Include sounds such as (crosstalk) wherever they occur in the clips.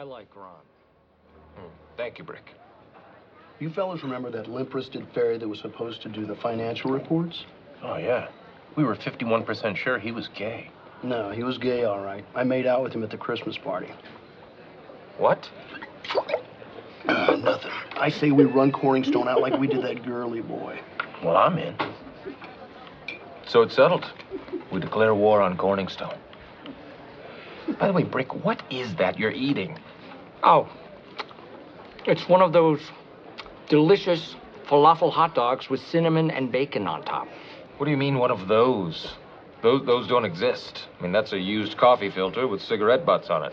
I like Ron. Hmm. Thank you, Brick. You fellas remember that limp-wristed fairy that was supposed to do the financial reports? Oh, yeah. We were 51% sure he was gay. No, he was gay, all right. I made out with him at the Christmas party. What? Uh, nothing. I say we run Corningstone out like we did that girly boy. Well, I'm in. So it's settled. We declare war on Corningstone. By the way, Brick, what is that you're eating? Oh, it's one of those delicious falafel hot dogs with cinnamon and bacon on top. What do you mean, one of those? Those, those don't exist. I mean, that's a used coffee filter with cigarette butts on it.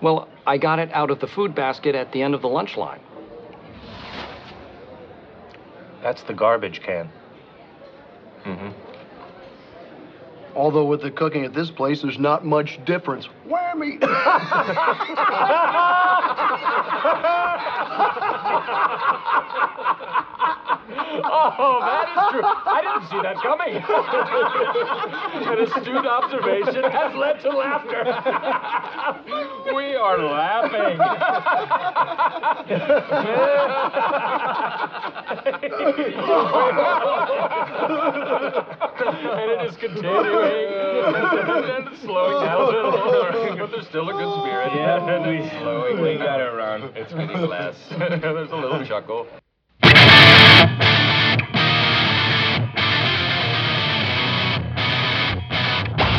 Well, I got it out of the food basket at the end of the lunch line. That's the garbage can. Mm-hmm. Although with the cooking at this place, there's not much difference. Whammy! (laughs) (laughs) Oh, that is true. I didn't see that coming. (laughs) An astute observation has led to laughter. (laughs) we are laughing. (laughs) and it is continuing. and it's slowing down a little. But there's still a good spirit. Yeah, we, slowing we got it, Ron. It's getting less. there's a little chuckle.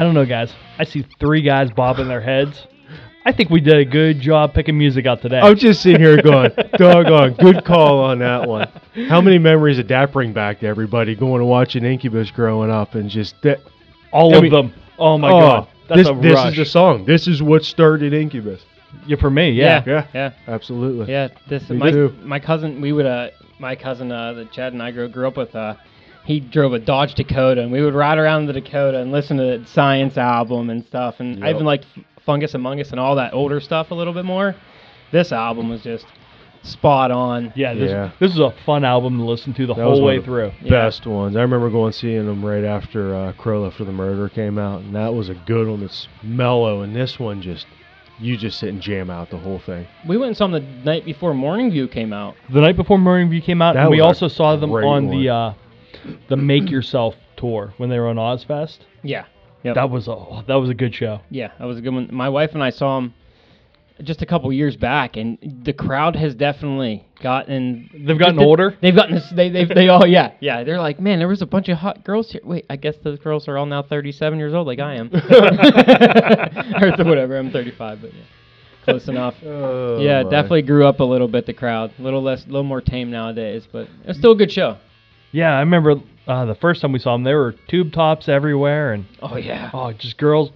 don't know, guys. I see three guys bobbing their heads. I think we did a good job picking music out today. I'm just sitting here going, (laughs) doggone, good call on that one. How many memories did that bring back to everybody going to watching Incubus growing up and just that? All I of mean, them. Oh my oh, god, that's this, a this is the song. This is what started Incubus. yeah, for me, yeah. Yeah, yeah. absolutely. Yeah, this Me my too. my cousin. We would uh my cousin uh that Chad and I grew grew up with uh he drove a Dodge Dakota and we would ride around the Dakota and listen to the Science album and stuff and I even liked Fungus Amongus and all that older stuff a little bit more. This album was just spot on. Yeah, this, Yeah. this is a fun album to listen to the That was whole one way of the through. Yeah. Best ones. I remember going seeing them right after uh, Crow for the Murder came out, and that was a good one. It's mellow, and this one just you just sit and jam out the whole thing. We went and saw them the night before Morning View came out. The night before Morning View came out, That and we also saw them on one. the uh, the Make Yourself tour when they were on Ozzfest. Yeah. Yep. That was a that was a good show. Yeah, that was a good one. My wife and I saw him just a couple years back, and the crowd has definitely gotten. They've gotten th- older? They've gotten. This, they they they all yeah yeah. They're like, man, there was a bunch of hot girls here. Wait, I guess those girls are all now 37 years old, like I am, (laughs) or whatever. I'm 35, but yeah, close enough. (laughs) Oh, yeah, my. definitely grew up a little bit. The crowd, a little less, a little more tame nowadays, but it's still a good show. Yeah, I remember uh, the first time we saw them, there were tube tops everywhere, and Oh yeah. oh, just girls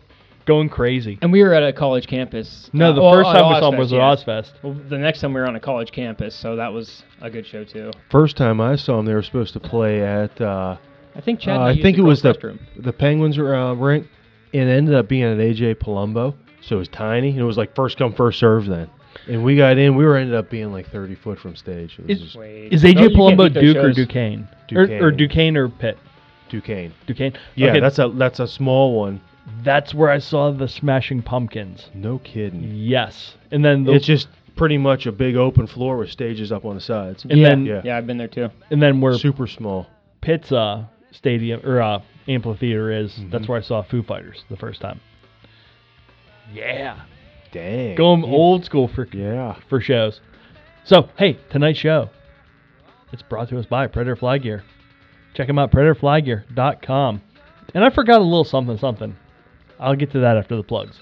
going crazy. And we were at a college campus. No, Uh, the well, first at time we saw them Ozzfest, was at yeah. Ozzfest. Well, the next time we were on a college campus, so that was a good show too. First time I saw them, they were supposed to play at. Uh, I think Chad. uh, and I used think it was the girls' restroom. the Penguins uh, rink, and it ended up being at AJ Palumbo. So it was tiny, and it was like first come first serve then. And we got in. We were ended up being like 30 foot from stage. It was Is- just Wait. Is No, AJ you can't Palumbo beat those Duke or shows. Duquesne? Or, or Duquesne. Duquesne or Pitt? Duquesne. Duquesne. Yeah, Okay, that's a that's a small one. that's where I saw the Smashing Pumpkins. No kidding. Yes, and then the, It's just pretty much a big open floor with stages up on the sides. and yeah, then Yeah. yeah, I've been there too. and then where Super small. Pitt's uh, stadium or uh, amphitheater is. That's Mm-hmm. where I saw Foo Fighters the first time. Yeah, Dang. going Yeah. old school for Yeah. for shows. So hey, tonight's show, it's brought to us by Predator Fly Gear. Check them out, PredatorFlyGear.com. And I forgot a little something something. I'll get to that after the plugs.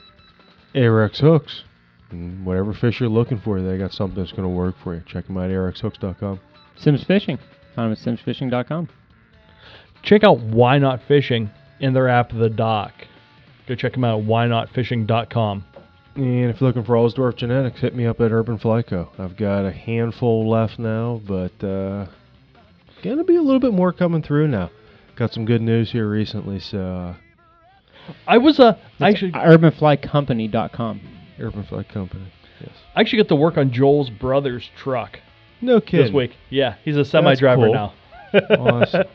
Ahrex hooks. Mm, whatever fish you're looking for, they got something that's going to work for you. Check them out at ahrexhooks.com. Simms Fishing. Find them at simmsfishing.com. Check out Why Knot Fishing in their app, The Dock. Go check them out at whynotfishing.com. And if you're looking for Allsdorf genetics, hit me up at Urban Flyco. I've got a handful left now, but uh, gonna be a little bit more coming through now. Got some good news here recently, so uh, I was uh, I It's actually urbanflycompany.com. Urban Fly Company. Yes. I actually got to work on Joel's brother's truck No kidding. this week. Yeah, he's a semi driver cool. now. Awesome. (laughs)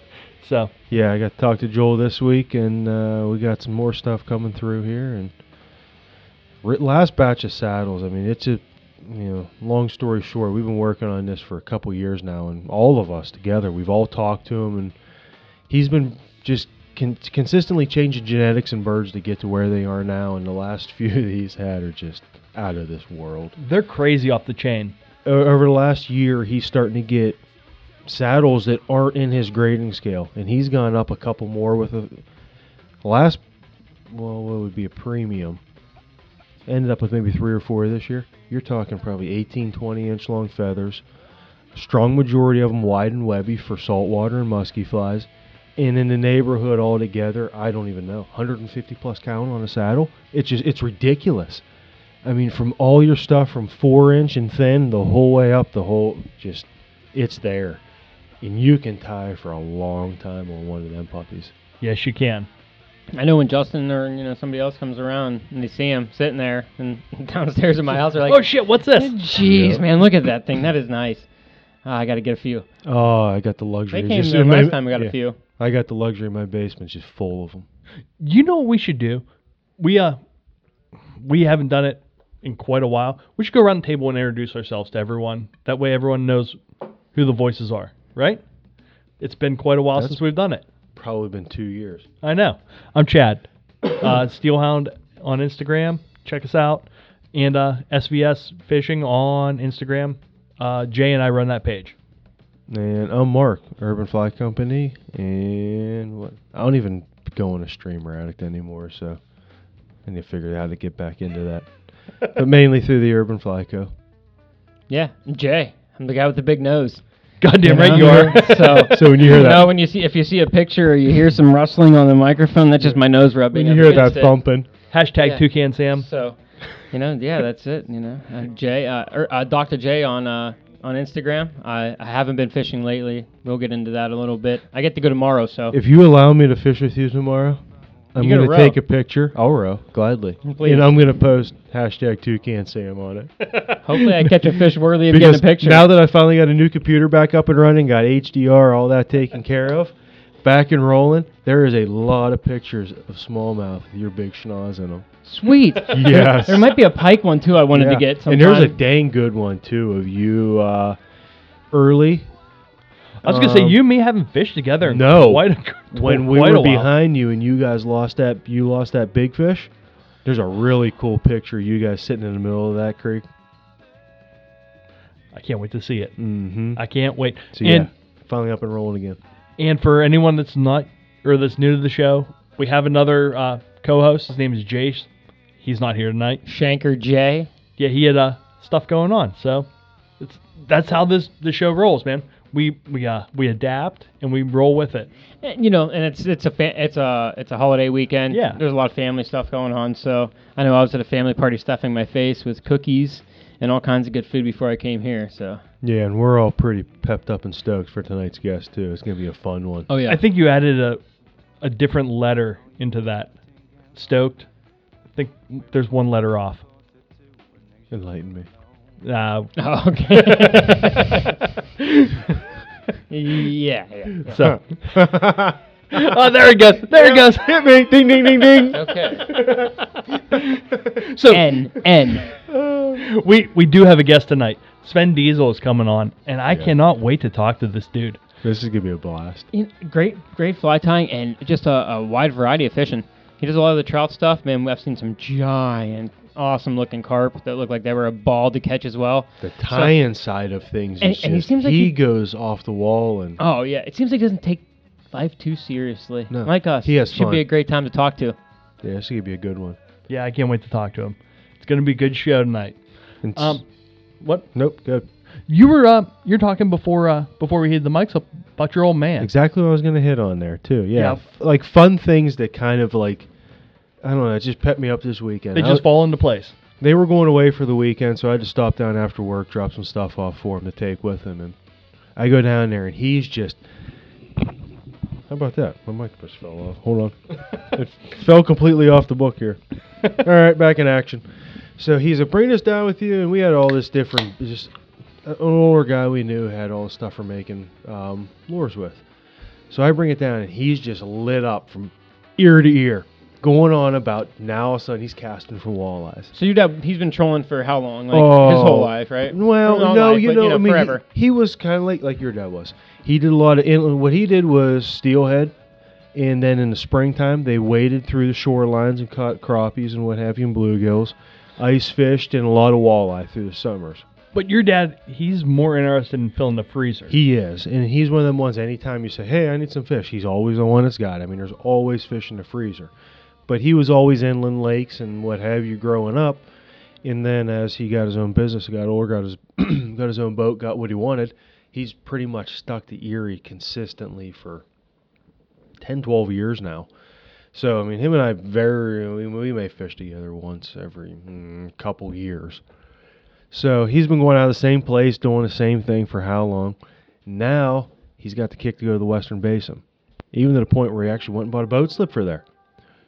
So Yeah, I got to talk to Joel this week, and uh, we got some more stuff coming through here. And ri- last batch of saddles. I mean, it's a you know, long story short, we've been working on this for a couple years now, and all of us together, we've all talked to him, and he's been just con- consistently changing genetics in birds to get to where they are now. And the last (laughs) few that he's had are just out of this world they're crazy off the chain. o- over the last year, he's starting to get saddles that aren't in his grading scale, and he's gone up a couple more with a last. Well, it would be a premium? Ended up with maybe three or four this year. You're talking probably 18, 20 inch long feathers. Strong majority of them wide and webby for saltwater and musky flies. And in the neighborhood altogether, I don't even know, 150 plus count on a saddle. It's just, it's ridiculous. I mean, from all your stuff from four inch and thin the whole way up, the whole just it's there, and you can tie for a long time on one of them puppies. Yes, you can. I know when Justin or you know somebody else comes around and they see him sitting there and (laughs) downstairs in my house, they're like, oh shit, what's this? "Jeez, man, look at that thing. That is nice." Ah, I got to get a few. Oh, I got the luxury. They came just- there my- last time. We got yeah, a few. I got the luxury. in My basement's just full of them. You know what we should do? We uh we haven't done it in quite a while. We should go around the table and introduce ourselves to everyone. That way everyone knows who the voices are, right? It's been quite a while That's- since we've done it. Probably been two years. I know. I'm Chad. (coughs) Uh, Steelhound on Instagram. Check us out. And uh, SVS Fishing on Instagram. Uh, Jay and I run that page. And I'm Mark, Urban Fly Company, and what? I don't even go on a streamer addict anymore, so I need to figure out how to get back into that. (laughs) but mainly through the Urban Fly Co. Yeah, Jay. I'm the guy with the big nose. Goddamn right know? you are. (laughs) so, So when you hear (laughs) you that- know, when you see if you see a picture or you hear some rustling on the microphone, that's just my nose rubbing. When you hear that against thumping, Hashtag Yeah. Toucan Sam. So, you know, yeah, that's it. You know, uh, Jay, uh, er, uh, Dr. J on uh, on Instagram. I, I haven't been fishing lately. We'll get into that a little bit. I get to go tomorrow, so if you allow me to fish with you tomorrow, I'm You going to take a picture. I'll row gladly, Please. and I'm going to post hashtag Toucan Sam on it. (laughs) hopefully I catch a fish worthy of getting a picture. now that I finally got a new computer back up and running, got HDR, all that taken care of, back and rolling, there is a lot of pictures of smallmouth with your big schnoz in them. Sweet. (laughs) Yes. there might be a pike one too. I wanted to get. Some. And there's a dang good one too of you uh, early. I was gonna say Um, you and me haven't fished together. in no. quite a, (laughs) when (laughs) we quite were a while. behind you and you guys lost that you lost that big fish. There's a really cool picture of you guys sitting in the middle of that creek. I can't wait to see it. Mm-hmm. I can't wait. So and yeah, finally up and rolling again. and for anyone that's not or that's new to the show, we have another uh, co-host. His name is Jace. He's not here tonight. Shanker J. Yeah, he had uh, stuff going on. So it's that's how this the show rolls, man. We we uh we adapt and we roll with it. And, you know, and it's it's a fa- it's a it's a holiday weekend. Yeah. There's a lot of family stuff going on. So I know I was at a family party stuffing my face with cookies and all kinds of good food before I came here. So. Yeah, and we're all pretty pepped up and stoked for tonight's guest too. It's gonna be a fun one. Oh yeah. I think you added a a different letter into that. Stoked. I think there's one letter off. Enlighten me. Uh, Oh, okay. (laughs) yeah, yeah. yeah. so. (laughs) oh, there he goes. There he goes. (laughs) Hit me! Ding ding ding ding. Okay. So N N. we we do have a guest tonight. Svend Diesel is coming on, and I Yeah. cannot wait to talk to this dude. This is gonna be a blast. In- Great, great fly tying and just a, a wide variety of fishing. He does a lot of the trout stuff. Man, I've seen some giant, awesome looking carp that look like they were a ball to catch as well. The tie-in side of things And- is and he just seems like he he- goes off the wall and Oh yeah, it seems like he doesn't take life too seriously. No, like us. he has Should fun. be a great time to talk to. yeah, this is gonna be a good one. Yeah, I can't wait to talk to him. It's gonna be a good show tonight. And Um, what nope, good. you were uh you're talking before uh before we hit the mics up about your old man. Exactly what I was gonna hit on there too. Yeah, Yeah. f- like fun things that kind of like I don't know, it just pepped me up this weekend. They I just was- fall into place. they were going away for the weekend, so I had to stop down after work, drop some stuff off for him to take with him, and I go down there, and he's just. How about that? My mic just fell off. Hold on, (laughs) it fell completely off the book here. all right, back in action. So he's a bring us down with you, and we had all this different, just an older guy we knew had all the stuff for making um, lures with. So I bring it down, and he's just lit up from ear to ear, going on about now all of a sudden he's casting for walleyes. So your dad, he's been trolling for how long? Like his whole Oh. life, right? Well, no, life, you but, know, I mean, he- He, was kind of like like your dad was. He did a lot of inland. What he did was steelhead, and then in the springtime they waded through the shorelines and caught crappies and what have you and bluegills, ice fished and a lot of walleye through the summers. But your dad, he's more interested in filling the freezer. He is, and he's one of them ones. Anytime you say, "Hey, I need some fish," he's always the one that's got. it. I mean, there's always fish in the freezer. But he was always inland lakes and what have you growing up. And then as he got his own business, got older, got his (clears throat) got his own boat, got what he wanted, he's pretty much stuck to Erie consistently for 10, 12 years now. So I mean, him and I very we, we may fish together once every mm, couple years. So he's been going out of the same place, doing the same thing for how long? Now he's got the kick to go to the Western Basin, even to the point where he actually went and bought a boat slip for there.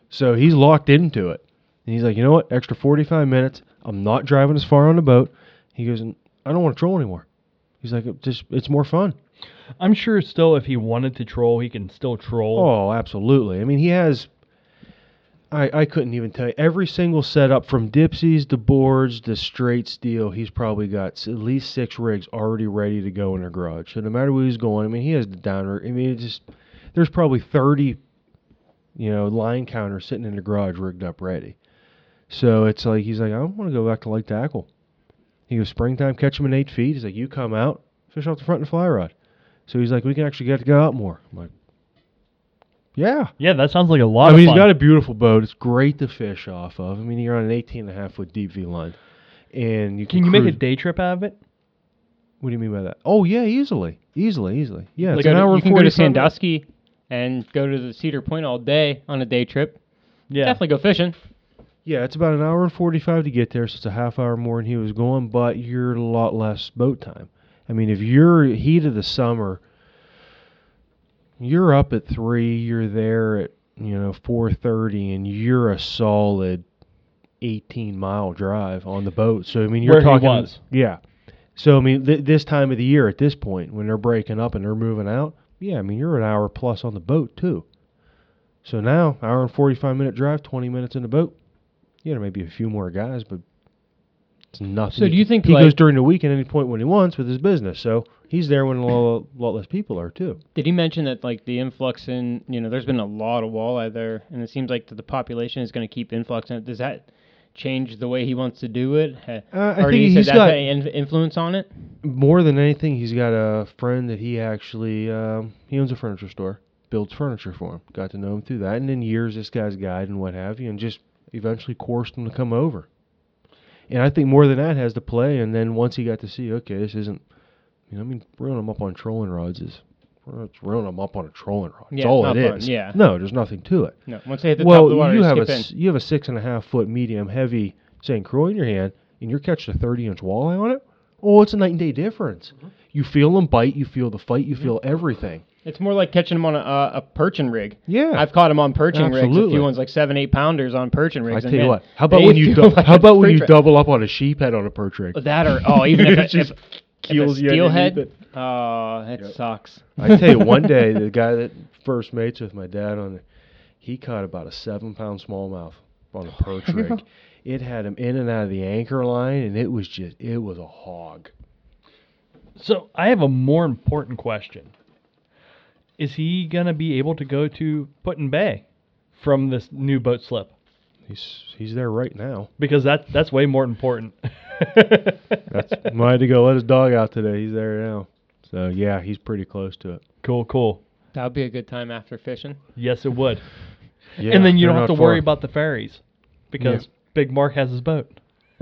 So he's locked into it. And he's like, you know what? Extra 45 minutes. I'm not driving as far on the boat. He goes, I don't want to troll anymore. He's like, it just it's more fun. I'm sure still if he wanted to troll, he can still troll. Oh, absolutely. I mean, he has. I, I couldn't even tell you every single setup from dipsies to boards to straight steel. He's probably got s- at least six rigs already ready to go in the garage. So no matter where he's going, I mean, he has the downer. I mean, it just there's probably thirty, you know, line counter sitting in the garage rigged up ready. So it's like he's like, I don't want to go back to light tackle. He goes springtime, catch him in eight feet. He's like, you come out, fish off the front and fly rod. So he's like, we can actually get to go out more. I'm like, yeah. Yeah, that sounds like a lot I of mean, fun. he's got a beautiful boat. It's great to fish off of. I mean, you're on an 18 and a half foot deep V line, and you can. can you make a day trip out of it? What do you mean by that? Oh yeah, easily, easily, easily. Yeah, Like it's an hour you and can go to Sandusky and go to the Cedar Point all day on a day trip. Yeah. Definitely go fishing. Yeah, it's about an hour and 45 to get there, so it's a half hour more than he was going, but you're a lot less boat time. I mean, if you're heat of the summer, you're up at 3, you're there at, you know, 4:30 and you're a solid 18 mile drive on the boat. So I mean, you're Where talking. Yeah. So I mean, th- this time of the year at this point when they're breaking up and they're moving out, yeah, I mean, you're an hour plus on the boat too. So now, hour and 45 minute drive, 20 minutes in the boat. Yeah, there may be a few more guys, but it's nothing. So do you think, he like- goes during the week at any point when he wants with his business? So he's there when a lot, lot less people are too. Did he mention that like the influx in you know there's been a lot of walleye there, and it seems like the population is going to keep influxing. Does that change the way he wants to do it? Ha- Uh, I or do think you say he's that's got- had any in- influence on it? More than anything, he's got a friend that he actually um, he owns a furniture store, builds furniture for him. Got to know him through that, and in years, this guy's guide and what have you, and just eventually coerced him to come over. And I think more than that has to play. And then once he got to see, okay, this isn't, You know, I mean, reeling him up on trolling rods is well, it's reeling them up on a trolling rod. That's Yeah, all it fun, is. yeah. No, there's nothing to it. No, once they hit the well, top of the water, you have a in. you have a six and a half foot medium heavy St. Croix in your hand, and you're catching a 30 inch walleye on it. Oh, it's a night and day difference. Mm-hmm. You feel them bite, you feel the fight, you feel everything. It's more like catching them on a, uh, a perching rig. Yeah. I've caught them on perching rigs. A few ones like seven, eight pounders on perching rigs. I tell you what. How about when you dou- (laughs) like how about when you double up on a sheep head on a perch rig? that or oh even (laughs) if It it, just if, keels you steelhead. underneath it. Oh, that Yep. sucks. I tell you, one day (laughs) the guy that first mates with my dad on, the, he caught about a seven pound smallmouth on a perch (laughs) rig. It had him in and out of the anchor line, and it was just it was a hog. So I have a more important question. Is he gonna be able to go to Put-in-Bay from this new boat slip? He's he's there right now. Because that that's way more important. (laughs) That's (laughs) I had to go let his dog out today. He's there now. So yeah, he's pretty close to it. cool, cool. That would be a good time after fishing. Yes, it would. Yeah, and then you don't have to not worry about the ferries because Big Mark has his boat. (laughs)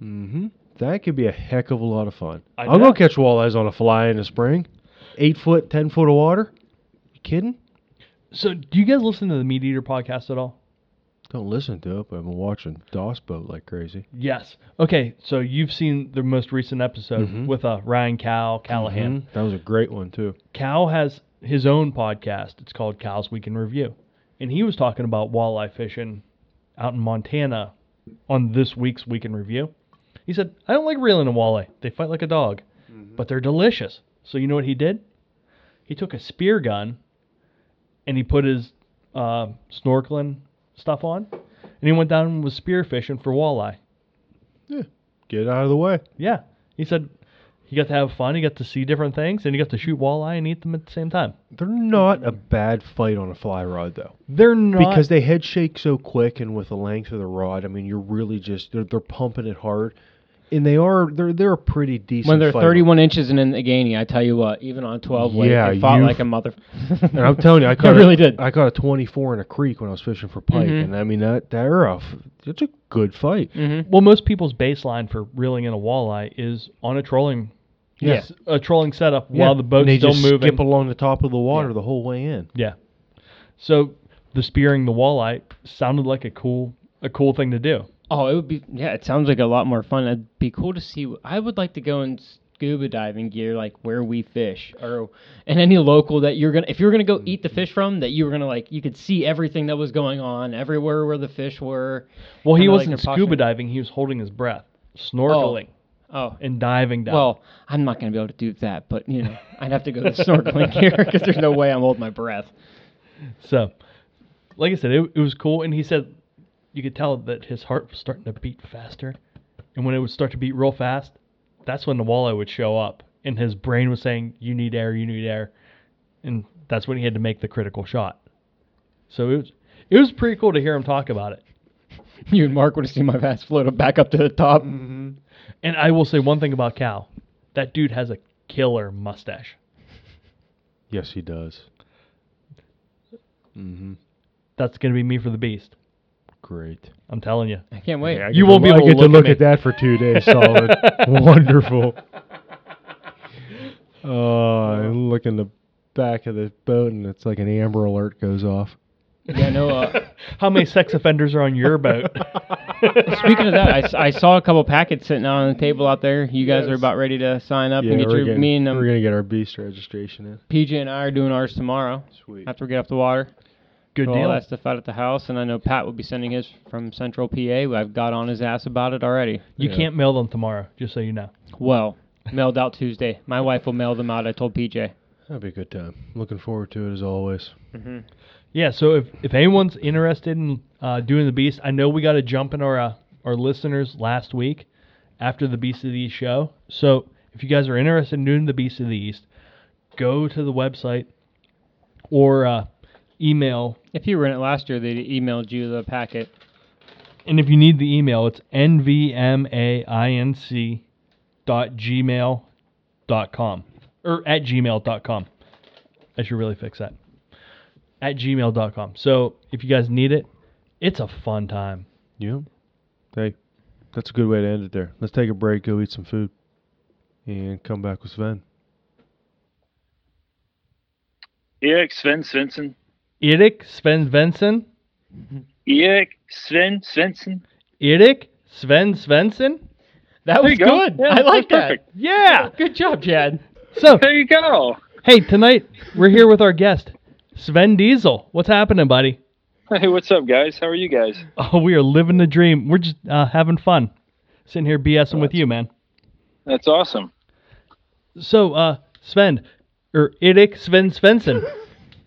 Mm-hmm. That could be a heck of a lot of fun. I I'll know. go catch walleyes on a fly in the spring. Eight foot, ten foot of water. You kidding? So, do you guys listen to the Meat Eater podcast at all? Don't listen to it, but I've been watching Das Boat like crazy. Yes. Okay, so you've seen the most recent episode Mhm. with uh, Ryan Cal Callaghan. Mhm. That was a great one too. Cal has his own podcast. It's called Cal's Week in Review. And he was talking about walleye fishing out in Montana on this week's Week in Review. He said, I don't like reeling a walleye. They fight like a dog, but they're delicious. So you know what he did? He took a spear gun and he put his uh, snorkeling stuff on and he went down and was spear fishing for walleye. Yeah, get it out of the way. Yeah. He said he got to have fun. He got to see different things and he got to shoot walleye and eat them at the same time. They're not a bad fight on a fly rod though, They're not because they head shake so quick and with the length of the rod. I mean, you're really just they're, they're pumping it hard, and they are they're they're a pretty decent. When they're fight. 31 inches and in the gainey, I tell you what, even on 12 weight, Yeah, they fought like a mother. And I'm telling you, I (laughs) caught a- really did. I caught a 24 in a creek when I was fishing for pike, Mhm. and I mean that they're a f- it's a good fight. mm-hmm. Well, most people's baseline for reeling in a walleye is on a trolling, Yeah. s- a trolling setup while the and boat's they still just moving. skip along the top of the water Yeah. the whole way in. yeah. So the spearing the walleye sounded like a cool, a cool thing to do. Oh, it would be. Yeah, it sounds like a lot more fun. It'd be cool to see. I would like to go in scuba diving gear, like where we fish, or and any local that you're gonna. If you're gonna go eat the fish from, that you were gonna like, you could see everything that was going on everywhere where the fish were. Well, he wasn't your scuba posture. diving; he was holding his breath, snorkeling oh. oh, and diving down. well, I'm not gonna be able to do that, but you know, I'd have to go to snorkeling gear because there's no way I'm holding my breath. so, like I said, it, it was cool, and he said you could tell that his heart was starting to beat faster, and when it would start to beat real fast, that's when the walleye would show up, and his brain was saying, "You need air, you need air," and that's when he had to make the critical shot. So it was it was pretty cool to hear him talk about it. (laughs) You and Mark would have seen my fast float back up to the top. And I will say one thing about Cal, that dude has a killer mustache. Yes, he does. Mm-hmm. That's gonna be me for the beast. Great. I'm telling you. I can't wait. I You won't be able to get to look look at at, that for two days solid. (laughs) Wonderful. (laughs) Oh, I look in the back of the boat and it's like an amber alert goes off. Yeah, no. Uh, (laughs) How many sex offenders are on your boat? Speaking of that, I saw a couple packets sitting on the table out there. You guys are about ready to sign up yeah, and get your. getting, me and um, we're gonna get our beast registration in. PJ and I are doing ours tomorrow Sweet. after we get off the water. Good Throw all deal. that stuff out at the house, and I know Pat will be sending his from Central PA. I've got on his ass about it already. You Yeah. can't mail them tomorrow, just so you know. Well, mailed out Tuesday. My wife will mail them out. I told PJ. That'll be a good time. Looking forward to it as always. Mm-hmm. Yeah, so if, if anyone's interested in uh, doing the Beast, I know we got a jump in our uh, our listeners last week after the Beast of the East show. So if you guys are interested in doing the Beast of the East, go to the website or uh, email. If you were in it last year, they emailed you the packet. And if you need the email, it's nvmainc dot gmail dot com or at gmail dot com. I should really fix that. At gmail dot com. So if you guys need it, it's a fun time. Yeah. Hey, that's a good way to end it there. Let's take a break, go eat some food. and come back with Sven. Erik Sven Svensson. Erik Sven Svensson. Erik Sven Svensson. Erik Sven Svensson. That There was you go. good. Yeah, I like that. perfect. Yeah. Good job, Chad. So There you go. hey, tonight we're here with our guest Svend Diesel. What's happening, buddy? Hey, what's up, guys? How are you guys? Oh, we are living the dream. We're just uh, having fun, sitting here BSing with you, man. That's awesome. So, uh, Sven, or Erik Sven Svensson,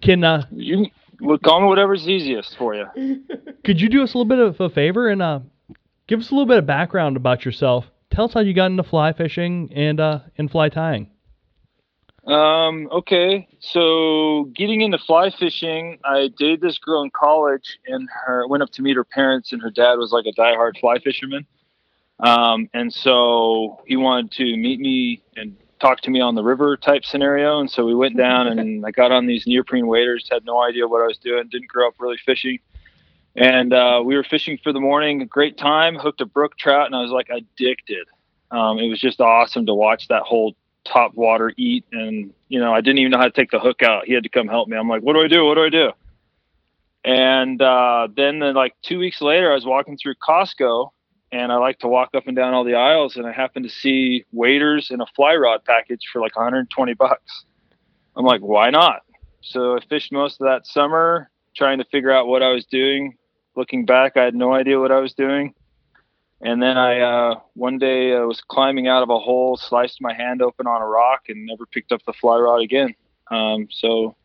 can uh, You well, call me whatever's easiest for you. (laughs) could you do us a little bit of a favor and uh, give us a little bit of background about yourself? Tell us how you got into fly fishing and uh, and fly tying. Um, okay, so getting into fly fishing, I dated this girl in college, and her went up to meet her parents, and her dad was like a diehard fly fisherman. Um, and so he wanted to meet me and talk to me on the river type scenario. And so we went (laughs) down, and I got on these neoprene waders, had no idea what I was doing, didn't grow up really fishing. And uh, we were fishing for the morning, great time, hooked a brook trout, and I was like addicted. Um, it was just awesome to watch that whole top water eat and you know i didn't even know how to take the hook out he had to come help me i'm like what do i do what do i do and uh, then then like two weeks later i was walking through costco and i like to walk up and down all the aisles and i happen to see waders in a fly rod package for like 120 bucks. I'm like why not? So i fished most of that summer trying to figure out what i was doing. Looking back i had no idea what i was doing. And then I uh, one day I was climbing out of a hole, sliced my hand open on a rock, and never picked up the fly rod again. Um, so,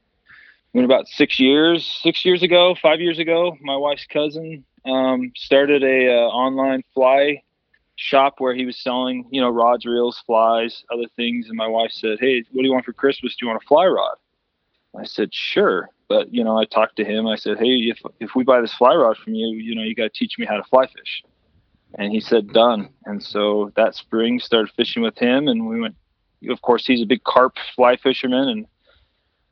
when about six years, six years ago, five years ago, my wife's cousin um, started a uh, online fly shop where he was selling, you know, rods, reels, flies, other things. And my wife said, "Hey, what do you want for Christmas? Do you want a fly rod?" I said, "Sure." But you know, I talked to him. I said, "Hey, if if we buy this fly rod from you, you know, you got to teach me how to fly fish." and he said done and so that spring started fishing with him and we went of course he's a big carp fly fisherman and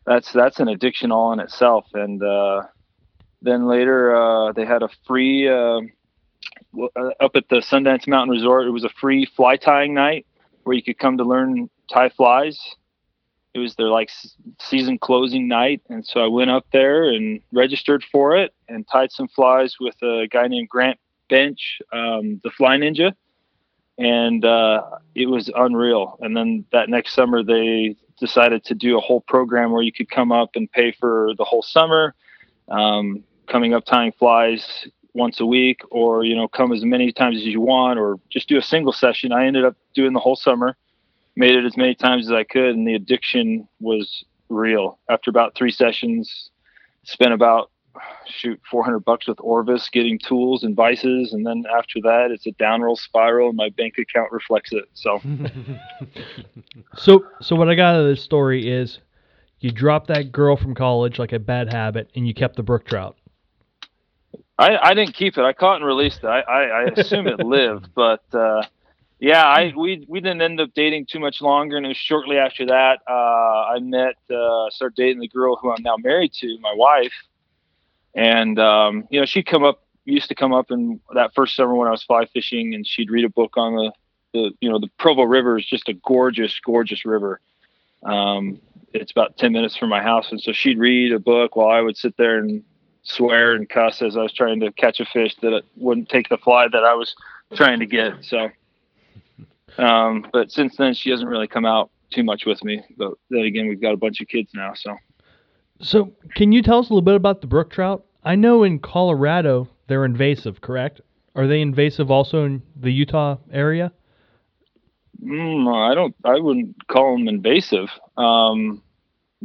that's that's an addiction all in itself and uh, then later uh, they had a free uh, uh, up at the sundance mountain resort it was a free fly tying night where you could come to learn tie flies. It was their like season closing night and so i went up there and registered for it and tied some flies with a guy named grant bench, um, the Fly Ninja, and uh, it was unreal. And then that next summer, they decided to do a whole program where you could come up and pay for the whole summer, um, coming up tying flies once a week, or you know, come as many times as you want, or just do a single session. I ended up doing the whole summer, made it as many times as I could, and the addiction was real. After about three sessions, spent about shoot 400 bucks with Orvis getting tools and vices and then after that it's a down roll spiral and my bank account reflects it so (laughs) So, so what I got out of this story is, you dropped that girl from college like a bad habit, and you kept the brook trout. I, I didn't keep it. I caught and released it. I, I, I assume it lived (laughs) but uh, yeah I we, we didn't end up dating too much longer and it was shortly after that uh, I met uh, started dating the girl who I'm now married to my wife. And um, you know she'd come up used to come up and that first summer when I was fly fishing and she'd read a book on the the you know the Provo River is just a gorgeous gorgeous river. Um, it's about 10 minutes from my house and so she'd read a book while I would sit there and swear and cuss as I was trying to catch a fish that wouldn't take the fly that I was trying to get so um, but since then she hasn't really come out too much with me but then again we've got a bunch of kids now so So, can you tell us a little bit about the brook trout? I know in Colorado they're invasive, correct? Are they invasive also in the Utah area? Mm, I don't. I wouldn't call them invasive. Um,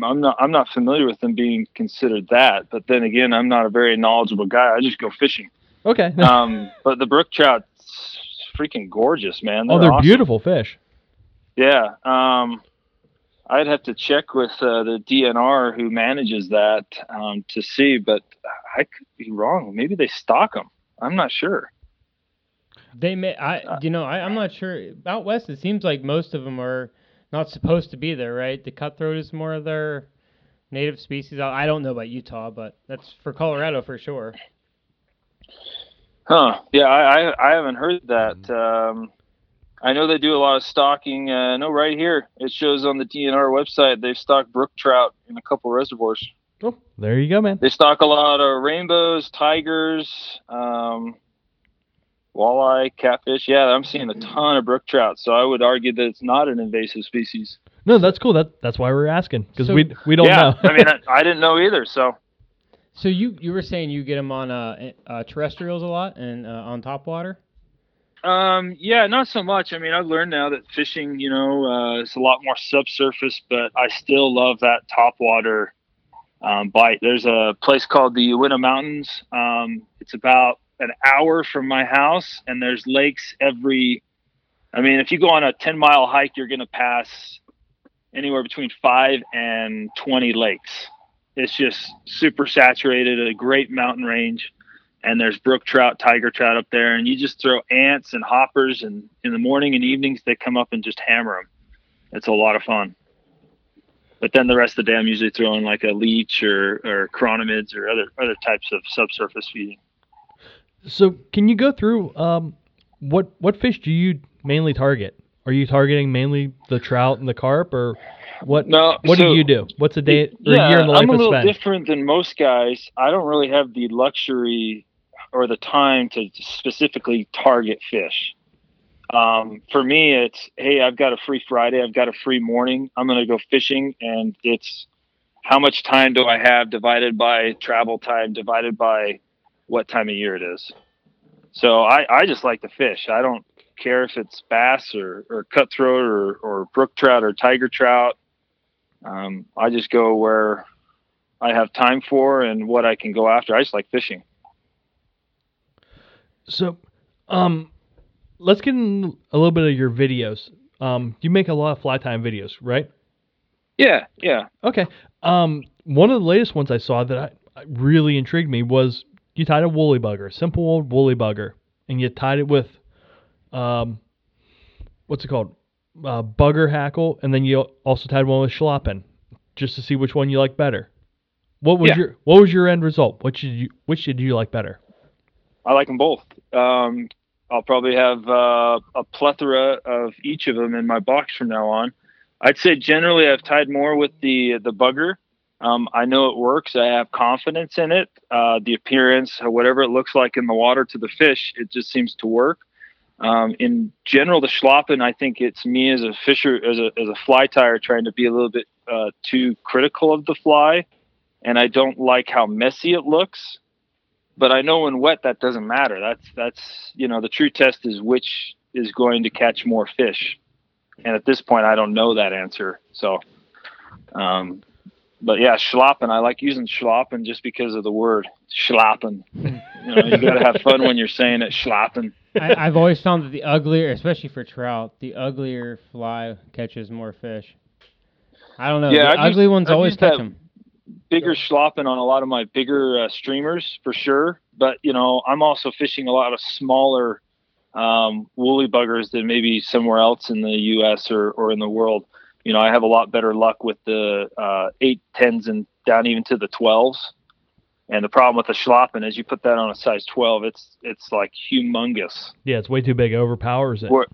I'm not. I'm not familiar with them being considered that. But then again, I'm not a very knowledgeable guy. I just go fishing. Okay. (laughs) Um, but the brook trout's freaking gorgeous, man. oh, they're awesome. beautiful fish. Yeah. Um, I'd have to check with uh, the DNR who manages that um, to see, but I could be wrong. Maybe they stock them. I'm not sure. They may. I. You know. I, I'm not sure. Out west, it seems like most of them are not supposed to be there, right? The cutthroat is more of their native species. I I don't know about Utah, but that's for Colorado for sure. Huh? Yeah, I I, I haven't heard that. Um, I know they do a lot of stocking. Uh, no, right here it shows on the DNR website they've stocked brook trout in a couple reservoirs. Oh, there you go, man. They stock a lot of rainbows, tigers, um, walleye, catfish. Yeah, I'm seeing a ton of brook trout. So I would argue that it's not an invasive species. No, that's cool. That that's why we're asking because So- we we don't yeah, know. I mean, I, I didn't know either. So (laughs) So you you were saying you get them on uh, uh terrestrials a lot and uh, on top water. Um, yeah, not so much. I mean, I've learned now that fishing, you know, uh, is a lot more subsurface, but I still love that topwater um, bite. There's a place called the Uinta Mountains. Um, it's about an hour from my house, and there's lakes every. I mean, if you go on a 10 mile hike, you're going to pass anywhere between five and 20 lakes. It's just super saturated, a great mountain range and there's brook trout, tiger trout up there, and you just throw ants and hoppers, and in the morning and evenings they come up and just hammer them. It's a lot of fun. But then the rest of the day, I'm usually throwing like a leech or or chironomids or other other types of subsurface feeding. So can you go through um what what fish do you mainly target? Are you targeting mainly the trout and the carp, or what? No, What do you do? What's a day or yeah, a year in the life I'm a little different than most guys. I don't really have the luxury or the time to specifically target fish. Um, for me, it's hey, I've got a free Friday, I've got a free morning. I'm going to go fishing, and it's how much time do I have divided by travel time divided by what time of year it is. So I, I just like to fish. I don't care if it's bass or, or cutthroat or, or brook trout or tiger trout. Um, I just go where I have time for and what I can go after. I just like fishing. So, um, let's get in a little bit of your videos. Um, you make a lot of fly time videos, right? Yeah, yeah. Okay. Um, one of the latest ones I saw that I, I really intrigued me was you tied a woolly bugger, simple old woolly bugger, and you tied it with, um, what's it called, uh, bugger hackle, and then you also tied one with schlappen, just to see which one you like better. What was Yeah. your What was your end result? Which did you Which did you like better? I like them both. Um, I'll probably have uh, a plethora of each of them in my box from now on. I'd say generally I've tied more with the the bugger. Um, I know it works. I have confidence in it. Uh, the appearance, whatever it looks like in the water to the fish, it just seems to work. Um, in general, the schlappen, I think it's me as a fisher, as a as a fly tire, trying to be a little bit uh, too critical of the fly, and I don't like how messy it looks but I know when wet that doesn't matter. That's that's you know the true test is which is going to catch more fish, and at this point I don't know that answer. So, um, but yeah, schlappen. I like using schlappen just because of the word schlappen. you know, you got to have fun when you're saying it schlappen. I, I've always found that the uglier, especially for trout, the uglier fly catches more fish. I don't know. Yeah, the I've ugly used- ones I've always catch them. bigger schlappen on a lot of my bigger uh, streamers for sure. But you know, I'm also fishing a lot of smaller um, woolly buggers than maybe somewhere else in the U.S. or, or in the world. You know, I have a lot better luck with the uh, eight, tens, and down even to the twelves. And the problem with the schlappen is you put that on a size 12, it's it's like humongous. Yeah, it's way too big. It overpowers it. Where,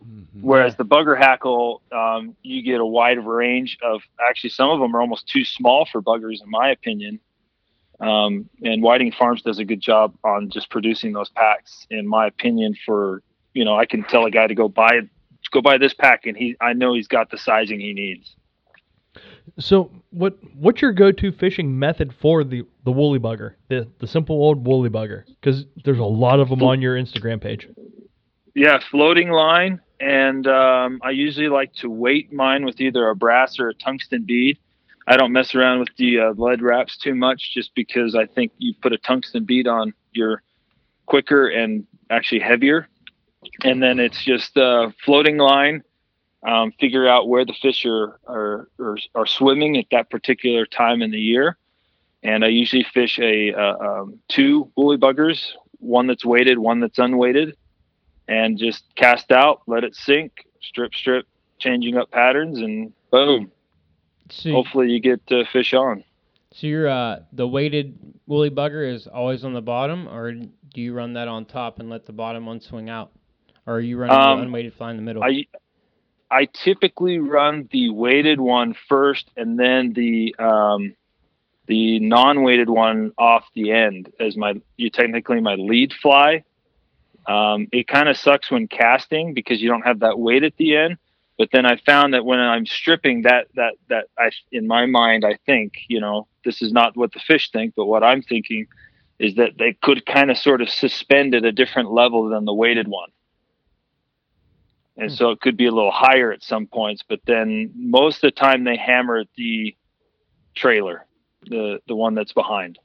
Whereas the bugger hackle, um, you get a wide range of. Actually, some of them are almost too small for buggers, in my opinion. Um, and Whiting Farms does a good job on just producing those packs, in my opinion. For you know, I can tell a guy to go buy go buy this pack, and he I know he's got the sizing he needs. So, what what's your go-to fishing method for the the woolly bugger, the the simple old woolly bugger? Because there's a lot of them on your Instagram page. Yeah, floating line, and um, I usually like to weight mine with either a brass or a tungsten bead. I don't mess around with the uh, lead wraps too much, just because I think you put a tungsten bead on, you're quicker and actually heavier. And then it's just uh, floating line. Um, figure out where the fish are, are are are swimming at that particular time in the year. And I usually fish a uh, um, two woolly buggers, one that's weighted, one that's unweighted and just cast out, let it sink, strip, strip, changing up patterns, and boom. So, Hopefully, you get uh, fish on. so your uh, the weighted woolly bugger is always on the bottom, or do you run that on top and let the bottom one swing out? Or are you running Um, the unweighted fly in the middle? I I typically run the weighted one first, and then the um, the non-weighted one off the end as my you technically my lead fly. Um, it kind of sucks when casting because you don't have that weight at the end. But then I found that when I'm stripping, that that that I in my mind I think you know this is not what the fish think, but what I'm thinking is that they could kind of sort of suspend at a different level than the weighted one. And so it could be a little higher at some points, but then most of the time they hammer the trailer, the the one that's behind.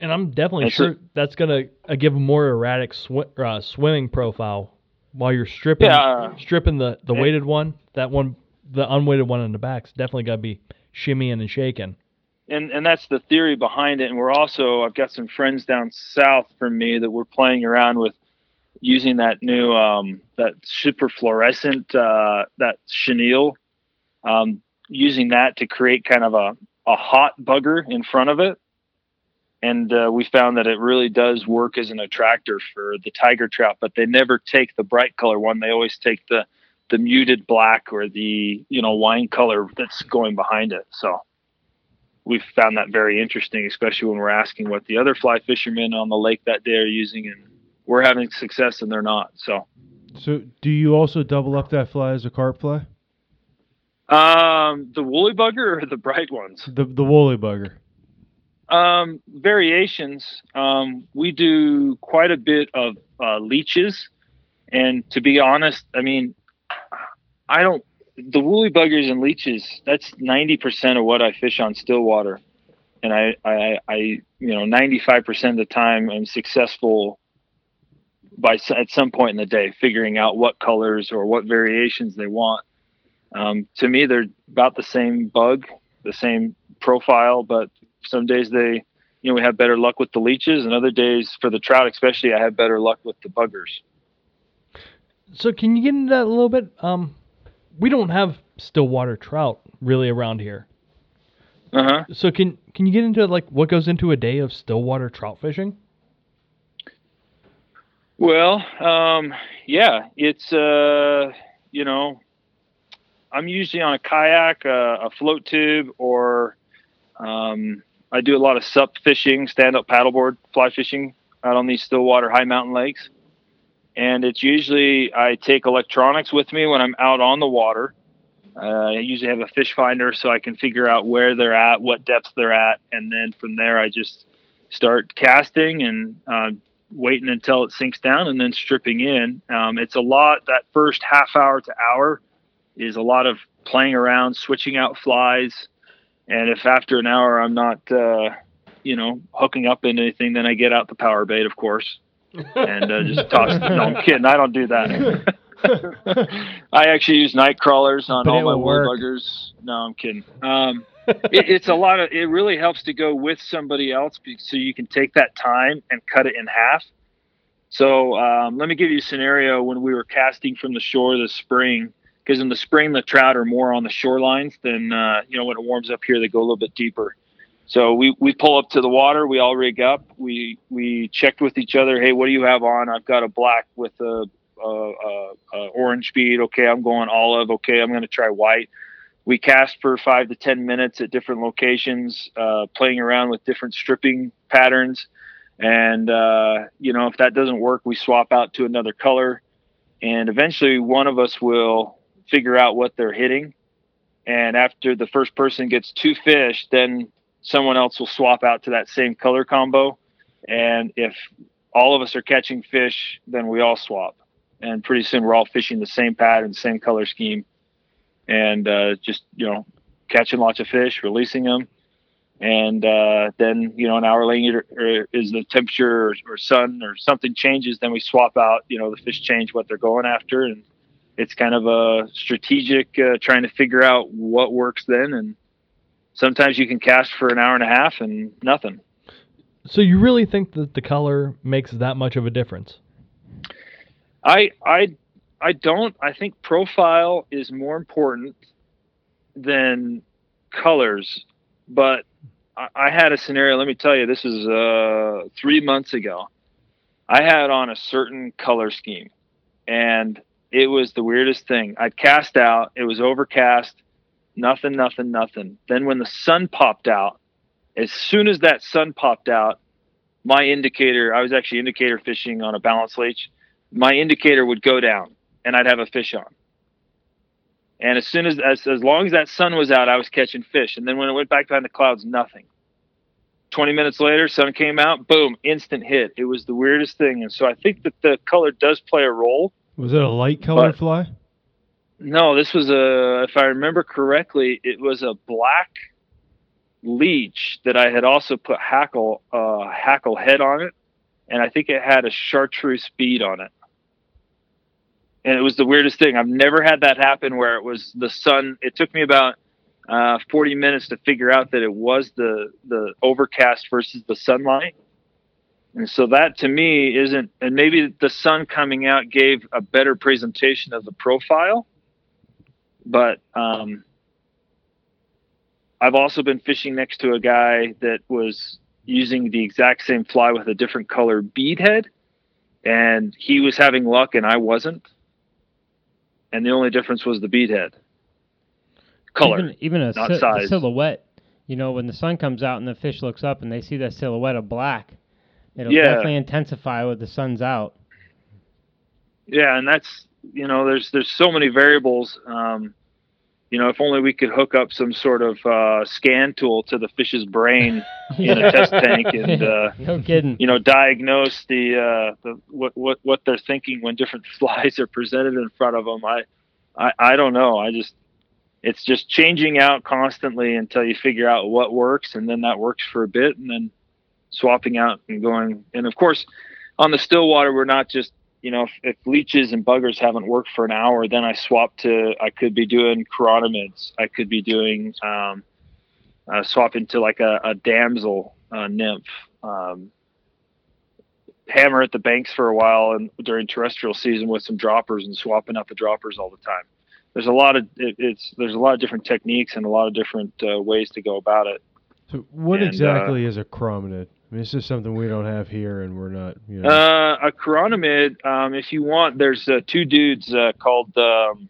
And I'm definitely And so- sure that's gonna uh, give a more erratic sw- uh, swimming profile while you're stripping Yeah. stripping the the weighted one. That one, the unweighted one in the back's definitely gotta be shimmying and shaking. and and that's the theory behind it. And we're also I've got some friends down south from me that we're playing around with using that new um, that super fluorescent uh, that chenille, um, using that to create kind of a a hot bugger in front of it. And uh, we found that it really does work as an attractor for the tiger trout, but they never take the bright color one. They always take the the muted black or the you know wine color that's going behind it. So we've found that very interesting, especially when we're asking what the other fly fishermen on the lake that day are using, and we're having success and they're not. So, So, do you also double up that fly as a carp fly? um, the woolly bugger or the bright ones? The the woolly bugger. Um, variations. Um, we do quite a bit of uh, leeches, and to be honest, I mean, I don't. The woolly buggers and leeches. That's ninety percent of what I fish on Stillwater, and I, I, I, you know, ninety-five percent of the time I'm successful by at some point in the day figuring out what colors or what variations they want. Um, to me, they're about the same bug, the same profile, but some days they you know we have better luck with the leeches and other days for the trout especially i have better luck with the buggers So can you get into that a little bit? Um, we don't have stillwater trout really around here. uh-huh So can can you get into like what goes into a day of stillwater trout fishing? Well um yeah it's uh you know i'm usually on a kayak uh, a float tube or um i do a lot of sup fishing stand up paddleboard fly fishing out on these stillwater high mountain lakes. And it's usually i take electronics with me when i'm out on the water. Uh, I usually have a fish finder so I can figure out where they're at, what depth they're at, and then from there I just start casting and uh, waiting until it sinks down and then stripping in. Um, it's a lot. That first half hour to hour is a lot of playing around, switching out flies, and if after an hour I'm not, uh, you know, hooking up in anything, then I get out the power bait, of course, and uh, just toss. no, I'm (laughs) kidding. I don't do that. (laughs) I actually use night crawlers on But all my wood buggers. No, I'm kidding. Um, it, it's a lot of. It really helps to go with somebody else, so you can take that time and cut it in half. So um, let me give you a scenario when we were casting from the shore this spring. Because in the spring the trout are more on the shorelines than uh, you know when it warms up here they go a little bit deeper. So we, we pull up to the water, we all rig up, we we checked with each other. Hey, what do you have on? I've got a black with a, a, a, a orange bead. Okay, I'm going olive. Okay, I'm going to try white. We cast for five to ten minutes at different locations, uh, playing around with different stripping patterns. And uh, you know, if that doesn't work, we swap out to another color. And eventually, one of us will figure out what they're hitting. And after the first person gets two fish, then someone else will swap out to that same color combo. And if all of us are catching fish, then we all swap. And pretty soon we're all fishing the same pattern, same color scheme, and uh, just you know catching lots of fish, releasing them. And uh, then you know an hour later uh, is the temperature or, or sun or something changes, then we swap out. You know the fish change what they're going after, and it's kind of a strategic uh, trying to figure out what works then. And sometimes you can cast for an hour and a half and nothing. So you really think that the color makes that much of a difference? I I I don't. I think profile is more important than colors. But I, I had a scenario. Let me tell you. This is uh, three months ago. I had on a certain color scheme, and it was the weirdest thing. I'd cast out, it was overcast, nothing, nothing, nothing. Then when the sun popped out, as soon as that sun popped out, my indicator, I was actually indicator fishing on a balance leech, my indicator would go down and I'd have a fish on. And as soon as, as as long as that sun was out, I was catching fish. And then when it went back behind the clouds, nothing. 20 minutes later, sun came out, boom, instant hit. It was the weirdest thing. And so I think that the color does play a role. Was it a light colored But- fly? No, this was a, if I remember correctly, it was a black leech that I had also put hackle, uh, hackle head on it, and I think it had a chartreuse bead on it. And it was the weirdest thing. I've never had that happen where it was the sun. It took me about uh, 40 minutes to figure out that it was the the overcast versus the sunlight. And so that to me isn't, and maybe the sun coming out gave a better presentation of the profile but um, I've also been fishing next to a guy that was using the exact same fly with a different color bead head, and he was having luck and I wasn't. And the only difference was the bead head color. Even, even a not si- size. silhouette. You know, when the sun comes out and the fish looks up and they see that silhouette of black, it'll Yeah. definitely intensify when the sun's out. yeah, and that's you know, there's there's so many variables. Um, you know, if only we could hook up some sort of uh, scan tool to the fish's brain (laughs) in a test tank and (laughs) uh, no kidding. you know diagnose the uh the what what what they're thinking when different (laughs) flies are presented in front of them i i i don't know. I just it's just changing out constantly until you figure out what works and then that works for a bit and then swapping out and going. And of course on the still water we're not just you know if, if leeches and buggers haven't worked for an hour then i swap to i could be doing chironomids i could be doing um uh, swap into like a, a damsel uh, nymph um, hammer at the banks for a while and during terrestrial season with some droppers and swapping out the droppers all the time. There's a lot of it, it's there's a lot of different techniques and a lot of different uh, ways to go about it. So what And, uh, exactly is a chironomid? I mean, this is something we don't have here, and we're not. You know, Uh, a chironomid, um, if you want, there's uh, two dudes uh, called um,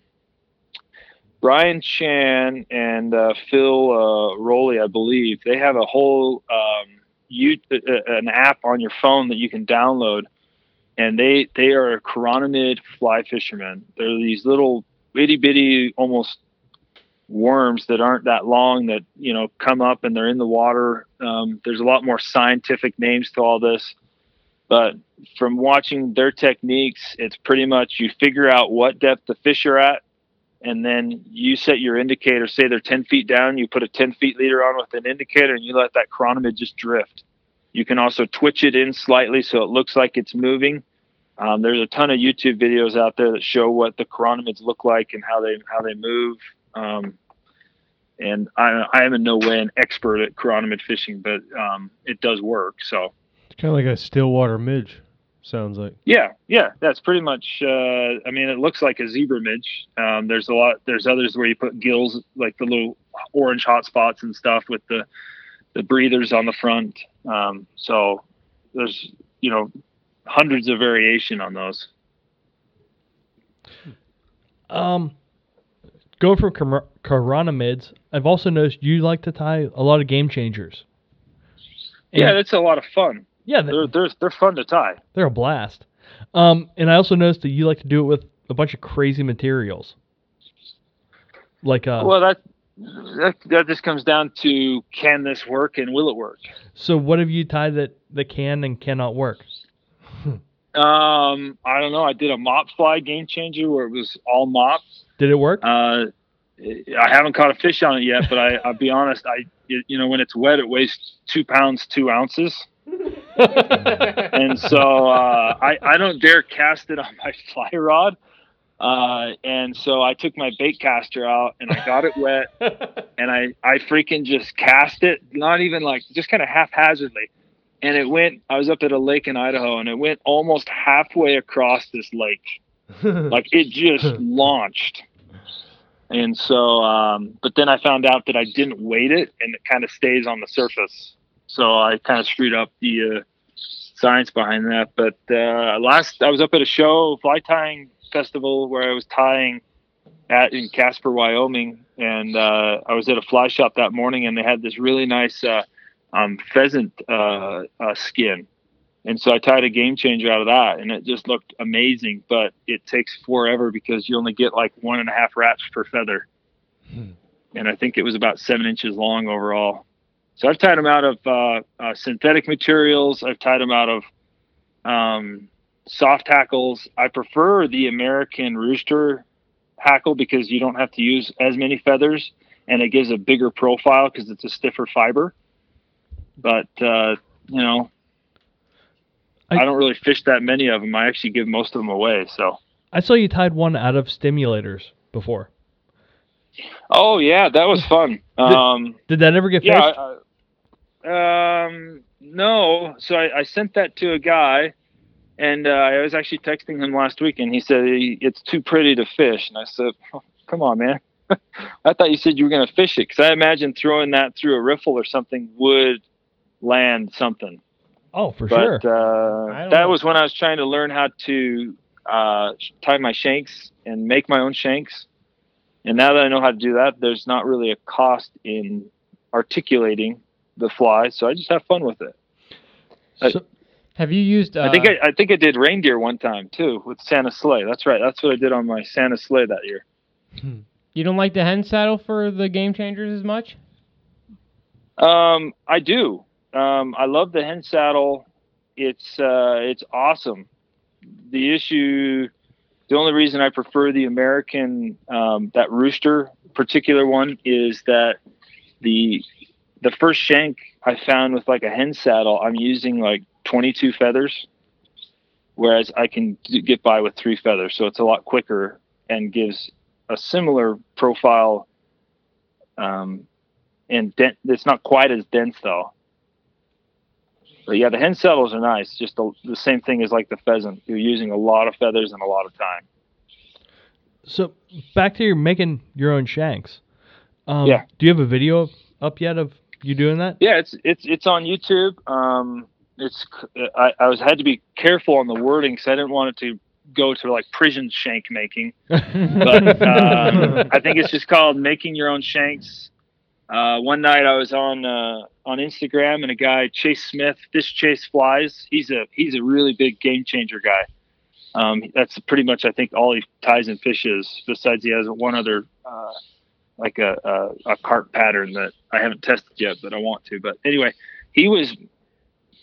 Brian Chan and uh, Phil uh, Rowley, I believe. They have a whole um, you uh, an app on your phone that you can download, and they they are chironomid fly fishermen. They're these little itty bitty, almost worms that aren't that long that you know come up and they're in the water. Um, there's a lot more scientific names to all this, but from watching their techniques, it's pretty much you figure out what depth the fish are at, and then you set your indicator. Say they're 10 feet down, you put a 10 feet leader on with an indicator, and you let that chironomid just drift. You can also twitch it in slightly so it looks like it's moving. Um, there's a ton of YouTube videos out there that show what the chironomids look like and how they how they move. Um, and I, I am in no way an expert at chironomid fishing, but um, it does work. So it's kind of like a stillwater midge. Sounds like. yeah, yeah, that's pretty much. Uh, I mean, it looks like a zebra midge. Um, there's a lot. There's others where you put gills, like the little orange hot spots and stuff, with the the breathers on the front. Um, so there's you know hundreds of variation on those. Um, going from chironomids, I've also noticed you like to tie a lot of game changers. And- yeah, that's a lot of fun. yeah, they're, They're they're they're fun to tie. they're a blast. Um, and I also noticed that you like to do it with a bunch of crazy materials, like uh. Well, that, that that just comes down to can this work and will it work? so what have you tied that that can and cannot work? Um, I don't know. I did a mop fly game changer where it was all mop. Did it work? Uh, I haven't caught a fish on it yet, but I, I'll be honest. I, you know, when it's wet, it weighs two pounds two ounces, (laughs) and so uh, I, I don't dare cast it on my (laughs) fly rod. Uh, and so I took my bait caster out and I got it wet, (laughs) and I, I freaking just cast it, not even like just kind of haphazardly. And it went. I was up at a lake in Idaho, and it went almost halfway across this lake. (laughs) Like it just (laughs) launched. And so um, but then i found out that i didn't weight it and it kind of stays on the surface. So i kind of screwed up the uh, science behind that. But uh, last i was up at a show fly tying festival where I was tying at in Casper, Wyoming, and uh, I was at a fly shop that morning, and they had this really nice uh, um, pheasant uh, uh, skin, and so I tied a game changer out of that, and it just looked amazing. But it takes forever because you only get like one and a half wraps per feather, and I think it was about seven inches long overall. So I've tied them out of uh, uh, synthetic materials. I've tied them out of um, soft hackles. I prefer the American rooster hackle because you don't have to use as many feathers and it gives a bigger profile because it's a stiffer fiber. But uh, you know, I, I- don't really fish that many of them. I actually give most of them away. So. I saw you tied one out of stimulators before. Oh yeah, that was fun. Um, Did that ever get yeah. I- I- um, no. So I, I sent that to a guy, and uh, I was actually texting him last week, and he said it's too pretty to fish. And I said, oh, "Come on, man. (laughs) I thought you said you were going to fish it because I imagine throwing that through a riffle or something would land something. oh, for but sure. uh, that know. was when I was trying to learn how to uh, tie my shanks and make my own shanks. And now that I know how to do that, there's not really a cost in articulating the fly, so I just have fun with it. I- Have you used? Uh, I think I, I think I did reindeer one time too with Santa sleigh. That's right. That's what I did on my Santa sleigh that year. you don't like the hen saddle for the game changers as much. Um, I do. Um, I love the hen saddle. It's uh, it's awesome. The issue, the only reason I prefer the American um, that rooster particular one is that the the first shank I found with like a hen saddle, I'm using like 22 feathers, whereas I can get by with three feathers. So it's a lot quicker and gives a similar profile um, and dent, it's not quite as dense though. But yeah, the hen saddles are nice. Just the, the same thing as like the pheasant. You're using a lot of feathers and a lot of time. so back to your making your own shanks. Um, Yeah. Do you have a video up yet of you doing that? Yeah, it's it's it's on YouTube. Um, it's I, I was had to be careful on the wording because I didn't want it to go to like prison shank making. (laughs) but uh, I think it's just called making your own shanks. Uh, one night I was on uh, on Instagram and a guy Chase Smith, Fish Chase Flies. He's a he's a really big game changer guy. Um, that's pretty much I think all he ties and fishes. Besides, he has one other uh, like a, a a carp pattern that I haven't tested yet, but I want to. But anyway, he was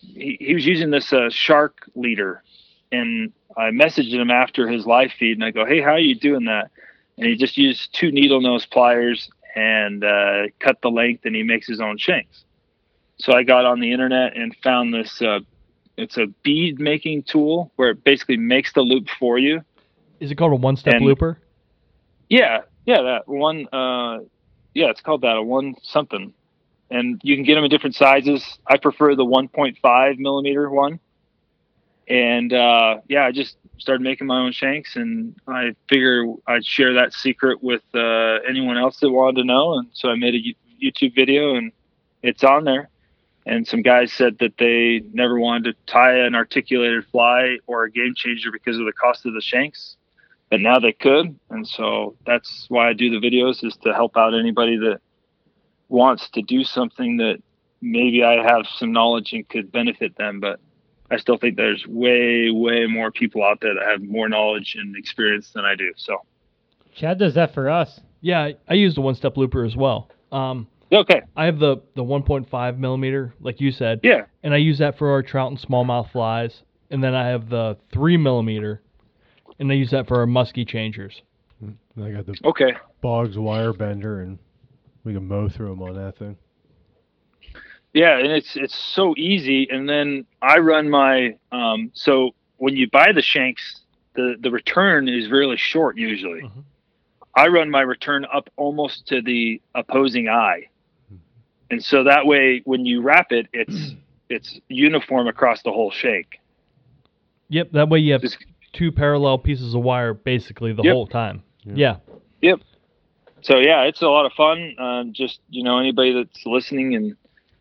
he, he was using this uh, shark leader, and I messaged him after his live feed, and I go, "Hey, how are you doing that?" And he just used two needle nose pliers and uh, cut the length, and he makes his own shanks. So I got on the internet and found this. Uh, it's a bead making tool where it basically makes the loop for you. Is it called a one step looper? Yeah, yeah, that one. Uh, yeah, it's called that a one something, and you can get them in different sizes. I prefer the 1.5 millimeter one, and uh, yeah, I just started making my own shanks, and I figure I'd share that secret with uh, anyone else that wanted to know, and so I made a YouTube video, and it's on there. And some guys said that they never wanted to tie an articulated fly or a game changer because of the cost of the shanks but now they could and so that's why i do the videos is to help out anybody that wants to do something that maybe i have some knowledge and could benefit them but i still think there's way way more people out there that have more knowledge and experience than i do so Chad does that for us. Yeah, I, I use the one step looper as well. Um, okay I have the the 1.5 millimeter, like you said, yeah and I use that for our trout and smallmouth flies. And then I have the three millimeter, and I use that for our musky changers. I got the okay Boggs wire bender, and we can mow through them on that thing. Yeah and it's it's so easy and then i run my um so when you buy the shanks the the return is really short usually Mhm. i run my return up almost to the opposing eye and so that way when you wrap it it's (clears throat) it's uniform across the whole shank Yep, that way you have Just- two parallel pieces of wire basically the Yep. whole time. Yeah. Yeah. so yeah it's a lot of fun um, just you know anybody that's listening and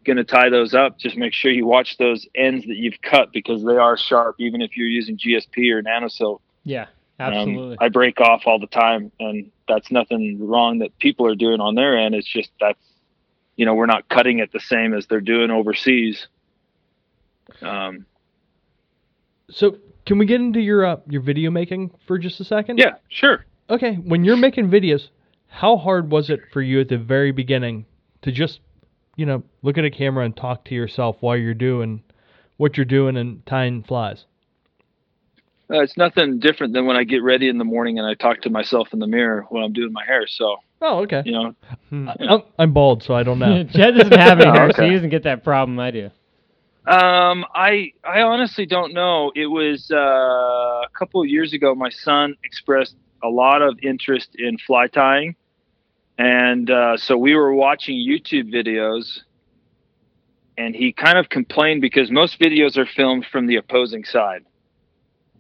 going to tie those up just make sure you watch those ends that you've cut because they are sharp even if you're using gsp or nanosilk Yeah. Um, Absolutely. I break off all the time, and that's nothing wrong that people are doing on their end. It's just that's, you know, we're not cutting it the same as they're doing overseas. Um, So, can we get into your uh, your video making for just a second? yeah, sure. Okay, when you're making videos, how hard was it for you at the very beginning to just, you know, look at a camera and talk to yourself while you're doing what you're doing and tying flies? Uh, it's nothing different than when I get ready in the morning and I talk to myself in the mirror when I'm doing my hair. So, Oh, okay. you know, I- I'm, I'm bald, so I don't know. (laughs) Jed doesn't have any (laughs) hair, so Okay. he doesn't get that problem. I do. Um, I I honestly don't know. It was uh, a couple of years ago. My son expressed a lot of interest in fly tying, and uh, so we were watching YouTube videos, and he kind of complained because most videos are filmed from the opposing side,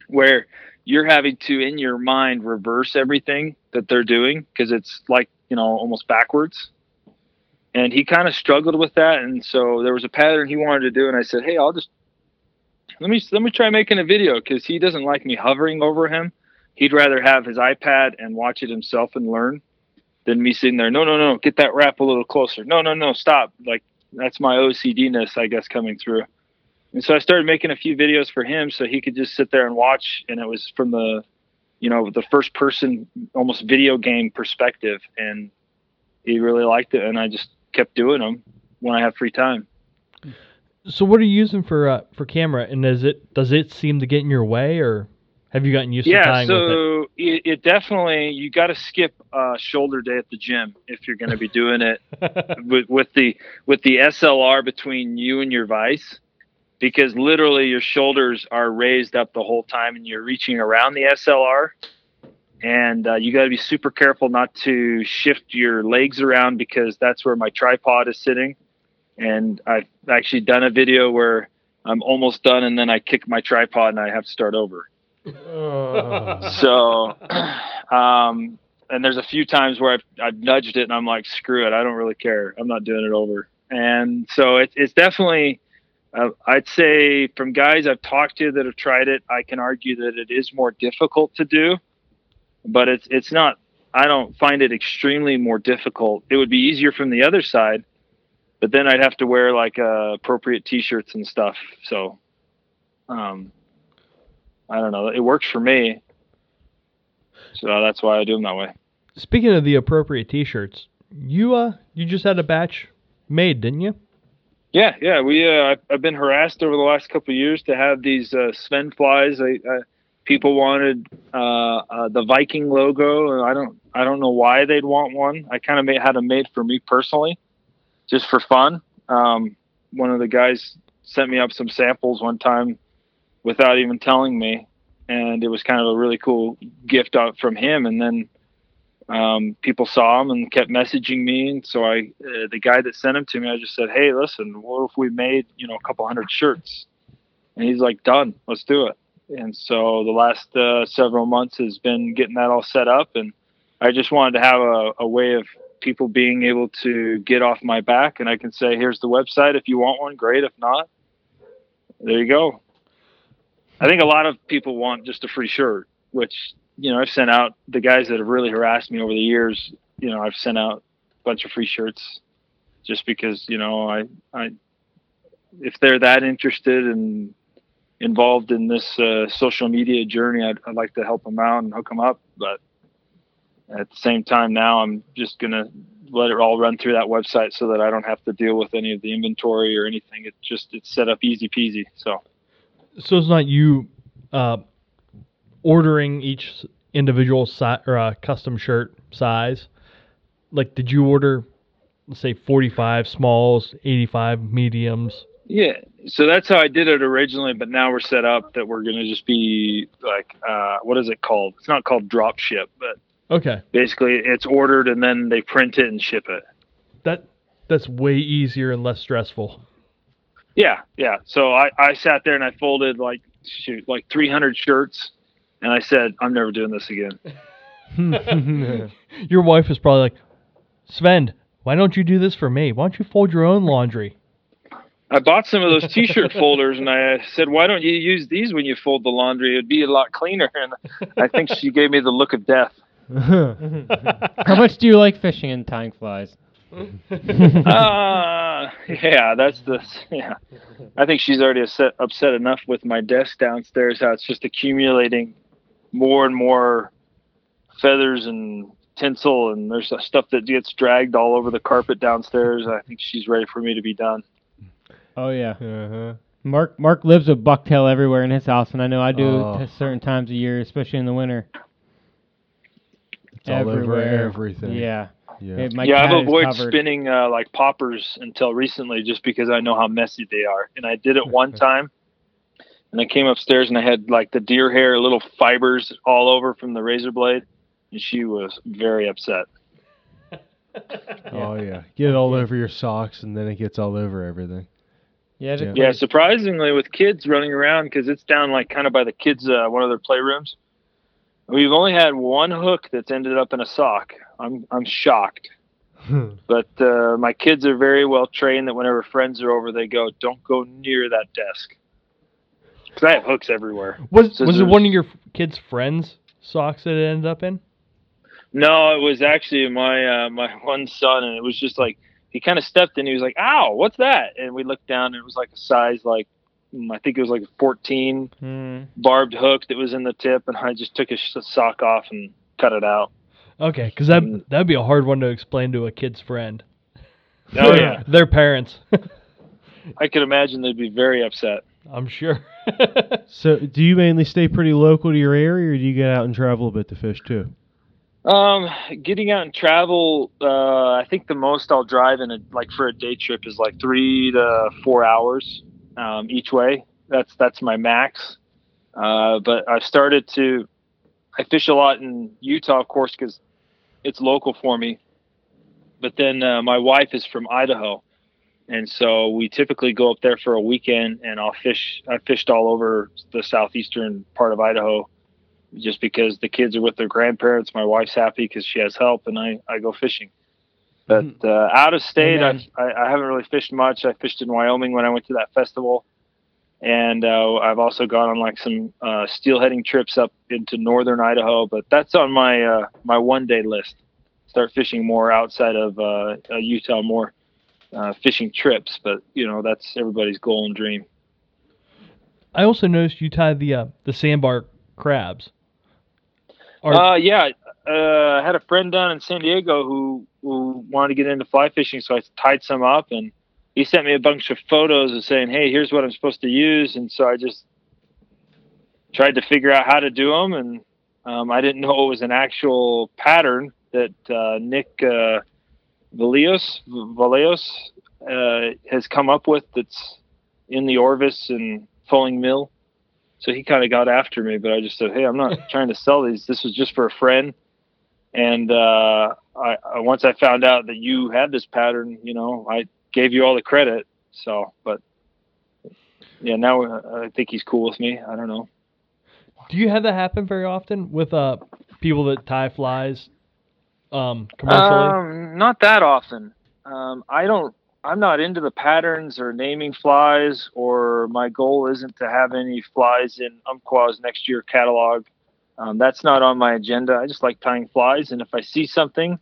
where you're having to in your mind reverse everything that they're doing because it's like you know almost backwards. And he kind of struggled with that and so there was a pattern he wanted to do and i said hey i'll just let me let me try making a video because he doesn't like me hovering over him. He'd rather have his ipad and watch it himself and learn than me sitting there. No no no get that wrap a little closer. No no no stop. Like that's my ocd-ness i guess coming through. And so i started making a few videos for him so he could just sit there and watch and it was from the you know the first person almost video game perspective and he really liked it and i just kept doing them when I have free time. So, what are you using for uh, for camera, and does it does it seem to get in your way, or have you gotten used to Yeah, tying with it? Yeah, so it, it definitely you got to skip uh, shoulder day at the gym if you're going to be doing it (laughs) with, with the with the SLR between you and your vise, because literally your shoulders are raised up the whole time and you're reaching around the SLR, and uh, you got to be super careful not to shift your legs around because that's where my tripod is sitting, and I've actually done a video where I'm almost done and then I kick my tripod and I have to start over. So, (clears throat) um, and there's a few times where I've, I've nudged it and I'm like, screw it, I don't really care. I'm not doing it over. And so it, it's definitely, uh, I'd say from guys I've talked to that have tried it, I can argue that it is more difficult to do, but it's it's not. I don't find it extremely more difficult. It would be easier from the other side, but then I'd have to wear like uh, appropriate t-shirts and stuff. So, um, I don't know. It works for me. So that's why I do them that way. Speaking of the appropriate T-shirts, you uh you just had a batch made, didn't you? Yeah, yeah. We uh, I've, been harassed over the last couple of years to have these uh, Svend flies. I, I, people wanted uh, uh, the Viking logo, I don't I don't know why they'd want one. I kind of had them made for me personally, just for fun. Um, one of the guys sent me up some samples one time without even telling me, and it was kind of a really cool gift out from him. And then um, people saw him and kept messaging me, and so I, uh, the guy that sent him to me, I just said, "Hey, listen, what if we made you know a couple hundred shirts?" And he's like, "Done, let's do it." And so the last uh, several months has been getting that all set up, and I just wanted to have a, a way of people being able to get off my back, and I can say, "Here's the website. If you want one, great. If not, there you go." I think a lot of people want just a free shirt, which you know I've sent out the guys that have really harassed me over the years. You know I've sent out a bunch of free shirts just because you know I I if they're that interested and involved in this uh, social media journey, I'd, I'd like to help them out and hook them up. But at the same time, now I'm just gonna let it all run through that website so that I don't have to deal with any of the inventory or anything. It just it's set up easy peasy. So. So it's not you uh, ordering each individual si- or uh, custom shirt size. Like, did you order, let's say, 45 smalls, 85 mediums? Yeah, so that's how I did it originally, but now we're set up that we're gonna just be like, uh, what is it called? It's not called drop ship, but Okay, basically it's ordered and then they print it and ship it. that that's way easier and less stressful. Yeah, yeah. So I, I sat there and I folded like shoot like 300 shirts, and I said, I'm never doing this again. (laughs) Your wife is probably like, Svend, why don't you do this for me? Why don't you fold your own laundry? I bought some of those T-shirt (laughs) folders, and I said, "Why don't you use these when you fold the laundry? It'd be a lot cleaner." And I think she gave me the look of death. (laughs) How much do you like fishing and tying flies? (laughs) uh, yeah, that's the yeah. I think she's already upset, upset enough with my desk downstairs. How it's just accumulating more and more feathers and tinsel, and there's stuff that gets dragged all over the carpet downstairs. I think she's ready for me to be done. Oh yeah. uh-huh. Mark Mark lives with bucktail everywhere in his house, and I know I do Oh. at certain times of year, especially in the winter. It's all over Everywhere. everything. Yeah. Yeah. Yeah, I've avoided covered. spinning uh, like poppers until recently, just because I know how messy they are. And I did it one (laughs) time, and I came upstairs and I had like the deer hair, little fibers all over from the razor blade, and she was very upset. (laughs) Oh yeah. Get it all over your socks and then it gets all over everything. Yeah. Yeah. Yeah, surprisingly, with kids running around because it's down like kind of by the kids' uh, one of their playrooms. We've only had one hook that's ended up in a sock. I'm I'm shocked, but uh, my kids are very well trained that whenever friends are over, they go, "Don't go near that desk," because I have hooks everywhere. Was was it one of your kids' friends' socks that it ended up in? No, it was actually my uh, my (laughs) one son, and it was just like he kind of stepped in. He was like, "Ow, what's that?" And we looked down, and it was like a size like I think it was like a 14 Hmm. barbed hook that was in the tip, and I just took his sock off and cut it out. Okay, because that Mm. that'd be a hard one to explain to a kid's friend. (laughs) Oh yeah, (laughs) Their parents. (laughs) I could imagine they'd be very upset. I'm sure. So, do you mainly stay pretty local to your area, or do you get out and travel a bit to fish too? Um, getting out and travel, uh, I think the most I'll drive in a like for a day trip is like three to four hours um, each way. That's that's my max. Uh, but I've started to, I fish a lot in Utah, of course, because it's local for me. But then uh, my wife is from Idaho, and so we typically go up there for a weekend, and I'll fish. I fished all over the southeastern part of Idaho just because the kids are with their grandparents. My wife's happy because she has help, and I, I go fishing. But uh, out of state, Amen. I, I haven't really fished much. I fished in Wyoming when I went to that festival, and uh, I've also gone on like some uh, steelheading trips up into northern Idaho. But that's on my uh, my one day list. Start fishing more outside of uh, uh, Utah, more uh, fishing trips. But you know that's everybody's goal and dream. I also noticed you tied the uh, the sandbar crabs. Are- Uh, yeah, uh, I had a friend down in San Diego who who wanted to get into fly fishing, so I tied some up, and he sent me a bunch of photos of saying, "Hey, here's what I'm supposed to use," and so I just tried to figure out how to do them, and um, I didn't (laughs) know it was an actual pattern that uh, Nick uh, Valios Valios uh, has come up with that's in the Orvis and Fulling Mill. So he kind of got after me, but I just said, "Hey, I'm not (laughs) trying to sell these. This was just for a friend." And uh, I, I once I found out that you had this pattern, you know, I gave you all the credit. So, but yeah, now uh, I think he's cool with me. I don't know. Do you have that happen very often with uh people that tie flies um commercially? Um, not that often. Um, I don't. I'm not into the patterns or naming flies, or my goal isn't to have any flies in Umpqua's next year catalog. Um, that's not on my agenda. I just like tying flies, and if I see something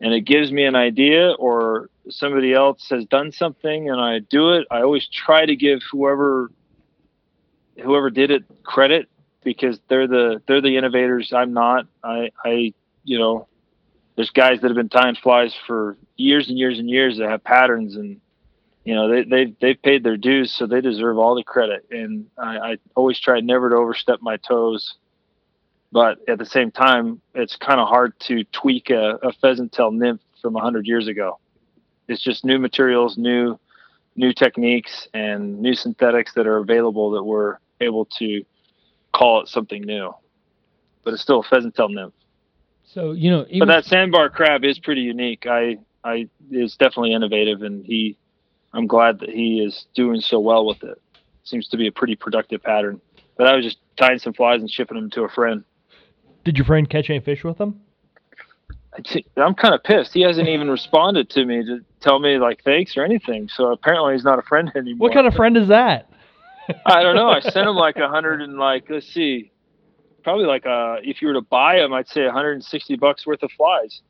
and it gives me an idea, or somebody else has done something and I do it, I always try to give whoever whoever did it credit because they're the they're the innovators. I'm not. I I you know there's guys that have been tying flies for years and years and years that have patterns and you know they they've they've paid their dues so they deserve all the credit and I, I always try never to overstep my toes but at the same time it's kind of hard to tweak a, a pheasant tail nymph from 100 years ago it's just new materials new new techniques and new synthetics that are available that we're able to call it something new but it's still a pheasant tail nymph So you know, but that sandbar crab is pretty unique. I I is definitely innovative, and he, I'm glad that he is doing so well with it. Seems to be a pretty productive pattern. But I was just tying some flies and shipping them to a friend. Did your friend catch any fish with them? I'm kind of pissed. He hasn't even responded to me to tell me like thanks or anything. So apparently he's not a friend (laughs) anymore. What kind of friend is that? (laughs) I don't know. I sent him like a hundred and like let's see, probably like uh if you were to buy him, I'd say 160 bucks worth of flies.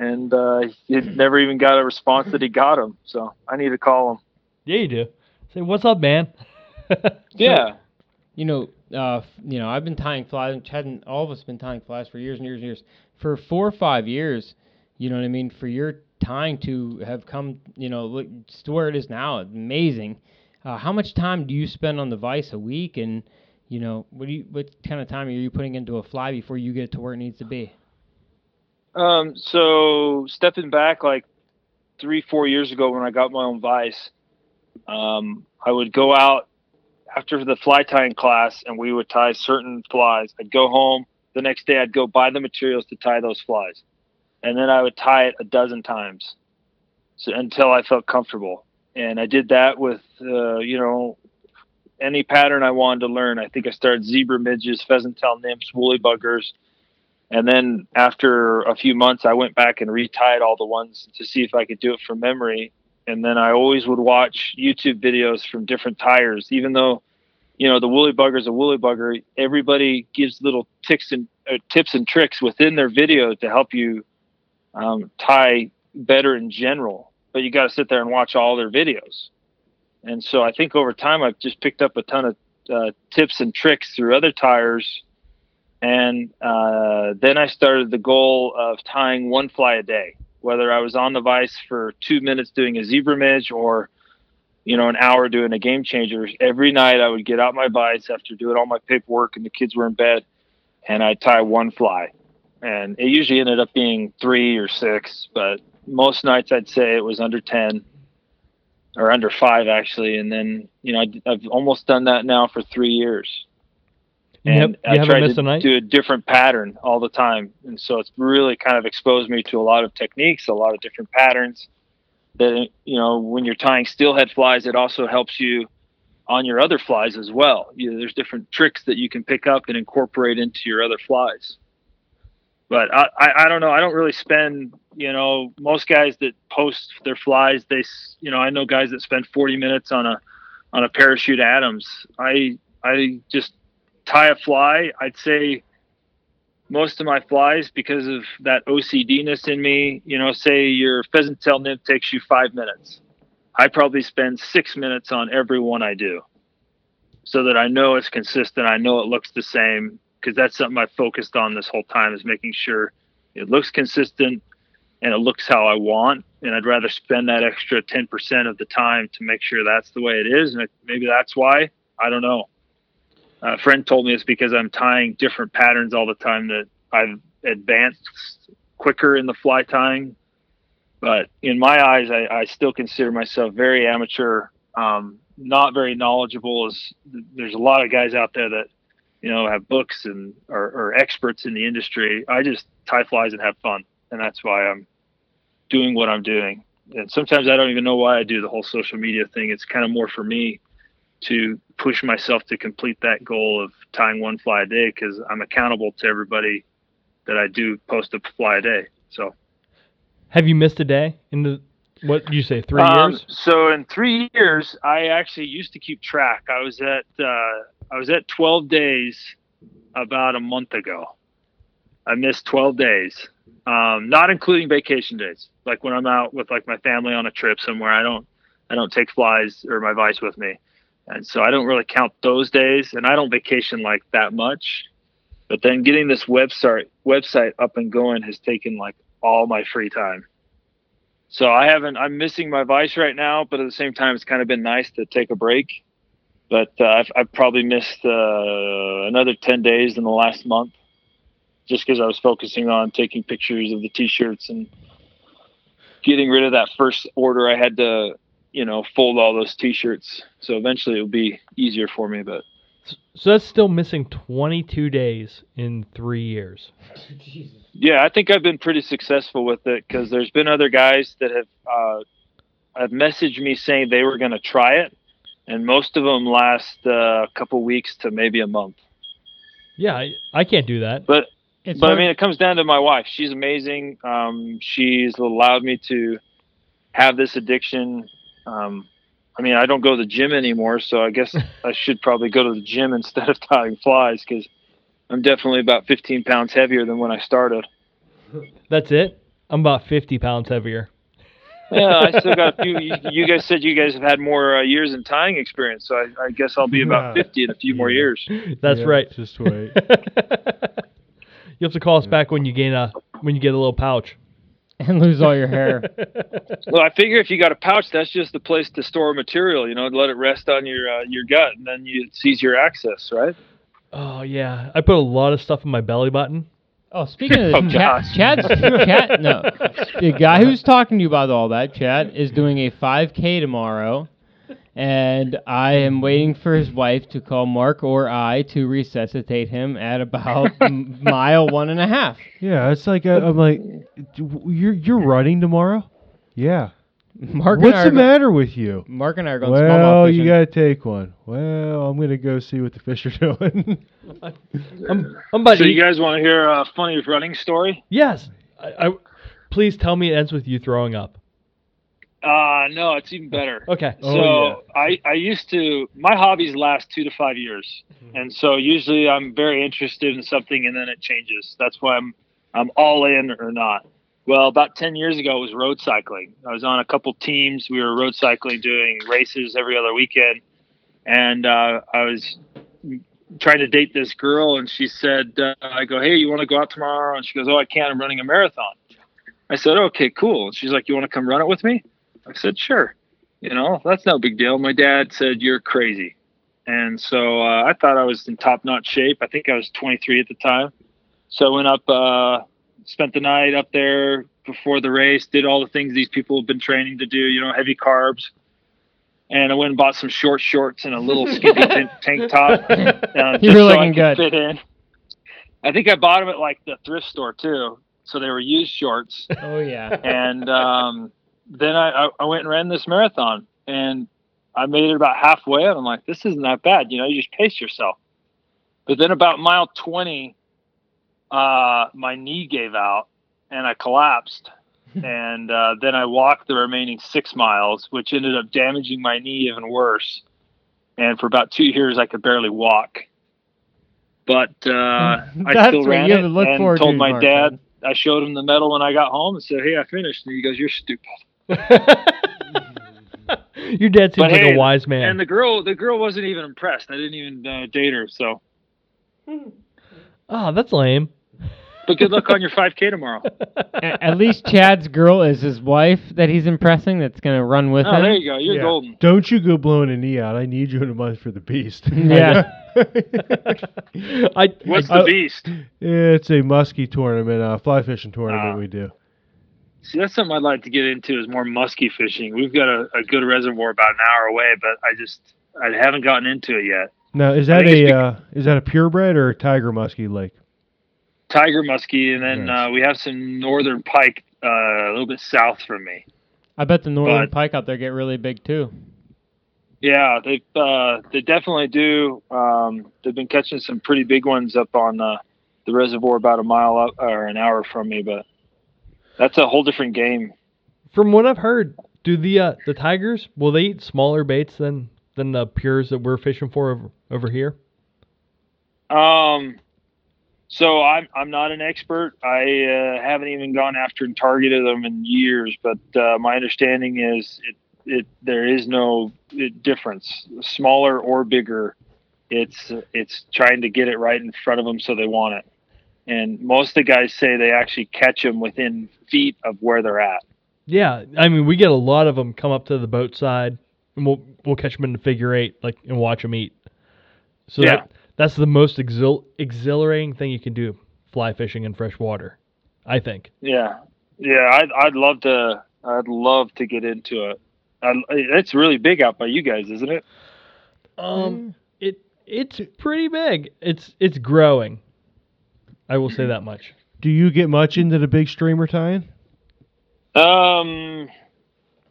And uh, he never even got a response that he got them. So I need to call him. Yeah, you do. Say, what's up, man? (laughs) Yeah. You know, uh, you know, I've been tying flies, and all of us been tying flies for years and years and years. For four or five years, you know what I mean. For your tying to have come, you know, look, to where it is now, amazing. Uh, how much time do you spend on the vise a week, and you know, what do you, what kind of time are you putting into a fly before you get it to where it needs to be? Um, so stepping back like three, four years ago when I got my own vise, um, I would go out after the fly tying class and we would tie certain flies. I'd go home the next day. I'd go buy the materials to tie those flies, and then I would tie it a dozen times, so until I felt comfortable. And I did that with, uh, you know, any pattern I wanted to learn. I think I started zebra midges, pheasant tail nymphs, woolly buggers. And then after a few months, I went back and retied all the ones to see if I could do it from memory. And then I always would watch YouTube videos from different tyers, even though, you know, the woolly bugger is a woolly bugger. Everybody gives little tips and uh, tips and tricks within their video to help you um, tie better in general. But you got to sit there and watch all their videos. And so I think over time, I've just picked up a ton of uh, tips and tricks through other tyers and uh, then I started the goal of tying one fly a day, whether I was on the vise for two minutes doing a zebra midge or, you know, an hour doing a game changer. Every night I would get out my vise after doing all my paperwork and the kids were in bed, and I'd tie one fly. And it usually ended up being three or six, but most nights I'd say it was under 10 or under five actually. And then, you know, I've almost done that now for three years and you I try to do a different pattern all the time, and so it's really kind of exposed me to a lot of techniques, a lot of different patterns. That you know, when you're tying steelhead flies, it also helps you on your other flies as well. You know, there's different tricks that you can pick up and incorporate into your other flies. But I, I, I don't know. I don't really spend, you know, most guys that post their flies, they, you know, I know guys that spend 40 minutes on a, on a parachute Adams. I, I just tie a fly. I'd say most of my flies, because of that OCDness in me, you know, say your pheasant tail nymph takes you five minutes. I probably spend six minutes on every one I do so that I know it's consistent. I know it looks the same because that's something I focused on this whole time is making sure it looks consistent and it looks how I want. And I'd rather spend that extra 10% of the time to make sure that's the way it is. And maybe that's why. I don't know. A friend told me it's because I'm tying different patterns all the time that I've advanced quicker in the fly tying. But in my eyes, I, I still consider myself very amateur, um, not very knowledgeable. As there's a lot of guys out there that you know have books and are, are experts in the industry. I just tie flies and have fun, and that's why I'm doing what I'm doing. And sometimes I don't even know why I do the whole social media thing. It's kind of more for me to push myself to complete that goal of tying one fly a day because I'm accountable to everybody that I do post a fly a day. So Have you missed a day in the what you say three Um, years? So in three years, I actually used to keep track. I was at uh, I was at 12 days about a month ago. I missed 12 days, um, not including vacation days. Like when I'm out with like my family on a trip somewhere, I don't I don't take flies or my vise with me, and so I don't really count those days. And I don't vacation like that much. But then getting this website website up and going has taken like all my free time. So I haven't. I'm missing my vise right now, but at the same time, it's kind of been nice to take a break. But uh, I've, I've probably missed uh, another ten days in the last month, just because I was focusing on taking pictures of the T-shirts and getting rid of that first order. I had to, you know, fold all those T-shirts. So eventually, it'll be easier for me. But So that's still missing 22 days in three years. (laughs) yeah, I think I've been pretty successful with it because there's been other guys that have uh, have messaged me saying they were going to try it, and most of them last uh, a couple weeks to maybe a month. Yeah, I, I can't do that. But It's but I mean, it comes down to my wife. She's amazing. Um, she's allowed me to have this addiction. Um, I mean, I don't go to the gym anymore, so I guess (laughs) I should probably go to the gym instead of tying flies because I'm definitely about 15 pounds heavier than when I started. That's it. I'm about 50 pounds heavier. Yeah, I still got a (laughs) few. You, you guys said you guys have had more uh, years in tying experience, so I, I guess I'll be about Yeah. 50 in a few more years. That's Yeah, right. Just wait. (laughs) you have to call us back when you gain a when you get a little pouch. (laughs) and lose all your hair. (laughs) Well, I figure if you got a pouch, that's just the place to store material. You know, let it rest on your uh, your gut, and then you seize your access, right? Oh yeah, I put a lot of stuff in my belly button. Oh, speaking of (laughs) Oh, this, Chad. Chad's Chad, no, the guy who's talking to you about all that, Chad, is doing a 5K tomorrow, and I am waiting for his wife to call Mark or I to resuscitate him at about m- (laughs) mile one and a half. Yeah, it's like uh, I'm like, you're you're running tomorrow. Yeah. Mark What's and the are go- matter with you? Mark and I are going Well, smallmouth fishing. you gotta take one. Well, I'm gonna go see what the fish are (laughs) doing. I'm, I'm about So to you guys want to hear a funny running story? Yes. I, I, please tell me it ends with you throwing up. Uh no, it's even better. Okay. Oh, so I, I used to my hobbies last two to five years. And so usually i'm very interested in something and then it changes. That's why i'm i'm all in or not. Well about 10 years ago it was road cycling. I was on a couple teams. We were road cycling doing races every other weekend. And uh, i was trying to date this girl and she said uh, i go hey you want to go out tomorrow? And she goes oh i can't i'm running a marathon. I said okay cool. And she's like you want to come run it with me i said sure. You know that's no big deal. My dad said you're crazy. And so uh, i thought i was in top notch shape. I think i was 23 at the time. So i went up uh, spent the night up there before the race did all the things these people have been training to do you know heavy carbs. And i went and bought some short shorts and a little (laughs) skimpy tank, tank top (laughs) uh, You were so I looking could good. fit in. I think i bought them at like the thrift store too. So they were used shorts. Oh yeah. and um, then I, I, went and ran this marathon and I made it about halfway and I'm like, this isn't that bad. You know, you just pace yourself. But then about mile 20, uh, my knee gave out and I collapsed. (laughs) and uh, then I walked the remaining six miles, which ended up damaging my knee even worse. And for about two years, I could barely walk. But uh, (laughs) I still ran it and told to, my Mark, dad. I showed him the medal when I got home and said, "Hey, I finished." And he goes, "You're stupid." (laughs) Your dad seems But like hey, a wise man. And the girl, the girl wasn't even impressed. I didn't even uh, date her. So, oh, that's lame. but good luck on your (laughs) 5K tomorrow. (laughs) At least Chad's girl is his wife that he's impressing. That's gonna run with Oh, him. there you go. You're Yeah. golden. Don't you go blowing a knee out. I need you in a month for the beast. Yeah. I, What's I- the beast? it's a muskie tournament, uh, fly fishing tournament Ah. we do. See, that's something I'd like to get into is more musky fishing. We've got a, a good reservoir about an hour away, but I just I haven't gotten into it yet. Now, is that a bec- uh, is that a purebred or a tiger muskie lake? Tiger muskie, and then Nice. uh, we have some northern pike uh, a little bit south from me. I bet the northern But- pike out there get really big too. Yeah, they uh, they definitely do. Um, they've been catching some pretty big ones up on uh, the reservoir about a mile up or an hour from me, but that's a whole different game. from what I've heard, do the uh, the tigers will they eat smaller baits than than the pures that we're fishing for over, over here? Um, so I'm I'm not an expert. I uh, haven't even gone after and targeted them in years, but uh, my understanding is it it there is no uh, difference, smaller or bigger. It's it's trying to get it right in front of them so they want it. And most of the guys say they actually catch them within feet of where they're at. Yeah, I mean we get a lot of them come up to the boat side, and we'll we'll catch them in the figure eight, like and watch them eat. So Yeah. that that's the most exhil- exhilarating thing you can do, fly fishing in fresh water, I think. Yeah, yeah. I'd I'd love to. I'd love to get into it. I, it's really big out by you guys, isn't it? Um, it it's pretty big. It's it's growing. I will say that much. Do you get much into the big streamer tying? Um,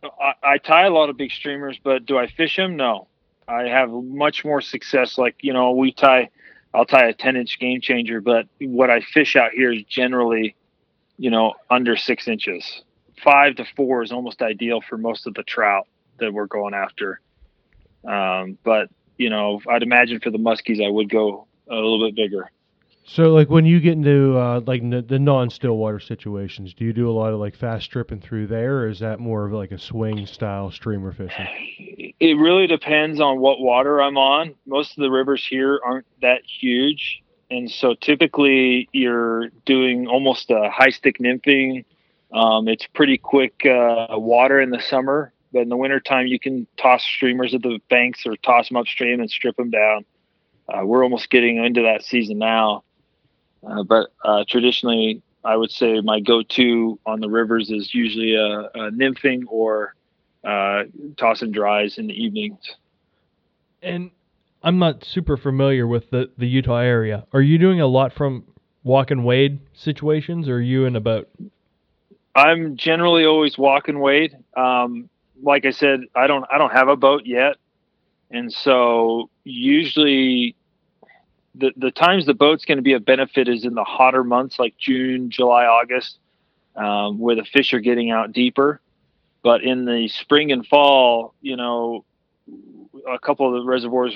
I, I tie a lot of big streamers, but do I fish them? No. I have much more success. Like you know, we tie. I'll tie a ten inch game changer, but what I fish out here is generally, you know, under six inches. five to four is almost ideal for most of the trout that we're going after. Um, but you know, I'd imagine for the muskies, I would go a little bit bigger. So, like when you get into uh, like n- the non-still water situations, do you do a lot of like fast stripping through there, or is that more of like a swing style streamer fishing? It really depends on what water I'm on. Most of the rivers here aren't that huge, and so typically you're doing almost a high stick nymphing. Um, it's pretty quick uh, water in the summer, but in the wintertime you can toss streamers at the banks or toss them upstream and strip them down. Uh, we're almost getting into that season now. Uh, but uh, traditionally, I would say my go-to on the rivers is usually a, a nymphing or uh, tossing dries in the evenings. And I'm not super familiar with the, the Utah area. Are you doing a lot from walk and wade situations, or are you in a boat? I'm generally always walk and wade. Um, like I said, I don't I don't have a boat yet, and so usually the the times the boat's going to be a benefit is in the hotter months like June, July, August, um, where the fish are getting out deeper. But in the spring and fall, you know, a couple of the reservoirs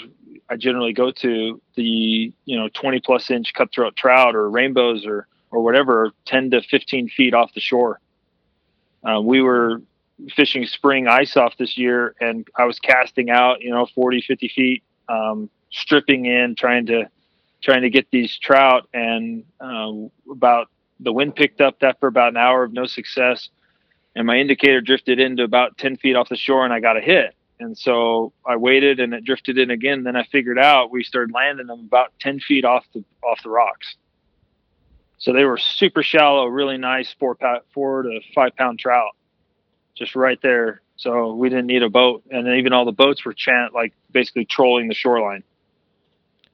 I generally go to, the you know 20 plus inch cutthroat trout or rainbows or or whatever, 10 to 15 feet off the shore. Uh, we were fishing spring ice off this year, and I was casting out, you know, 40, 50 feet, um, stripping in, trying to trying to get these trout, and uh, about the wind picked up after about an hour of no success, and my indicator drifted into about 10 feet off the shore, and I got a hit. And so I waited, and it drifted in again. Then I figured out we started landing them about 10 feet off the off the rocks. So they were super shallow, really nice four pound, four to five pound trout, just right there. So we didn't need a boat, and then even all the boats were chant like basically trolling the shoreline.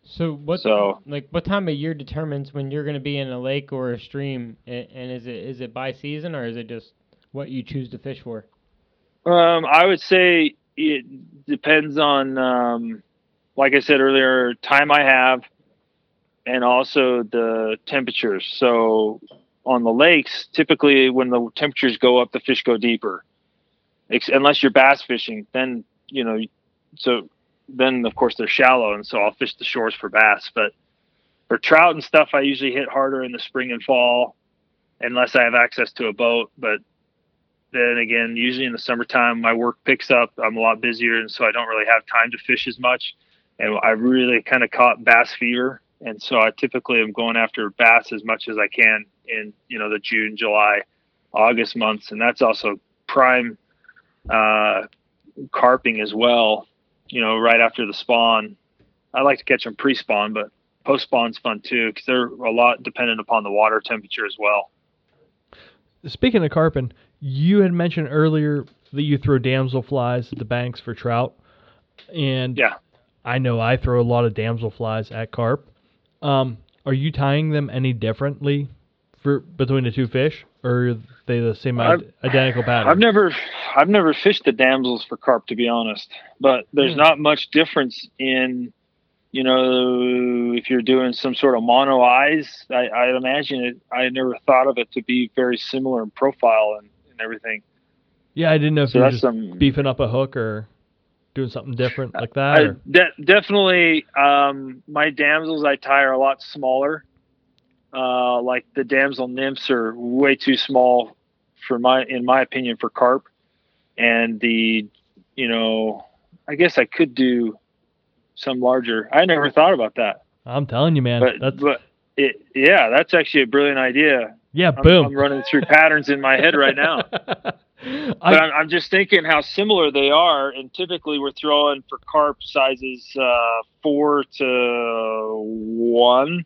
So what? So- like what time of year determines when you're going to be in a lake or a stream, and, is it is it by season or is it just what you choose to fish for? Um, I would say it depends on, um, like I said earlier, time I have, and also the temperatures. So on the lakes, typically when the temperatures go up, the fish go deeper. Unless you're bass fishing, then you know, so then of course they're shallow, and so I'll fish the shores for bass. But for trout and stuff, I usually hit harder in the spring and fall, unless I have access to a boat. But then again, usually in the summertime, my work picks up. I'm a lot busier, and so I don't really have time to fish as much. And I really kind of caught bass fever, and so I typically am going after bass as much as I can in you know the June, July, August months, and that's also prime uh, carping as well. You know, right after the spawn. I like to catch them pre-spawn, but post-spawn's fun too because they're a lot dependent upon the water temperature as well. Speaking of carping, you had mentioned earlier that you throw damselflies at the banks for trout, and Yeah. I know I throw a lot of damselflies at carp. Um, are you tying them any differently for between the two fish, or they the same I've- identical pattern? I've never, I've never fished the damsels for carp to be honest, but there's Hmm. not much difference in, you know, if you're doing some sort of mono eyes. I, I imagine it. I never thought of it to be very similar in profile and, and everything. yeah, I didn't know if So you were that's just some. beefing up a hook or doing something different like that. I de- definitely, um, my damsels I tie are a lot smaller. Uh, like the damsel nymphs are way too small for my, in my opinion, for carp. And the, you know, I guess I could do some larger. I never thought about that, I'm telling you, man. but that's but it, yeah, that's actually a brilliant idea. yeah, I'm, boom. I'm running through patterns in my head right now. (laughs) But I, I'm, I'm just thinking how similar they are, and typically we're throwing for carp sizes uh, four to one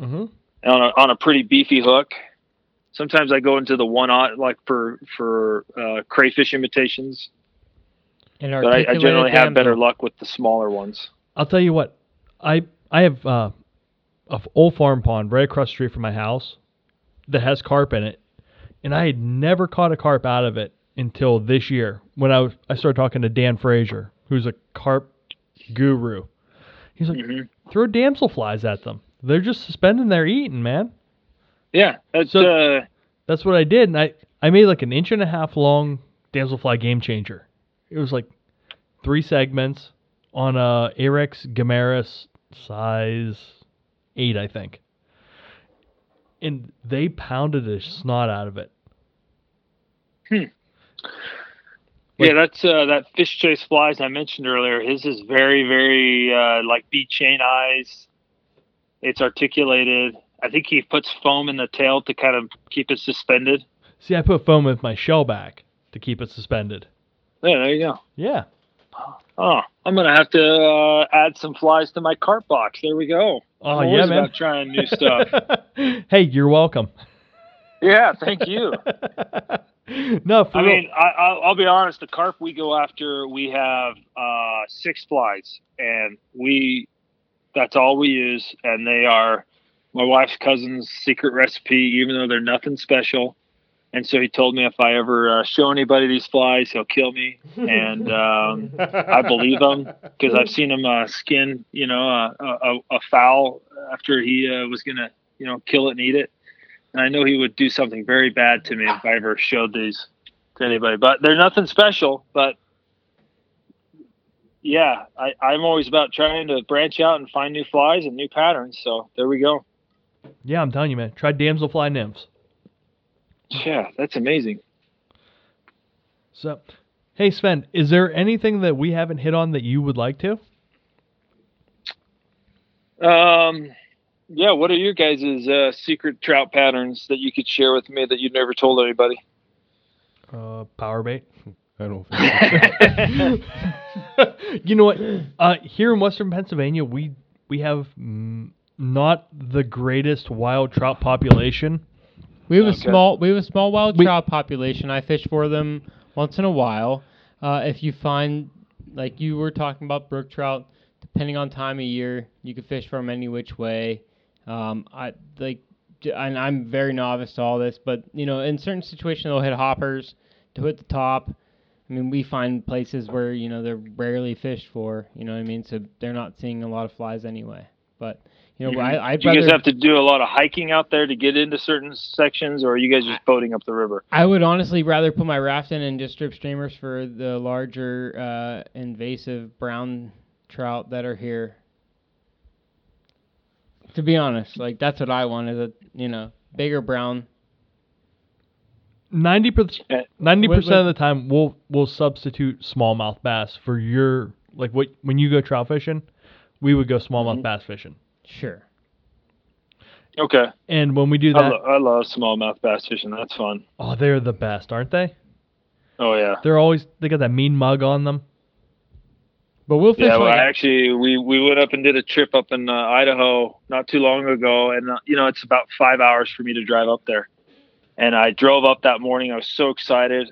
Mhm. on a on a pretty beefy hook. Sometimes I go into the one on like for for uh, crayfish imitations, And but I, I generally have better luck with the smaller ones. I'll tell you what. I I have uh, a old farm pond right across the street from my house that has carp in it, and I had never caught a carp out of it until this year when I was, I started talking to Dan Frazier, who's a carp guru. He's like, hmm throw damselflies at them. They're just suspending their eating, man. Yeah, that's So- uh, that's what I did, and I I made like an inch and a half long damselfly game changer. It was like three segments on a Ahrex Gammarus size eight, I think, and they pounded the snot out of it. Hmm. yeah, that's uh, that fish chase flies I mentioned earlier. His is very, very uh, like bead chain eyes. It's articulated. I think he puts foam in the tail to kind of keep it suspended. See, I put foam with my shell back to keep it suspended. Yeah, there you go. Yeah. Oh, I'm gonna have to uh, add some flies to my cart box. There we go. Oh I'm yeah, man. about trying new stuff. (laughs) hey, you're welcome. yeah, thank you. (laughs) no, for I real. mean, I, I'll, I'll be honest. The carp we go after, we have uh, six flies, and we that's all we use, and they are my wife's cousin's secret recipe, even though they're nothing special. And so he told me if I ever uh, show anybody these flies, he'll kill me, and (laughs) um, I believe him because I've seen him uh, skin, you know, uh, a, a, a fowl after he uh, was gonna, you know, kill it and eat it. And I know he would do something very bad to me if I ever showed these to anybody. But they're nothing special. But yeah, I, I'm always about trying to branch out and find new flies and new patterns. So there we go. Yeah, I'm telling you, man. Try damselfly nymphs. Yeah, that's amazing. So, hey Svend, is there anything that we haven't hit on that you would like to? Um, yeah, what are your guys' uh, secret trout patterns that you could share with me that you've never told anybody? Uh, power bait. I don't. (laughs) (laughs) you know what? Uh, here in Western Pennsylvania, we we have mm, not the greatest wild trout population. We have a small we have a small wild We- trout population. I fish for them once in a while. Uh, if you find like you were talking about brook trout, depending on time of year, you can fish for them any which way. Um, I like, and I'm very novice to all this, but you know, in certain situations they'll hit hoppers to hit the top. I mean, we find places where you know they're rarely fished for. You know what I mean? So they're not seeing a lot of flies anyway. But you know, I, I'd Do you guys have to do a lot of hiking out there to get into certain sections, or are you guys just boating up the river? I would honestly rather put my raft in and just strip streamers for the larger uh, invasive brown trout that are here. To be honest, like that's what I want is a you know bigger brown. Ninety percent. Eh, Ninety percent of the time, we'll we'll substitute smallmouth bass for your like what when you go trout fishing, we would go smallmouth Mhm. bass fishing. Sure. Okay, And when we do I, that, lo- I love smallmouth bass fishing. That's fun. oh, they're the best, aren't they? Oh yeah. They're always they got that mean mug on them. But we'll fish Yeah, well, like actually, we we went up and did a trip up in uh, Idaho not too long ago, and uh, you know it's about five hours for me to drive up there. And I drove up that morning. I was so excited.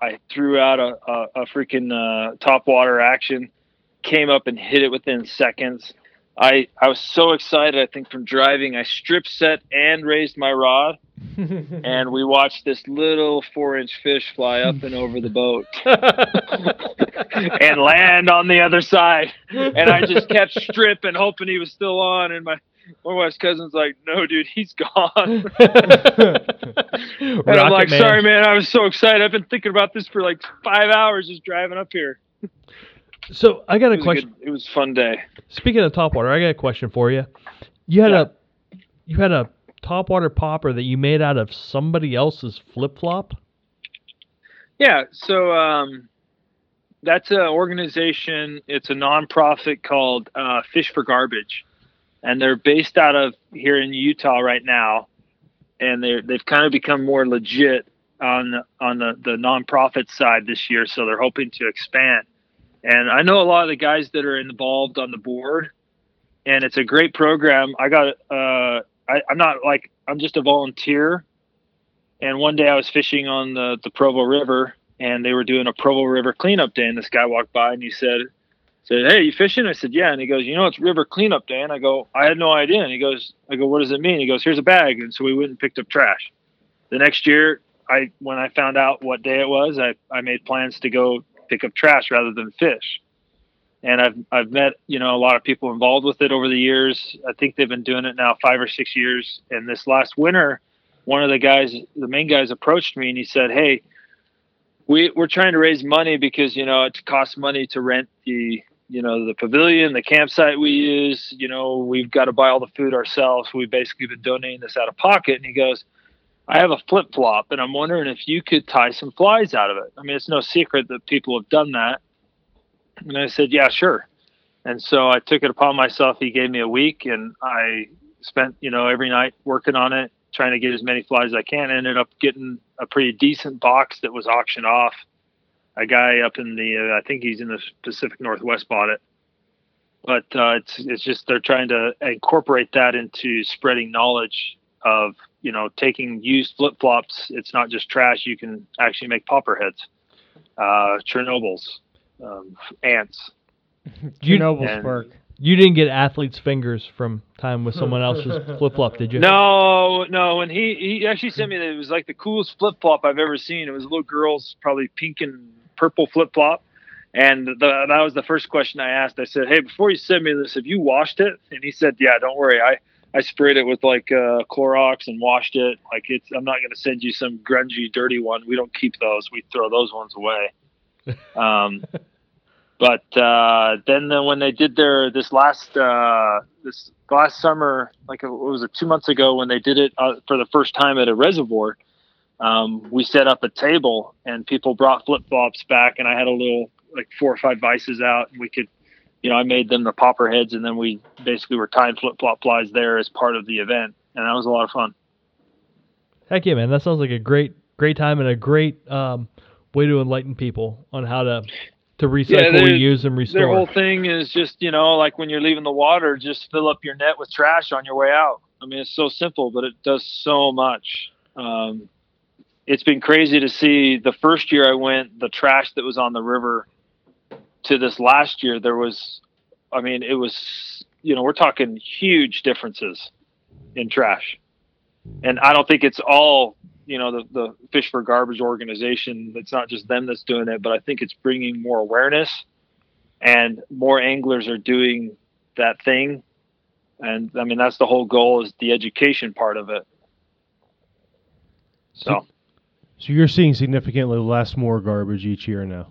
I threw out a a, a freaking uh, top water action, came up and hit it within seconds. I I was so excited. I think from driving, I strip set and raised my rod, (laughs) and we watched this little four inch fish fly up and over the boat (laughs) and land on the other side. And I just kept (laughs) stripping, hoping he was still on. And my my wife's cousin's like, "No, dude, he's gone." and I'm like, Man. "Sorry, man. I was so excited. I've been thinking about this for like five hours just driving up here." So I got It a a question. good, it was a fun day. Speaking of topwater, I got a question for you. You had Yeah. a you had a topwater popper that you made out of somebody else's flip flop. Yeah, so um, that's an organization. It's a nonprofit called uh, Fish for Garbage, and they're based out of here in Utah right now, and they they've kind of become more legit on on the the nonprofit side this year. So they're hoping to expand. And I know a lot of the guys that are involved on the board, and it's a great program. I got uh, I, I'm not like I'm just a volunteer and one day I was fishing on the, the Provo River and they were doing a Provo River cleanup day and this guy walked by and he said said, Hey, you fishing? I said, Yeah. And he goes, You know, it's river cleanup day. And I go, I had no idea. And he goes, I go, What does it mean? He goes, Here's a bag. And so we went and picked up trash. The next year I when I found out what day it was, I, I made plans to go pick up trash rather than fish. And I've I've met, you know, a lot of people involved with it over the years. I think they've been doing it now five or six years. And this last winter one of the guys, the main guys, approached me and he said, "Hey, we we're trying to raise money because you know it costs money to rent the you know the pavilion, the campsite we use. You know we've got to buy all the food ourselves. We've basically been donating this out of pocket." And he goes. I have a flip flop, and I'm wondering if you could tie some flies out of it. I mean, it's no secret that people have done that. And I said, Yeah, sure. And so I took it upon myself. He gave me a week, and I spent, you know, every night working on it, trying to get as many flies as I can. I ended up getting a pretty decent box that was auctioned off. A guy up in the, uh, I think he's in the Pacific Northwest bought it. But uh, it's it's just they're trying to incorporate that into spreading knowledge of you know taking used flip flops. It's not just trash. You can actually make popper heads, uh, Chernobyls, um, ants. (laughs) You- Chernobyl and- spark. You didn't get athlete's fingers from time with someone else's (laughs) flip flop, did you? No, no. And he he actually sent me that it was like the coolest flip flop I've ever seen. It was a little girl's probably pink and purple flip flop. And the, that was the first question I asked. I said, "Hey, before you send me this, have you washed it?" And he said, "Yeah, don't worry. I I sprayed it with like uh, Clorox and washed it. Like it's. I'm not going to send you some grungy, dirty one. We don't keep those. We throw those ones away." (laughs) Um, but uh, then, then when they did their this last uh, this last summer, like it was it two months ago when they did it uh, for the first time at a reservoir, um, we set up a table and people brought flip flops back, and I had a little like four or five vises out, and we could, you know, I made them the popper heads, and then we basically were tying flip flop flies there as part of the event, and that was a lot of fun. Heck yeah, man. That sounds like a great, great time and a great um, way to enlighten people on how to to recycle, their- reuse, and restore. Their whole thing is just, you know, like when you're leaving the water, just fill up your net with trash on your way out. I mean, it's so simple, but it does so much. Um, it's been crazy to see the first year I went, the trash that was on the river to this last year, there was, I mean, it was, you know, we're talking huge differences in trash. And I don't think it's all you know the, the fish for garbage organization it's not just them that's doing it but i think it's bringing more awareness and more anglers are doing that thing and i mean that's the whole goal is the education part of it so So you're seeing significantly less more garbage each year now.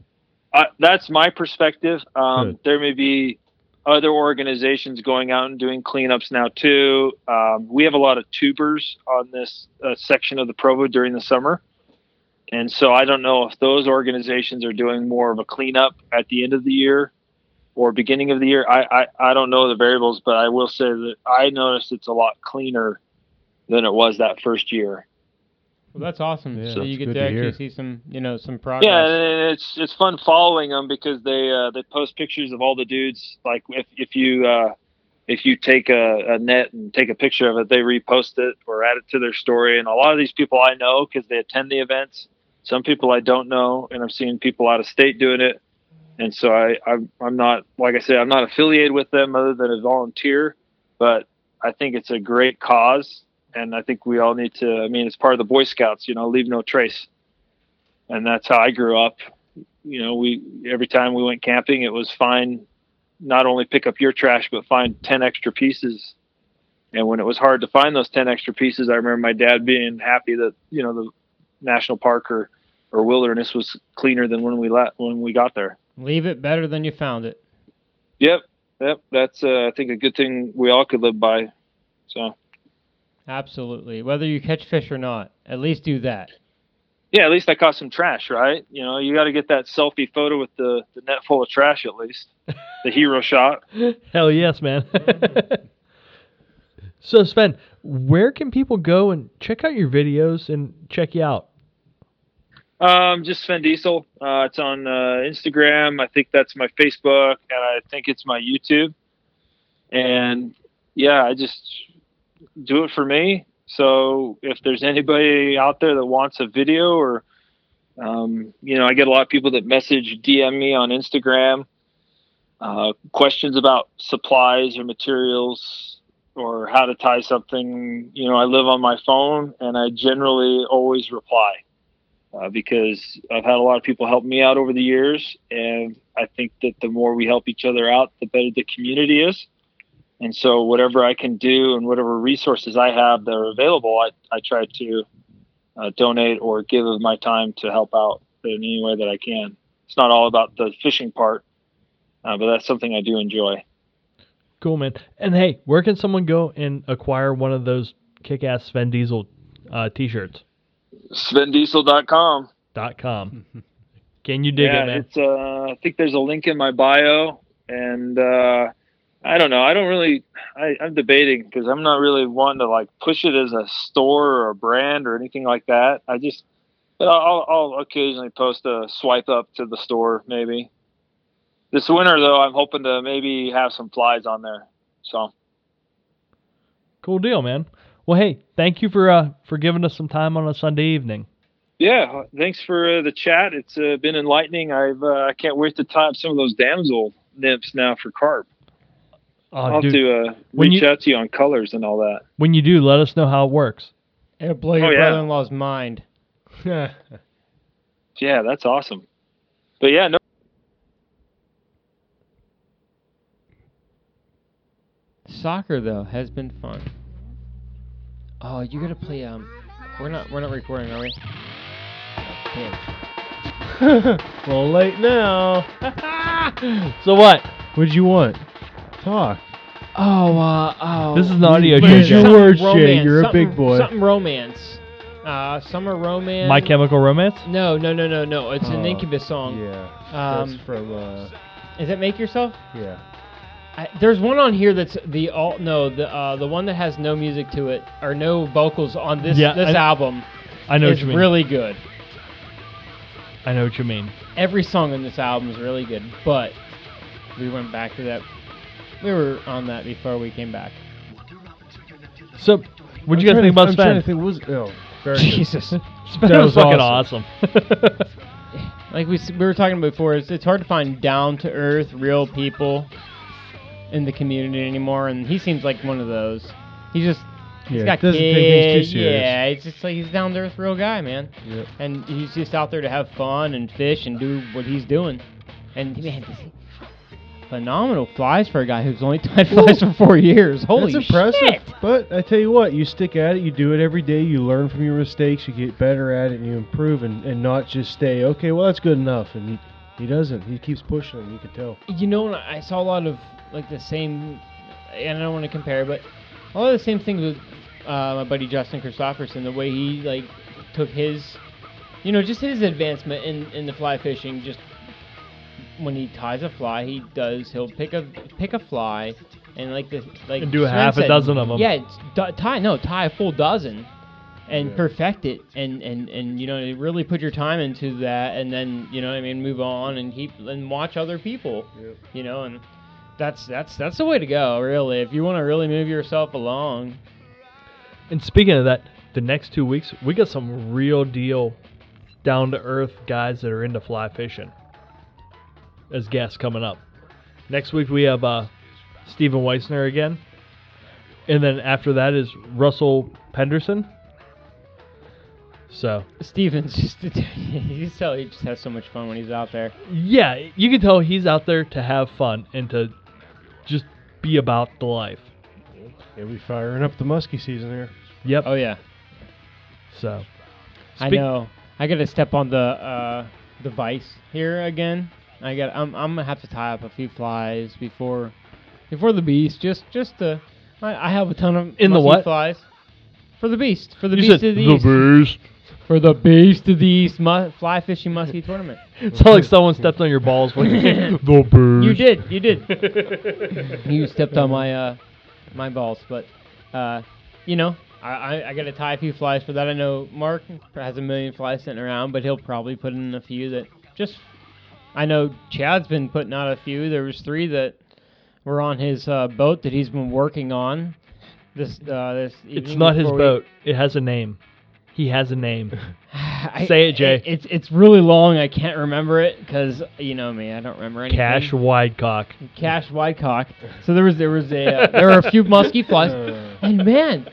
Uh, that's my perspective. Um, Good. there may be other organizations going out and doing cleanups now too. Um, we have a lot of tubers on this uh, section of the provo during the summer. And so i don't know if those organizations are doing more of a cleanup at the end of the year or beginning of the year. I i, I don't know the variables but i will say that i noticed it's a lot cleaner than it was that first year Well, that's awesome. Yeah, so you get to to actually see some, you know, some progress. Yeah, and it's it's fun following them because they uh, they post pictures of all the dudes. Like if if you uh, if you take a, a net and take a picture of it, they repost it or add it to their story. And a lot of these people I know because they attend the events. Some people I don't know, and I'm seeing people out of state doing it. And so I I'm, I'm not like I said I'm not affiliated with them other than a volunteer, but I think it's a great cause. And I think we all need to. I mean, it's part of the Boy Scouts. You know, leave no trace and that's how I grew up. You know, we every time we went camping, it was fine. Not only pick up your trash, but find ten extra pieces. And when it was hard to find those ten extra pieces, I remember my dad being happy that you know the national park or or wilderness was cleaner than when we let when we got there. Leave it better than you found it. Yep, yep. That's uh, I think a good thing we all could live by. So Absolutely. Whether you catch fish or not, at least do that. yeah, at least I caught some trash, right? You know, you got to get that selfie photo with the the net full of trash at least, (laughs) the hero shot. Hell yes, man. (laughs) so Svend, where can people go and check out your videos and check you out? Um, just Svend Diesel. Uh, it's on uh, Instagram. I think that's my Facebook, and I think it's my YouTube. And yeah, I just do it for me. So if there's anybody out there that wants a video, or um, you know, I get a lot of people that message, DM me on Instagram, uh, questions about supplies or materials or how to tie something. You know, I live on my phone, and I generally always reply uh, because I've had a lot of people help me out over the years, and I think that the more we help each other out, the better the community is. And so whatever I can do and whatever resources I have that are available, I, I try to uh, donate or give of my time to help out in any way that I can. It's not all about the fishing part, uh, but that's something I do enjoy. Cool, man. And hey, where can someone go and acquire one of those kick-ass Svend Diesel uh, t-shirts? SvendDiesel.com. Dot com. Can you dig yeah, it, man? it's uh, I think there's a link in my bio, and uh, I don't know. I don't really. I, I'm debating because I'm not really wanting to like push it as a store or a brand or anything like that. I just, but I'll, I'll occasionally post a swipe up to the store maybe. This winter though, I'm hoping to maybe have some flies on there. So Cool deal, man. Well, hey, thank you for uh, for giving us some time on a Sunday evening. yeah, thanks for uh, the chat. It's uh, been enlightening. I've uh, I can't wait to tie up some of those damsel nymphs now for carp. Oh, I'll have dude, to uh, reach you- out to you on colors and all that. when you do, let us know how it works. It'll blow your Oh, yeah. brother-in-law's mind. (laughs) Yeah, that's awesome. But yeah, no. Soccer though has been fun. Oh, you gotta play. Um, we're not we're not recording, are we? Damn. (laughs) a little late now. (laughs) So what? What'd you want? Talk. Oh, uh, oh. This is an audio Use your Something words, Jay. romance, You're a something- big boy. Something romance. Uh, summer romance. My Chemical Romance? No, no, no, no, no. It's an Oh, Incubus song. Yeah. Um, That's from uh Is it Make Yourself? yeah. I, there's one on here that's the alt. no the uh, the one that has no music to it or no vocals on this Yeah, this I- album I know is what you mean. It's really good. I know what you mean. Every song on this album is really good, but we went back to that. We were on that before we came back. So, what'd you guys think to- about I'm trying to Svend? think. Was oh, very (laughs) good. Jesus. Svend That was was fucking awesome. (laughs) like we s- we were talking before, it's, it's hard to find down to earth, real people in the community anymore, and he seems like one of those. He just he's Yeah, got doesn't kids. take things too serious. Yeah, it's just like he's down to earth, real guy, man. Yep. And he's just out there to have fun and fish and do what he's doing. And man, this phenomenal flies for a guy who's only (laughs) tied flies for four years. Holy That's impressive. shit! But I tell you what, you stick at it, you do it every day, you learn from your mistakes, you get better at it, and you improve, and, and not just stay, okay, well, that's good enough. And he, he doesn't. He keeps pushing, and you can tell. You know, I saw a lot of like the same, and I don't want to compare, but a lot of the same things with uh, my buddy Justin Christopherson. The way he like took his, you know, just his advancement in in the fly fishing. Just when he ties a fly, he does. He'll pick a pick a fly. And like the like And do a Svend half a dozen of them. Yeah, it's, d- tie no tie a full dozen, and Yeah. perfect it, and and and you know really put your time into that, and then you know what I mean move on and keep and watch other people Yep. you know, and that's that's that's the way to go, really. If you want to really move yourself along, And speaking of that, the next two weeks we got some real deal, down to earth guys that are into fly fishing. As guests coming up. Next week we have uh, Stephen Weissner again, and then after that is Russell Penderson. So Steven's (laughs) just you can tell he just has so much fun when he's out there. yeah, you can tell he's out there to have fun and to just be about the life. Yeah, we firing up the muskie season here. Yep. Oh yeah, So I know. I gotta step on the uh, the vise here again. I got. I'm I'm gonna have to tie up a few flies before before the beast. Just just to. I, I have a ton of In the musky what? flies. For the beast, for the you beast said of the, the east, beast. for the beast of the east, mu- fly fishing muskie tournament. (laughs) It's like someone stepped on your balls when you (laughs) the beast. You did, you did. (laughs) you stepped on my uh my balls, but uh you know, I, I, I gotta tie a few flies for that. I know Mark has a million flies sitting around, but he'll probably put in a few that just I know Chad's been putting out a few. There was three that were on his uh, boat that he's been working on. This uh this It's not his we- boat. It has a name. He has a name. I- (sighs) (laughs) Say it, Jay. it's it's really long. I can't remember it because you know me. I don't remember anything. Cash Widecock. Cash Widecock. So there was there was a uh, there were a few musky flies, (laughs) and man,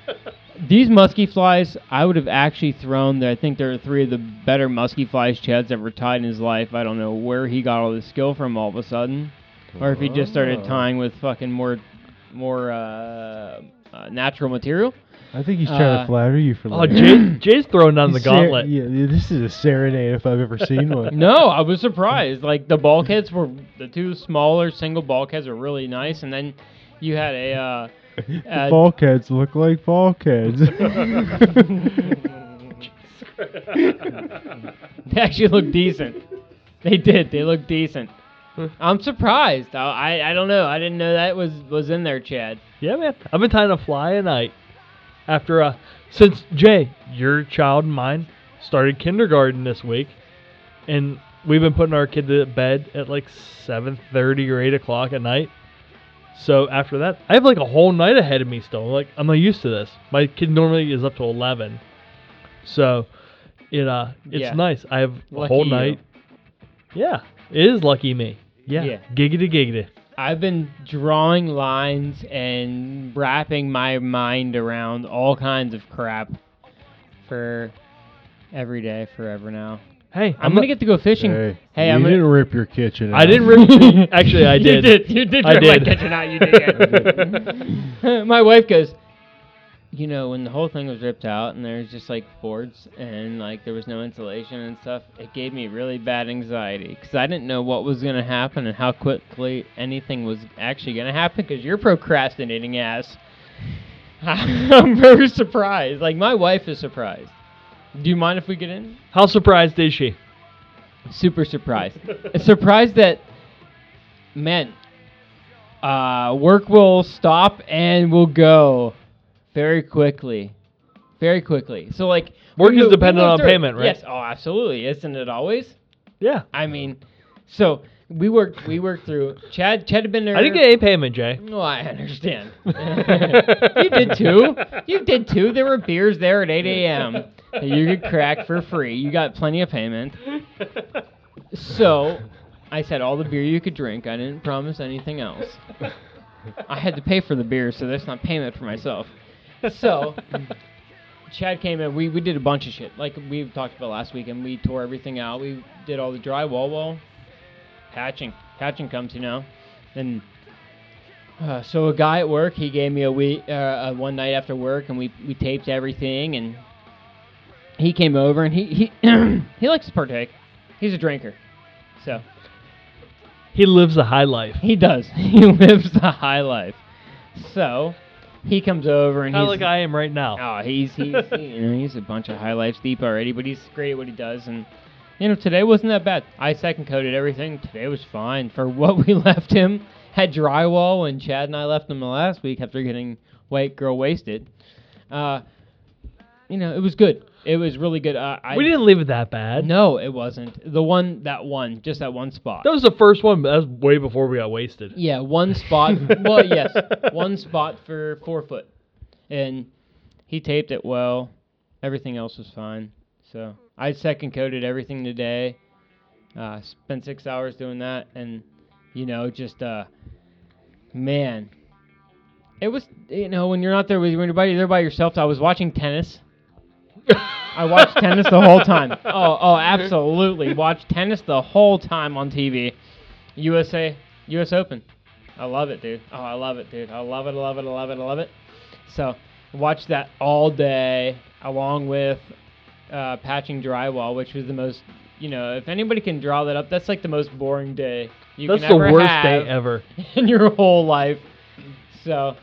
these musky flies I would have actually thrown. There, I think there are three of the better musky flies Chad's ever tied in his life. I don't know where he got all this skill from all of a sudden, or if he just started Oh. tying with fucking more more uh, uh, natural material. I think he's trying Uh, to flatter you for Oh, like. Jay, (laughs) Jay's throwing down the He's ser- gauntlet. yeah, yeah, this is a serenade if I've ever seen one. (laughs) No, I was surprised. Like the bulkheads were the two smaller single bulkheads were really nice, and then you had a. Uh, The uh, bulkheads look like bulkheads. (laughs) they actually look decent. They did. They look decent. I'm surprised. I, I I don't know. I didn't know that was was in there, Chad. Yeah, man. I've been trying to fly a night after uh since Jay, your child and mine, started kindergarten this week, and we've been putting our kid to bed at like seven thirty or eight o'clock at night. So after that, I have like a whole night ahead of me still. Like I'm not used to this. My kid normally is up to eleven, so it uh it's Yeah. nice. I have a Lucky whole you. night. Yeah, it is lucky me. Yeah, Yeah. giggity giggity. I've been drawing lines and wrapping my mind around all kinds of crap for every day, forever now. Hey, I'm, gonna get to go fishing. hey, Hey, you I'm didn't gonna- rip your kitchen. Out. I didn't rip. (laughs) Actually, I did. You did. did. You did. I rip my kitchen out. You did. (laughs) (laughs) my wife goes. You know, when the whole thing was ripped out and there's just like boards and like there was no insulation and stuff, it gave me really bad anxiety because I didn't know what was gonna happen and how quickly anything was actually gonna happen because you're procrastinating ass. I'm very surprised. Like my wife is surprised. Do you mind if we get in? How surprised is she? super surprised. surprised that, man, uh, work will stop and will go very quickly. Very quickly. So, like, Work is dependent on payment, right? Yes. Oh, absolutely. Isn't it always? Yeah. I mean, so we worked. We worked through. Chad. Chad had been there. I didn't get any payment, Jay. No, I understand. (laughs) you did too. You did too. There were beers there at 8 a.m. you could crack for free. You got plenty of payment. So, I said all the beer you could drink. I didn't promise anything else. I had to pay for the beer, so that's not payment for myself. So, Chad came in. We, we did a bunch of shit. Like we talked about last week, and we tore everything out. We did all the drywall. Well, patching. Patching comes, you know. And uh, so a guy at work, he gave me a week, uh, one night after work, and we, we taped everything. And he came over, and he he (clears throat) he likes to partake. He's a drinker, so He lives the high life. he does. (laughs) He lives the high life. So he comes over, and Kind of he's like I am right now. Oh, he's he's (laughs) he, you know he's a bunch of high life deep already, but he's great at what he does, and you know today wasn't that bad. I second coated everything. Today was fine for (laughs) what we left him. Had drywall when Chad and I left him last week after getting white girl wasted. Uh, you know it was good. It was really good. Uh, I we didn't leave it that bad. No, it wasn't. The one that one, just that one spot. That was the first one, but that was way before we got wasted. Yeah, one spot. (laughs) well, yes, one spot for four foot, and he taped it well. Everything else was fine. So I second coated everything today. Uh, spent six hours doing that, and you know, just uh, man, it was you know when you're not there with when you're by, there by yourself. I was watching tennis. I watched tennis the whole time. Oh, oh, absolutely. Watched tennis the whole time on TV. USA, US Open. I love it, dude. Oh, I love it, dude. I love it, I love it, I love it, I love it. So, watched that all day, along with uh, patching drywall, which was the most, you know, if anybody can draw that up, that's like the most boring day you That's can the worst day ever. (laughs) in your whole life. So,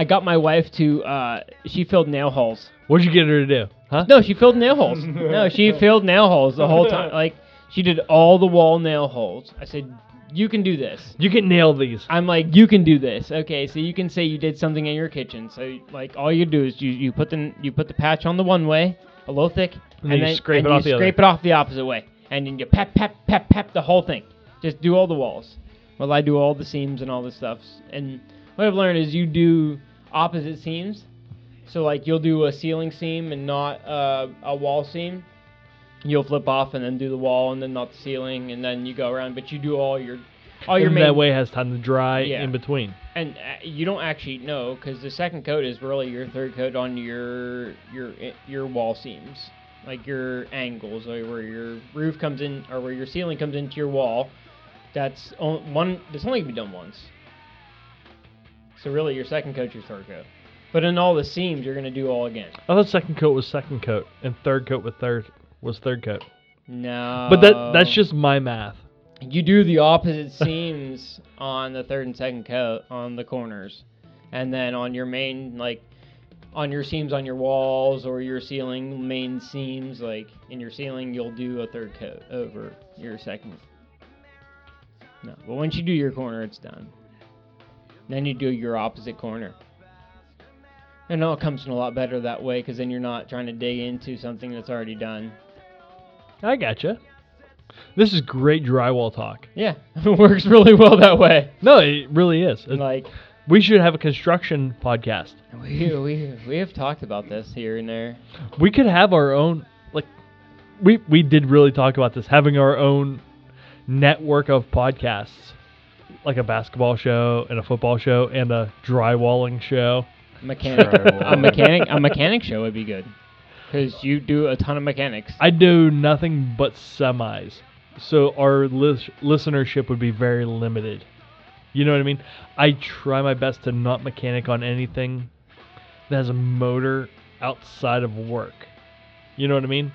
I got my wife to, uh, she filled nail holes. What'd you get her to do? Huh? No, she filled nail holes. (laughs) no, she filled nail holes the whole time. Like she did all the wall nail holes. I said, "You can do this." You can nail these. I'm like, "You can do this." Okay, so you can say you did something in your kitchen. So like all you do is you, you put the you put the patch on the one way, a little thick, And then you scrape and it you off the other. scrape it off the opposite way, and then you pep pep pep pep the whole thing. Just do all the walls. Well, I do all the seams and all this stuff. And what I've learned is you do opposite seams. So like you'll do a ceiling seam and not uh, a wall seam. You'll flip off and then do the wall and then not the ceiling and then you go around. But you do all your all your and main that way has time to dry Yeah. in between. and uh, you don't actually know because the second coat is really your third coat on your your your wall seams, like your angles, or where your roof comes in, or where your ceiling comes into your wall. That's on, one. That's only gonna be done once. So really, your second coat, your third coat. But in all the seams, you're gonna do all again. I thought second coat was second coat and third coat was third was third coat. No. But that that's just my math. you do the opposite seams (laughs) on the third and second coat on the corners, and then on your main like on your seams on your walls or your ceiling main seams like in your ceiling you'll do a third coat over your second. No, but once you do your corner, it's done. Then you do your opposite corner. And it all comes in a lot better that way because then you're not trying to dig into something that's already done. I gotcha. This is great drywall talk. Yeah, (laughs) it works really well that way. No, it really is. It- Like we should have a construction podcast. we we we have talked about this here and there. We could have our own like we we did really talk about this having our own network of podcasts like a basketball show and a football show and a drywalling show. Mechanic, (laughs) a mechanic, a mechanic show would be good because you do a ton of mechanics. I do nothing but semis. So our lis- listenership would be very limited. You know what I mean? I try my best to not mechanic on anything that has a motor outside of work. You know what I mean?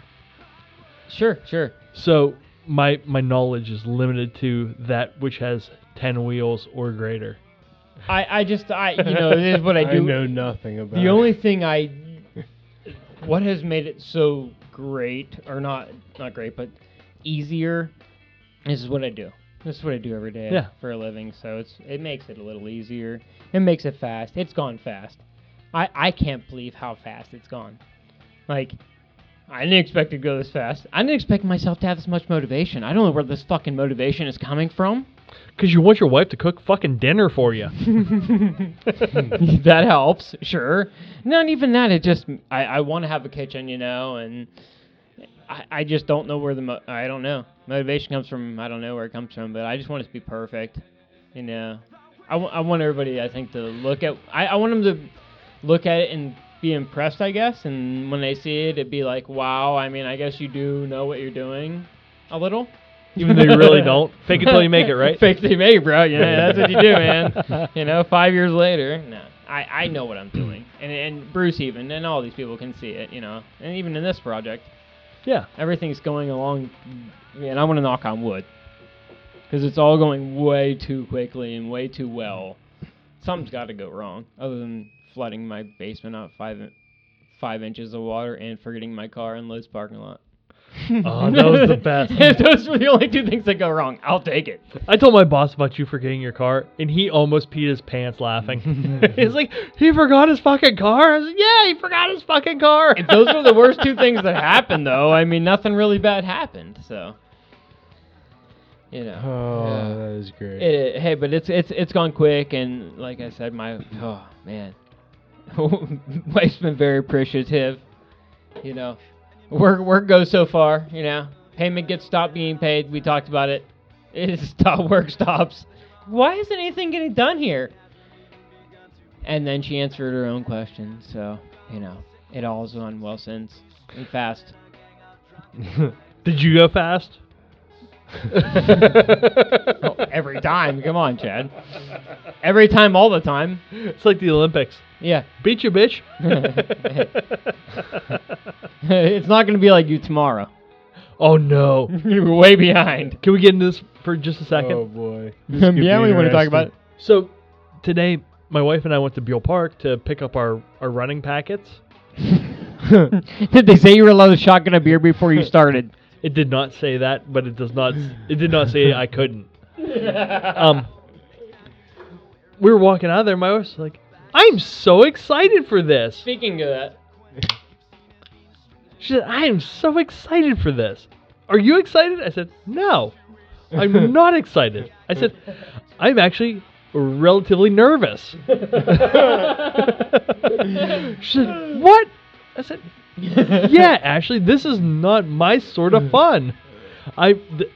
Sure, sure. So my my knowledge is limited to that which has 10 wheels or greater. I I just I you know it is what I do. (laughs) I do. know nothing about the it. only thing I what has made it so great or not not great but easier this is what I do. This is what I do every day Yeah. for a living, so it's it makes it a little easier. It makes it fast. It's gone fast. I I can't believe how fast it's gone. Like I didn't expect it to go this fast. I didn't expect myself to have this much motivation. I don't know where this fucking motivation is coming from. Cuz you want your wife to cook fucking dinner for you. (laughs) that helps, sure. Not even that. It just I, I want to have a kitchen, you know, and I, I just don't know where the mo- I don't know motivation comes from. I don't know where it comes from, but I just want it to be perfect, you know. I, w- I want everybody, I think, to look at. I, I want them to look at it and be impressed, I guess. And when they see it, it'd be like, wow. I mean, I guess you do know what you're doing, a little. Even though you really (laughs) don't. Fake it till you make it, right? Fake till you make it, bro. Know, that's what you do, man. (laughs) You know, five years later, no, I, I know what I'm doing, and and Bruce even, and all these people can see it, you know, and even in this project, Yeah. everything's going along, and I want to knock on wood, because it's all going way too quickly and way too well. Something's got to go wrong, other than flooding my basement out five five inches of water and forgetting my car in Lowe's parking lot. (laughs) Oh, that was the best. (laughs) if those were the only two things that go wrong, I'll take it. I told my boss about you forgetting your car, and he almost peed his pants laughing. (laughs) He's like, he forgot his fucking car. I was like, yeah, he forgot his fucking car. if those were the worst two things that happened, though, I mean, nothing really bad happened. So, you know. Oh, yeah. that is great. It, hey, but it's it's it's gone quick, and like I said, my oh man, (laughs) wife's been very appreciative. You know, work work goes so far. You know, payment gets stopped being paid. We talked about it. (laughs) It stop work stops. Why isn't anything getting done here? And then she answered her own question. So you know, it all's gone well since and fast. (laughs) Did you go fast? Oh, every time, come on, Chad. Every time, all the time. It's like the Olympics. Yeah. Beat you, bitch. (laughs) (laughs) it's not going to be like you tomorrow. oh no. (laughs) You're way behind. Can we get into this for just a second? Oh boy. yeah, we want to talk about it. So today, my wife and I went to Buhl Park to pick up our, our running packets. Did they say you were allowed to shotgun a beer before you started? It did not say that, but it does not. It did not say I couldn't. Um, we were walking out of there. My wife's like, "I'm so excited for this." Speaking of that, She said, "I am so excited for this." Are you excited? I said, "No, I'm (laughs) not excited." I said, "I'm actually relatively nervous." she said, "What?" I said, "Yeah, Ashley, this is not my sort of fun. I, th-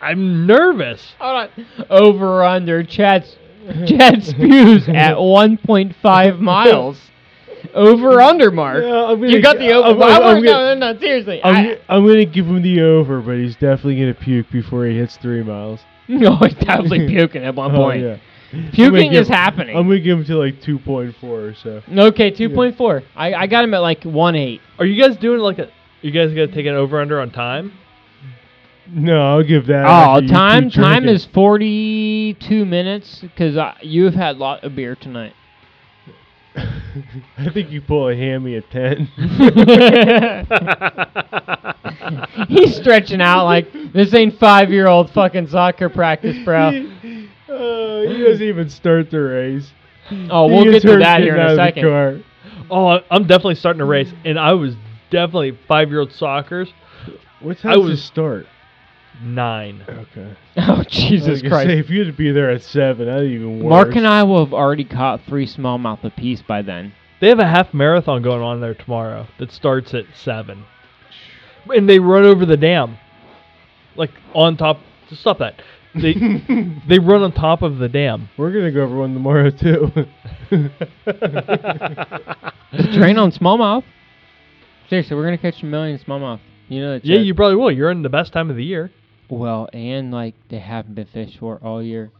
I'm nervous." hold on. Over under Chad's (laughs) Chad spews at (laughs) 1.5 miles. Over under mark. Yeah, I'm gonna you got the over. I'm- I I'm wanna- gonna- no, no, no, seriously. I'm, I, g- I'm gonna give him the over, but he's definitely gonna puke before he hits three miles. (laughs) no, he's definitely puking at one oh, point. yeah. Puking is happening. I'm gonna give him to like 2.4 or so. okay, two point four. I, I got him at like 1.8. Are you guys doing like a? You guys gonna take an over under on time? No, I'll give that. Oh, you time keep time drinking. is forty two minutes because you've had a lot of beer tonight. (laughs) I think you pull a hammy at 10. (laughs) He's stretching out like this ain't five year old fucking soccer practice, bro. He, uh, he doesn't even start the race. Oh, He we'll get gets to that here in a the second. Oh, I- I'm definitely starting a race, and I was definitely five year old soccer's What I time does was- it start? Nine. Okay. (laughs) Oh Jesus Christ! Say, if you had to be there at 7, that'd even worse. Mark and I will have already caught three smallmouth apiece by then. They have a half marathon going on there tomorrow that starts at seven, and they run over the dam, like on top. Just stop that. They (laughs) they run on top of the dam. We're gonna go over one tomorrow too. (laughs) Just train on smallmouth. Seriously, we're gonna catch a million smallmouth. You know that. Yeah, you probably will. You're in the best time of the year. Well, and like they haven't been fished for all year.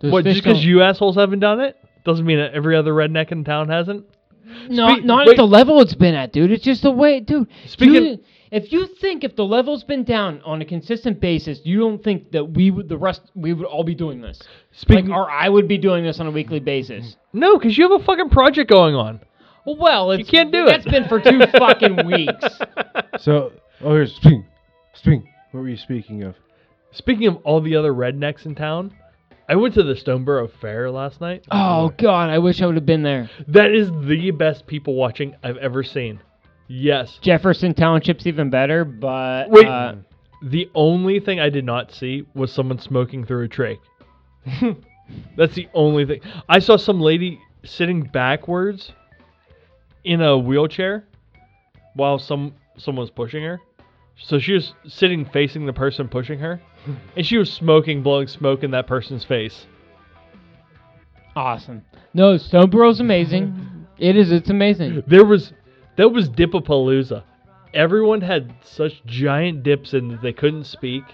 Those what? Just because you assholes haven't done it doesn't mean that every other redneck in town hasn't. No, Spe- not wait. at the level it's been at, dude. It's just the way, dude. Speaking- you- if you think if the level's been down on a consistent basis, you don't think that we would, the rest, we would all be doing this. Speaking- like, or I would be doing this on a weekly basis. No, because you have a fucking project going on. Well, it's, You can't do that's it. That's been for two fucking weeks. (laughs) so, oh, here's spring. Spring. What were you speaking of? Speaking of all the other rednecks in town, I went to the Stoneboro Fair last night. Oh God, I wish I would have been there. That is the best people watching I've ever seen. Yes. Jefferson Township's even better, but Wait. uh, The only thing I did not see was someone smoking through a trach. (laughs) That's the only thing. I saw some lady sitting backwards in a wheelchair while some someone was pushing her. So she was sitting facing the person pushing her, (laughs) and she was smoking, blowing smoke in that person's face. awesome. No, Stoneboro's amazing. (laughs) it is. It's amazing. There was that was Dipapalooza. Everyone had such giant dips in that they couldn't speak.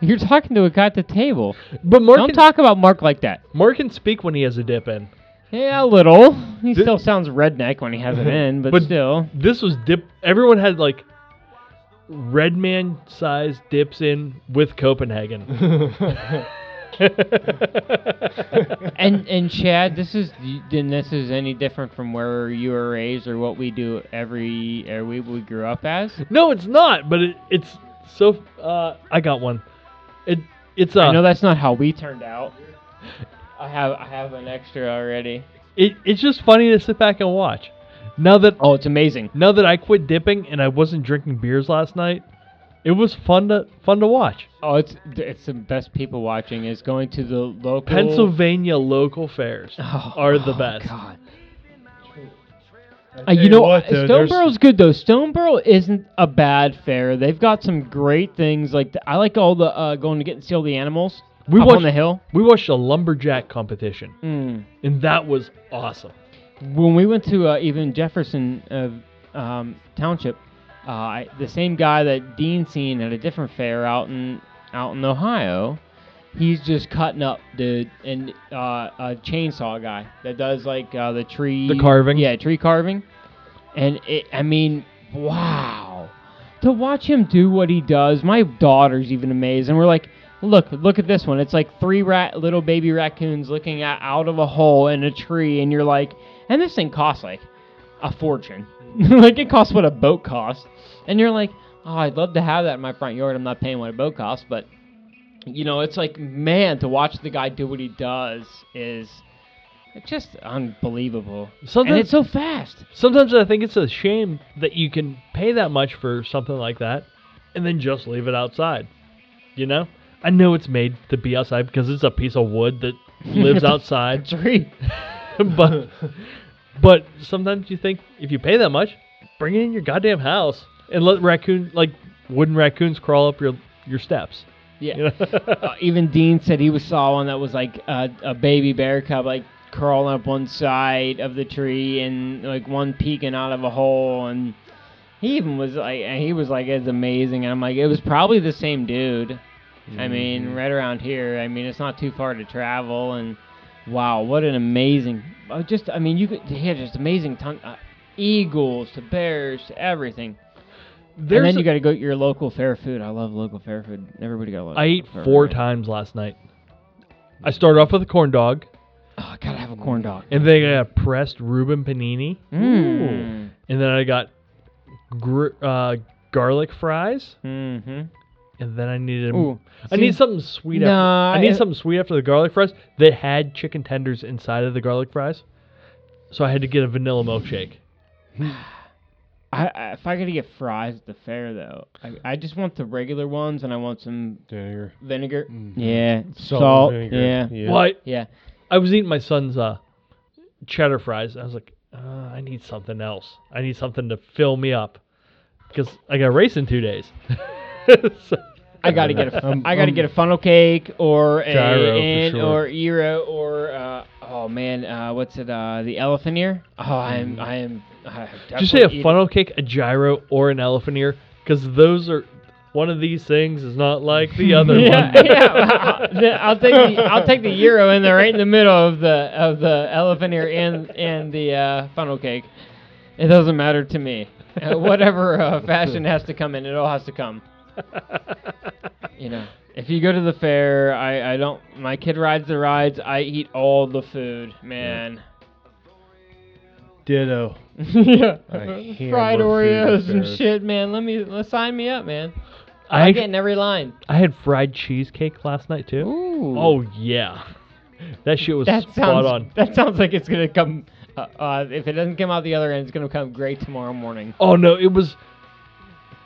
You're talking to a guy at the table. But Mark Don't can, talk about Mark like that. Mark can speak when he has a dip in. Yeah, a little. He Thi- still sounds redneck when he has it (laughs) in, but, But- still. This was dip. Everyone had like red man size dips in with Copenhagen. (laughs) And and Chad, this is then this is any different from where you were raised or what we do every or we we grew up as. no, it's not. But it, it's so. Uh, I got one. It it's uh. I know that's not how we turned out. I have I have an extra already. it, it's just funny to sit back and watch. Now that Oh, it's amazing. now that I quit dipping and I wasn't drinking beers last night, it was fun to fun to watch. Oh, it's it's the best people watching is going to the local Pennsylvania local fairs Oh, are the oh, best. God. Uh, you you know, what, though, there's- Stoneboro's good though. Stoneboro isn't a bad fair. They've got some great things. Like the, I like all the uh, going to get and see all the animals We up watched on the hill. we watched a lumberjack competition, Mm. and that was awesome. When we went to uh, even Jefferson uh, um, Township, uh, I, the same guy that Dean seen at a different fair out in out in Ohio, he's just cutting up the and uh, a chainsaw guy that does like uh, the tree The carving? Yeah, tree carving, and it, I mean, wow, to watch him do what he does. My daughter's even amazed, and we're like. Look! Look at this one. It's like three rat, little baby raccoons looking at, out of a hole in a tree, and you're like, and this thing costs like a fortune. (laughs) like it costs what a boat costs. And you're like, oh, I'd love to have that in my front yard. I'm not paying what a boat costs, but you know, it's like, man, to watch the guy do what he does is just unbelievable. and it's so fast. sometimes I think it's a shame that you can pay that much for something like that, and then just leave it outside. You know, I know it's made to be outside because it's a piece of wood that (laughs) lives outside. Tree. (laughs) (laughs) but but sometimes you think if you pay that much, bring it in your goddamn house and let raccoon like wooden raccoons crawl up your your steps. Yeah. You know? (laughs) uh, even Dean said he was saw one that was like a, a baby bear cub, like crawling up one side of the tree and like one peeking out of a hole, and he even was like, he was like, it's amazing. And I'm like, it was probably the same dude. I mean, right around here. I mean, it's not too far to travel, and wow, what an amazing! Uh, just, I mean, you could yeah, just amazing ton. Uh, eagles to bears to everything. There's and then a- you got to go to your local fair food. I love local fair food. Everybody got local. I ate fair four food. times last night. I started off with a corn dog, Oh, I gotta have a corn dog. and then I got a pressed Reuben panini, Mm. and then I got gr- uh, garlic fries, Mm-hmm. And then I needed Ooh. I See, need something sweet. Nah, after, I need it- something sweet after the garlic fries. They had chicken tenders inside of the garlic fries, so I had to get a vanilla milkshake. (sighs) I, I if I gotta get fries at the fair though, I, I just want the regular ones, and I want some Vinegar. vinegar. Mhm. Yeah, Salt, salt. vinegar. Yeah, Yeah. Well, I, yeah. I was eating my son's uh, cheddar fries. I was like, uh, I need something else. I need something to fill me up because I got a race in two days. (laughs) So- I gotta get a, Um, I gotta um, get a funnel cake or a Gyro and- sure. or gyro or uh, oh man, uh, what's it? Uh, the elephant ear. Oh, I am I am. I Did you say a funnel cake, a gyro, or an elephant ear? Because those are one of these things is not like the (laughs) other yeah, one. yeah. I'll, I'll take the I'll take the gyro in there, right in the middle of the of the elephant ear and and the uh, funnel cake. It doesn't matter to me. Uh, whatever uh, (laughs) fashion has to come in, it all has to come. (laughs) You know, if you go to the fair, I, I don't. My kid rides the rides. I eat all the food, man. Ditto. (laughs) yeah, I fried food Oreos and shit, man. Let me let sign me up, man. I I get in every line. I had fried cheesecake last night too. Ooh. Oh yeah, that shit was that spot sounds on. that sounds like it's gonna come. Uh, uh, if it doesn't come out the other end, it's gonna come great tomorrow morning. Oh no, it was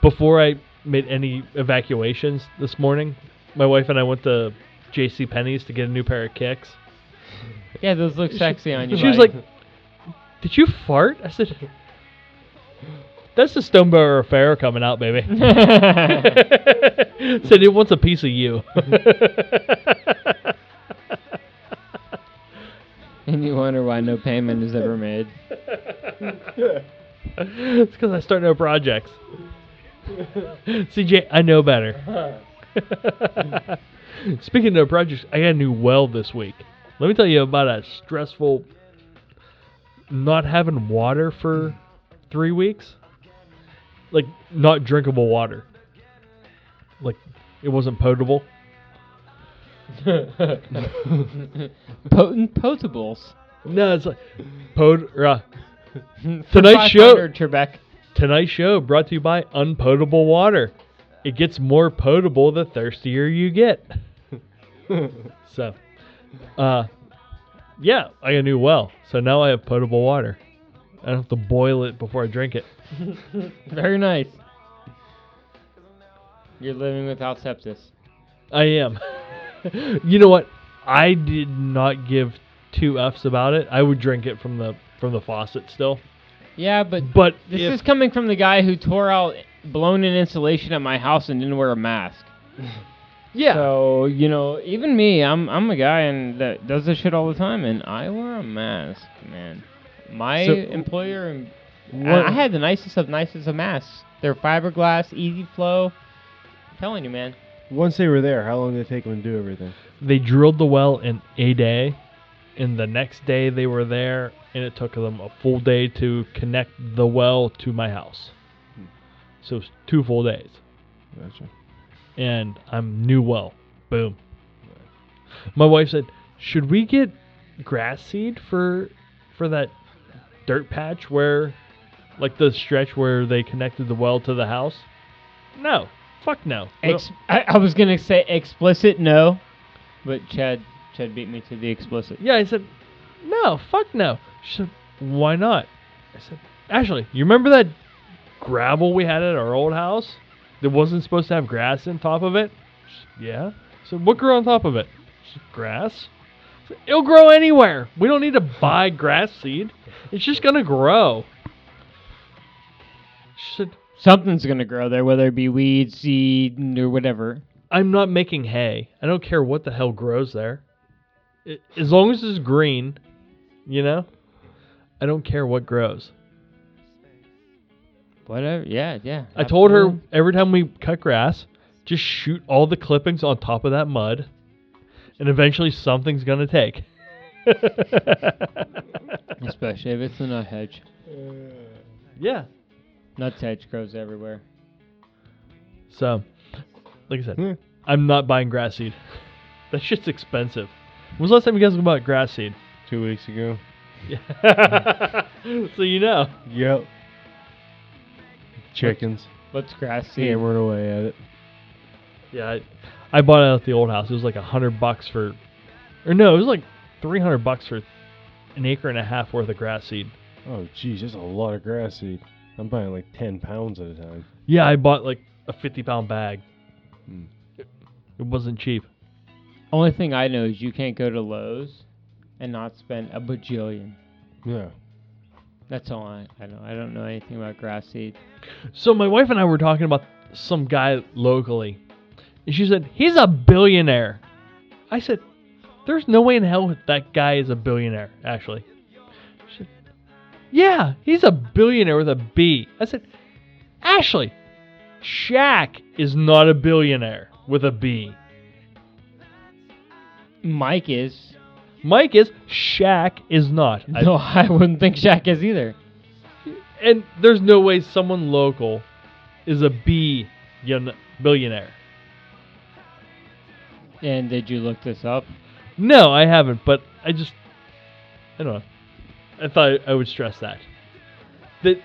before I made any evacuations this morning. My wife and I went to J.C. Penney's to get a new pair of kicks. Yeah, those look sexy on you. She was like, "Did you fart?" I said, "That's the Stoneboro Affair coming out, baby." (laughs) said it wants a piece of you. (laughs) and you wonder why no payment is ever made. (laughs) it's because I start no projects. (laughs) CJ, I know better. (laughs) Speaking of projects, I got a new well this week. Let me tell you about a stressful not having water for three weeks. Like not drinkable water. Like it wasn't potable. (laughs) Potent potables. No, it's like pot. Uh, Tonight's show- Trebek. Tonight's show brought to you by Unpotable Water. It gets more potable the thirstier you get. (laughs) so, uh, yeah, I got a new well. So now I have potable water. I don't have to boil it before I drink it. (laughs) Very nice. You're living without sepsis. I am. (laughs) you know what? I did not give two f's about it. I would drink it from the from the faucet still. Yeah, but But this if, is coming from the guy who tore out blown in insulation at my house and didn't wear a mask. (laughs) yeah, So you know, even me, I'm I'm a guy and that does this shit all the time, and I wear a mask, man. My So- employer, and What- I, I had the nicest of nicest of masks. They're fiberglass, easy flow. I'm telling you, man. Once they were there, how long did it take them to do everything? they drilled the well in a day, and the next day they were there, and it took them a full day to connect the well to my house. Hmm. So it's two full days, Gotcha. and I'm new well. Boom. My wife said, "Should we get grass seed for for that dirt patch where, like the stretch where they connected the well to the house?" No, fuck no. We don't- Ex- I, I was gonna say explicit no, but Chad Chad beat me to the explicit. Yeah, I said, no, fuck no. She said, why not? I said, Ashley, you remember that gravel we had at our old house that wasn't supposed to have grass in top of it? She said, yeah. Said, what grew on top of it? Said, grass. Said, It'll grow anywhere. We don't need to buy grass seed. It's just gonna grow. She said, Something's gonna grow there, whether it be weed, seed, or whatever. I'm not making hay. I don't care what the hell grows there. I as long as it's green, you know, I don't care what grows. Whatever. Yeah, yeah. I told her every time we cut grass, Just shoot all the clippings on top of that mud, and eventually something's gonna take. (laughs) Especially if it's a nutsedge. yeah. Nutsedge grows everywhere. So, like I said, Hmm. I'm not buying grass seed. (laughs) That shit's expensive. When was the last time you guys bought grass seed? Two weeks ago. Yeah. (laughs) so you know. Yep. Chickens. What's grass seed? Hammering away at it. Yeah, I, I bought it at the old house. It was like a hundred bucks for, or no, it was like three hundred bucks for an acre and a half worth of grass seed. Oh, geez, there's a lot of grass seed. I'm buying like 10 pounds at a time. Yeah, I bought like a fifty pound bag. It, it wasn't cheap. Only thing I know is you can't go to Lowe's and not spend a bajillion. Yeah. That's all I, I know. I don't know anything about grass seed. So my wife and I were talking about some guy locally, and she said he's a billionaire. I said, "There's no way in hell that guy is a billionaire." Actually, she said, "Yeah, he's a billionaire with a B." I said, "Ashley, Shaq is not a billionaire with a B. Mike is. Mike is. Shaq is not." I- (laughs) No, I wouldn't think Shaq is either. and there's no way someone local is a B billionaire. And did you look this up? No, I haven't, but I just I don't know. I thought I would stress that. That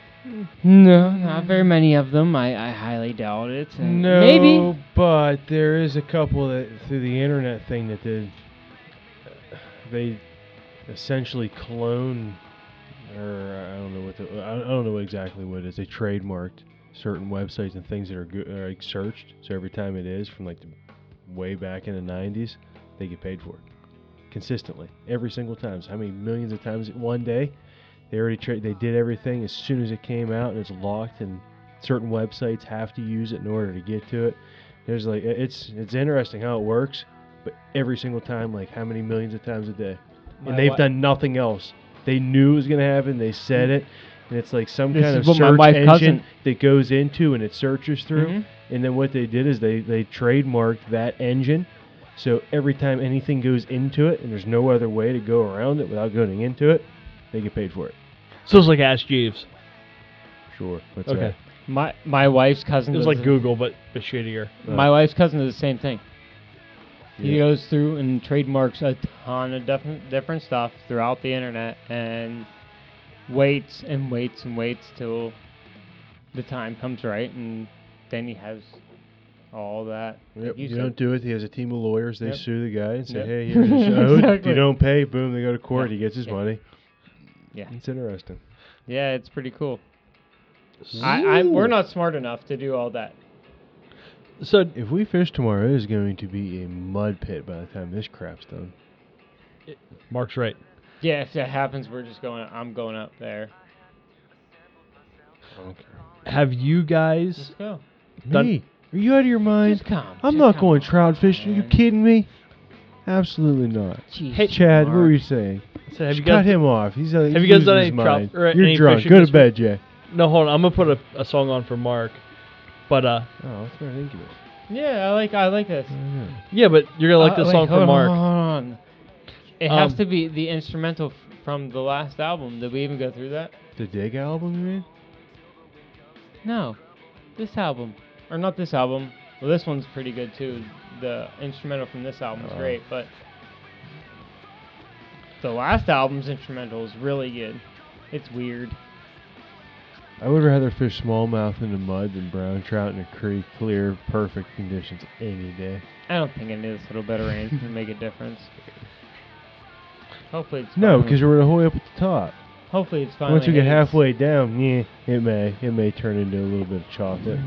No, not very many of them. I, I highly doubt it. and No, Maybe. but there is a couple that through the internet thing that did. They essentially clone, or I don't know what the, I don't know exactly what it is. They trademarked certain websites and things that are are like searched. So every time it is from like the way back in the '90s, they get paid for it consistently every single time. So how many millions of times one day? They already tra- they did everything as soon as it came out and it's locked and certain websites have to use it in order to get to it. There's like it's it's interesting how it works, but every single time, like how many millions of times a day, My and they've wi- done nothing else. They knew it was gonna happen. They said it, and it's like some This kind is of what my search wife engine cousin- that goes into and it searches through. Mhm. And then what they did is they they trademarked that engine. So every time anything goes into it, and there's no other way to go around it without going into it, they get paid for it. so it's like Ask Jeeves. Sure. What's Okay. that? My my wife's cousin. It was does like the- Google but but shittier. My wife's cousin does the same thing. He Yeah. goes through and trademarks a ton of different different stuff throughout the internet and waits and waits and waits till the time comes right, and then he has all that. Yep. you You, don't do it. He has a team of lawyers. They Yep. sue the guy and say, Yep. "Hey, (laughs) here's show. Exactly. you don't pay, boom, they go to court. He gets his money. Yeah. It's interesting. Yeah, it's pretty cool. I, I'm, we're not smart enough to do all that. So If we fish tomorrow, it is going to be a mud pit by the time this crap's done. Mark's right. Yeah, if that happens, we're just going. I'm going up there. Okay. Have you guys Let's go. Done. Me? Are you out of your mind? Just come. I'm just not come going on, trout fishing. Are you kidding me? Absolutely not. Jeez, Hey, Chad, what Mark. were you saying? so have you Just cut guys him off. He's uh, Have he's you guys done his any trout- mind. or You're any drunk. fishing Go to this bed, Jay. No, hold on. I'm gonna put a, a song on for Mark. But uh Oh, that's right. Incubus. Yeah, I like. I like this. I know. yeah, but you're gonna like Uh, the wait, song hold for on, Mark. Hold on. It has Um, to be the instrumental f- from the last album. Did we even go through that? The Dig album, you mean? No, this album, or not this album. Well, this one's pretty good too. The instrumental from this album is Oh. great, but the last album's instrumental is really good. It's weird. I would rather fish smallmouth in the mud than brown trout in a creek, clear, perfect conditions any day. I don't think any of this little bit of rain can make a difference. Hopefully it's No, fine. because we're gonna hold up at the top. hopefully it's fine. Once we get halfway down, yeah, it may it may turn into a little bit of chocolate.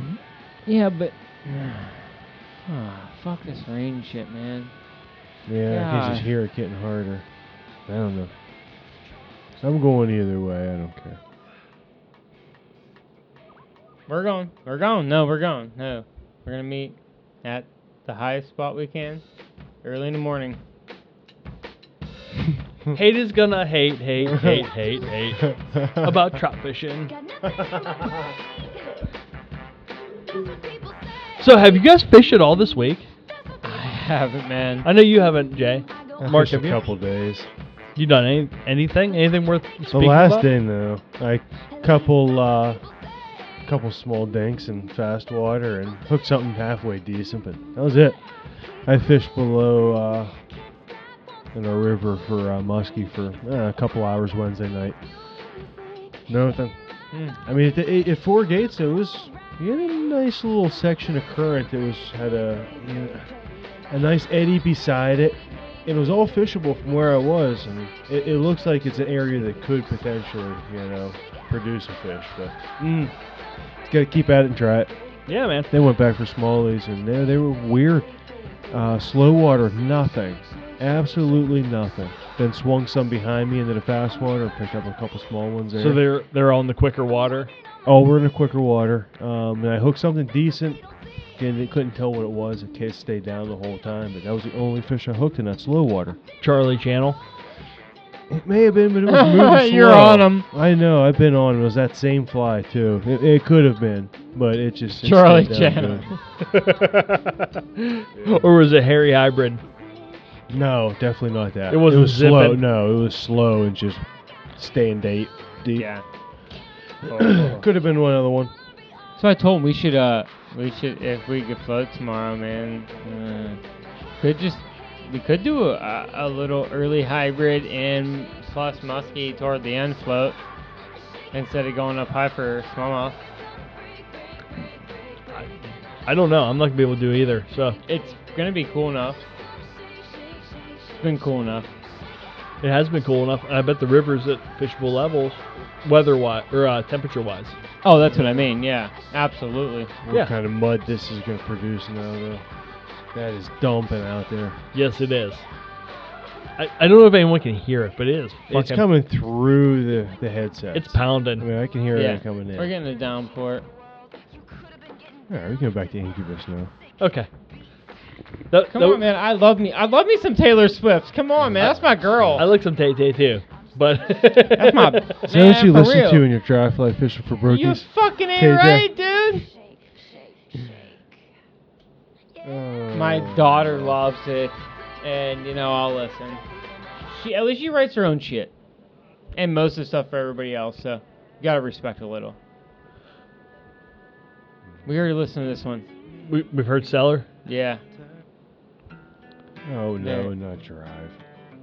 Yeah, but (sighs) ah, fuck this rain shit, man. Yeah, I can just God. hear it getting harder. I don't know. I'm going either way. I don't care. We're going. We're going. No, we're going. No, we're gonna meet at the highest spot we can early in the morning. (laughs) Hate is gonna hate, hate, hate, (laughs) hate, hate (laughs) about trout fishing. So have you guys fished at all this week? I haven't, man. I know you haven't, Jay. I Mark, have a you? couple days. You done any anything? Anything worth The speaking last about? day, no. I couple uh, couple small dinks and fast water and hooked something halfway decent, but that was it. I fished below uh, in a river for uh, muskie for uh, a couple hours Wednesday night. Nothing. Hmm. I mean, at, the, at Four Gates, it was you had a nice little section of current that was had a you know, a nice eddy beside it. It was all fishable from where I was, and it, it looks like it's an area that could potentially, you know, produce a fish. But mm, got to keep at it and try it. Yeah, man. They went back for smallies, and they, they were weird. Uh, slow water, nothing, absolutely nothing. Then swung some behind me into the fast water picked up a couple small ones there. So they're they're on the quicker water. Oh, we're in a quicker water. Um, and I hooked something decent. Again, they couldn't tell what it was. The case stayed down the whole time, but that was the only fish I hooked in that slow water. Charlie Channel. It may have been, but it was moving (laughs) You're slow. on 'em. I know. I've been on. It was that same fly too. It, it could have been, but it just it Charlie stayed down Channel. good. (laughs) or was it Harry Hybrid? No, definitely not that. It wasn't was slow. zipping? No, it was slow and just staying deep. deep. Yeah. (clears throat) could have been one other one. So I told him we should uh we should if we could float tomorrow, man. Uh, could just we could do a, a little early hybrid and plus muskie toward the end float instead of going up high for smallmouth. I don't know. I'm not gonna be able to do either. So It's gonna be cool enough. It's been cool enough. it has been cool enough. And I bet the river's at fishable levels, weather wise or uh, temperature wise. Oh, that's what I mean. Yeah, absolutely. What Yeah. kind of mud this is going to produce now, though? That is dumping out there. Yes, it is. I, I don't know if anyone can hear it, but it is. It's fucking- coming through the the headset. It's I pounding. mean, I can hear Yeah, it coming in. we're getting a downpour. All right, we can go back to Incubus now. Okay. That- Come that- on, man. I love me. I love me some Taylor Swift. Come on, man. That's my girl. I like some Tay Tay too, but (laughs) That's my. Is that what you for listen real. to when you're dry fly fishing for You brookies? fucking ain't Tay-Tay. right, dude. My mm. daughter loves it, and you know I'll listen. She at least she writes her own shit, and most of the stuff for everybody else. So you gotta respect a little. We already listened to this one. we, we've heard Seller. Yeah. Oh no, Yeah. not drive.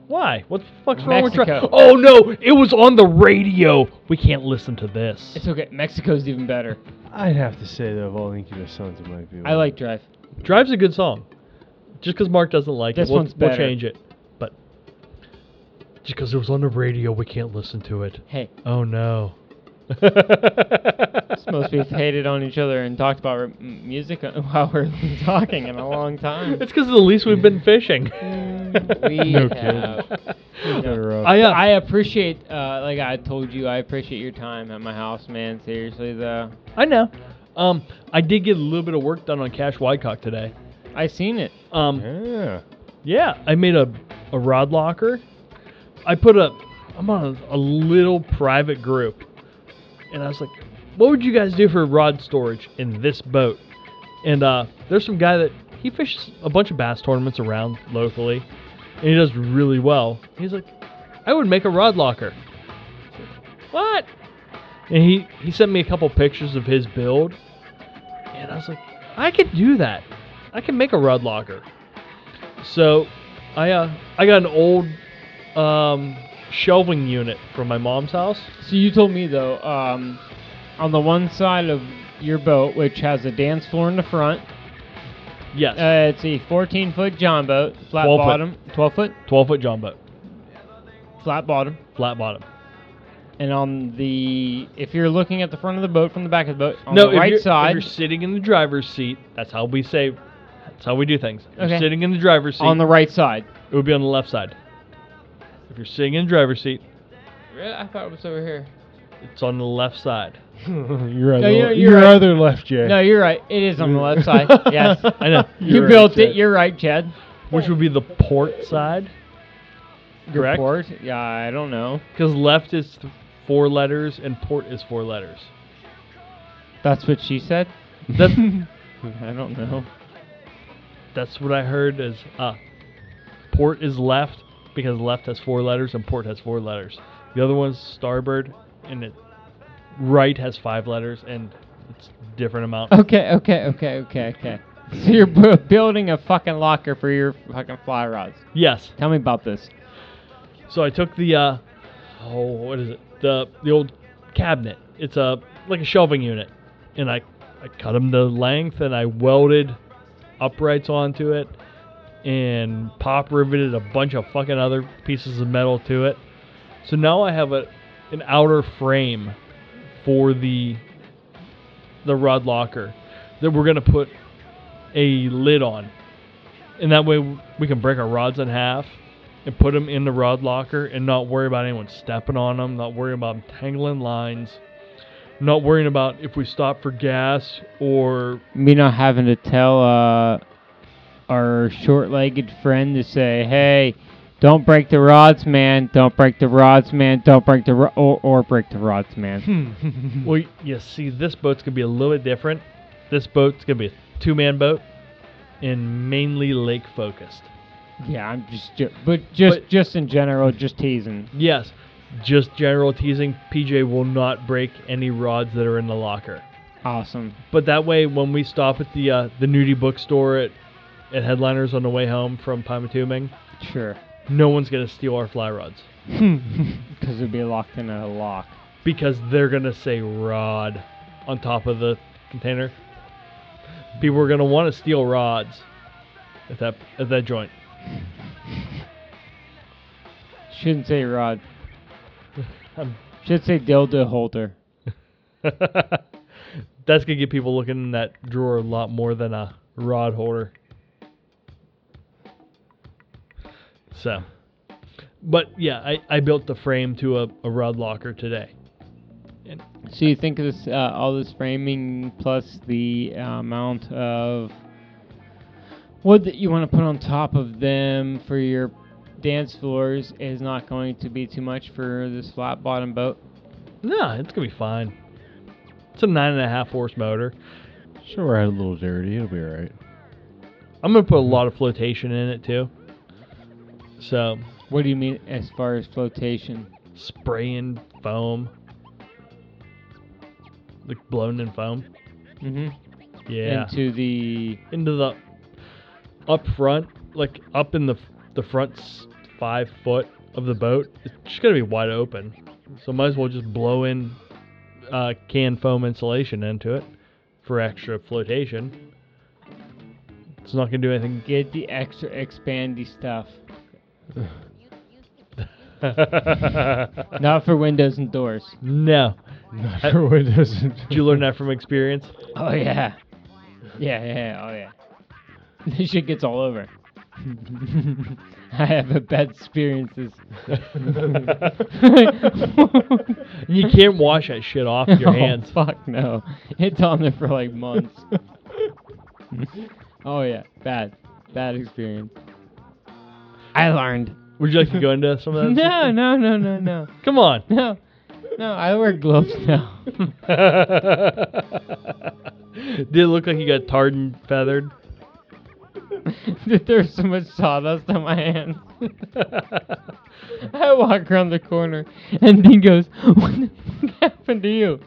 Why? What the fuck's wrong with Mexico. Tri- Oh no! It was on the radio. We can't listen to this. It's okay. Mexico's even better. I'd have to say though, of all Incubus songs, it might be. I like Drive. Drive's a good song. Just because Mark doesn't like This it, we'll, one's we'll better. change it. But just because it was on the radio, we can't listen to it. Hey, Oh no. supposed to be hated on each other and talked about r- m- music (laughs) while we're talking in a long time. It's because at least we've been fishing. (laughs) we No have. Kinda. I, uh, I appreciate, uh, like I told you, I appreciate your time at my house, man. Seriously, though. I know. Um, I did get a little bit of work done on Cash Wycock today. I seen it. Um, yeah. Yeah, I made a, a rod locker. I put a I'm on a, a little private group, and I was like, "What would you guys do for rod storage in this boat?" And uh, there's some guy that he fishes a bunch of bass tournaments around locally, and he does really well. He's like, "I would make a rod locker." I What? And he he sent me a couple pictures of his build, and I was like, "I could do that. I can make a rod locker." So, I uh, I got an old um, shelving unit from my mom's house. So you told me though, um, on the one side of your boat, which has a dance floor in the front, Yes, uh, it's a 14 foot John boat, flat 12 foot. bottom, 12 foot, 12 foot John boat, flat bottom. flat bottom. And on the, if you're looking at the front of the boat from the back of the boat, on no, the if right you're, if side, you're sitting in the driver's seat, that's how we say. That's how we do things. If Okay. you're sitting in the driver's seat, on the right side. it would be on the left side. If you're sitting in the driver's seat, Really? I thought it was over here. it's on the left side. (laughs) your other, (laughs) No, you're- you're your right. other left, Jay. No, you're right. It is on the left side. (laughs) Yes. I know. You You're right, built it. You're right, Chad. Which would be the port side, correct? Port? Yeah, I don't know. Because left is th- four letters and port is four letters. That's what she said. (laughs) That's (laughs) I don't know. That's what I heard. Is uh, port is left because left has four letters and port has four letters. The other one's starboard, and it right has five letters and it's different amount. Okay, okay, okay, okay, okay. (laughs) So you're bu- building a fucking locker for your fucking fly rods. Yes. Tell me about this. So I took the uh, oh, what is it? The the old cabinet. It's a like a shelving unit, and I I cut them to length and I welded uprights onto it, and pop riveted a bunch of fucking other pieces of metal to it. So now I have a an outer frame for the the rod locker that we're gonna put a lid on, and that way we can break our rods in half and put them in the rod locker and not worry about anyone stepping on them, not worry about them tangling lines, not worrying about if we stop for gas or Me not having to tell uh, our short-legged friend to say, "Hey, don't break the rods, man. Don't break the rods, man. Don't break the ro- or, or break the rods, man." (laughs) well, you see, this boat's gonna be a little bit different. This boat's gonna be a two-man boat and mainly lake focused. Yeah, I'm just, ju- but just, But- just in general, just teasing. Yes, just general teasing. PJ will not break any rods that are in the locker. Awesome. But that way, when we stop at the uh, the nudie bookstore at at Headliners on the way home from Pymatuning, Sure. no one's gonna steal our fly rods (laughs) Because it'd be locked in a lock. because they're gonna say rod on top of the container. People are gonna want to steal rods at that at that joint. Shouldn't say rod. (laughs) Should say dildo holder. (laughs) That's gonna get people looking in that drawer a lot more than a rod holder. So, but yeah, I, I built the frame to a, a rod locker today. So you think this, uh, all this framing plus the uh, amount of wood that you want to put on top of them for your dance floors is not going to be too much for this flat bottom boat? No, it's gonna be fine. It's a nine and a half horse motor. Sure, ride a little dirty. It'll be all right. I'm gonna put a lot of flotation in it too. So What do you mean as far as flotation? spraying foam, like blown in foam. Mm-hmm. Yeah, Into the into the up front, like up in the the front five foot of the boat. It's just gonna be wide open, so might as well just blow in uh, can foam insulation into it for extra flotation. It's not gonna do anything. get the extra expandy stuff. (laughs) Not for windows and doors. no. Not for windows. Did you learn that from experience? Oh yeah. Yeah, yeah, yeah, oh yeah. (laughs) This shit gets all over. (laughs) I have a bad experiences. (laughs) you can't wash that shit off your Oh, hands. fuck no. It's on there for like months. oh yeah, bad. Bad experience. I learned. Would you like to go into some of that? No, no, no, no, no. Come on. No. No, I wear gloves now. Did it look like you got tarred and feathered? (laughs) There's so much sawdust on my hands. (laughs) I walk around the corner and Dean goes, What the (laughs) fuck happened to you?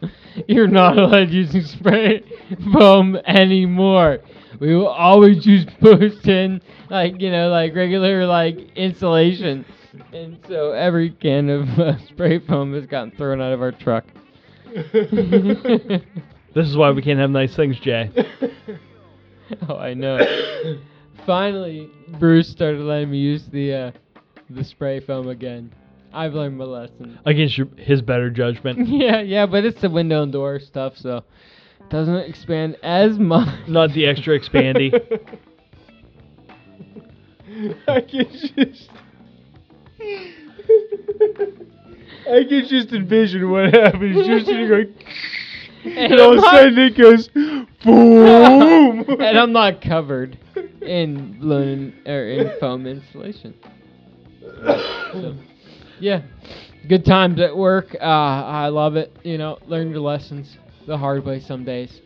You're not allowed using spray foam anymore. We will always use post in like you know, like regular like insulation. And so every can of uh, spray foam has gotten thrown out of our truck. This is why we can't have nice things, Jay. oh, I know. (coughs) Finally, Bruce started letting me use the uh, the spray foam again. I've learned my lesson. Against your, his better judgment. (laughs) yeah, yeah, but it's the window and door stuff, so it doesn't expand as much. (laughs) Not the extra expandy. (laughs) I can just. I can just envision what happens. You're sitting going, And, and all of a sudden it goes boom. and I'm not covered in blown or in foam insulation. So, yeah, good times at work. Uh, I love it. You know, learn your lessons the hard way some days.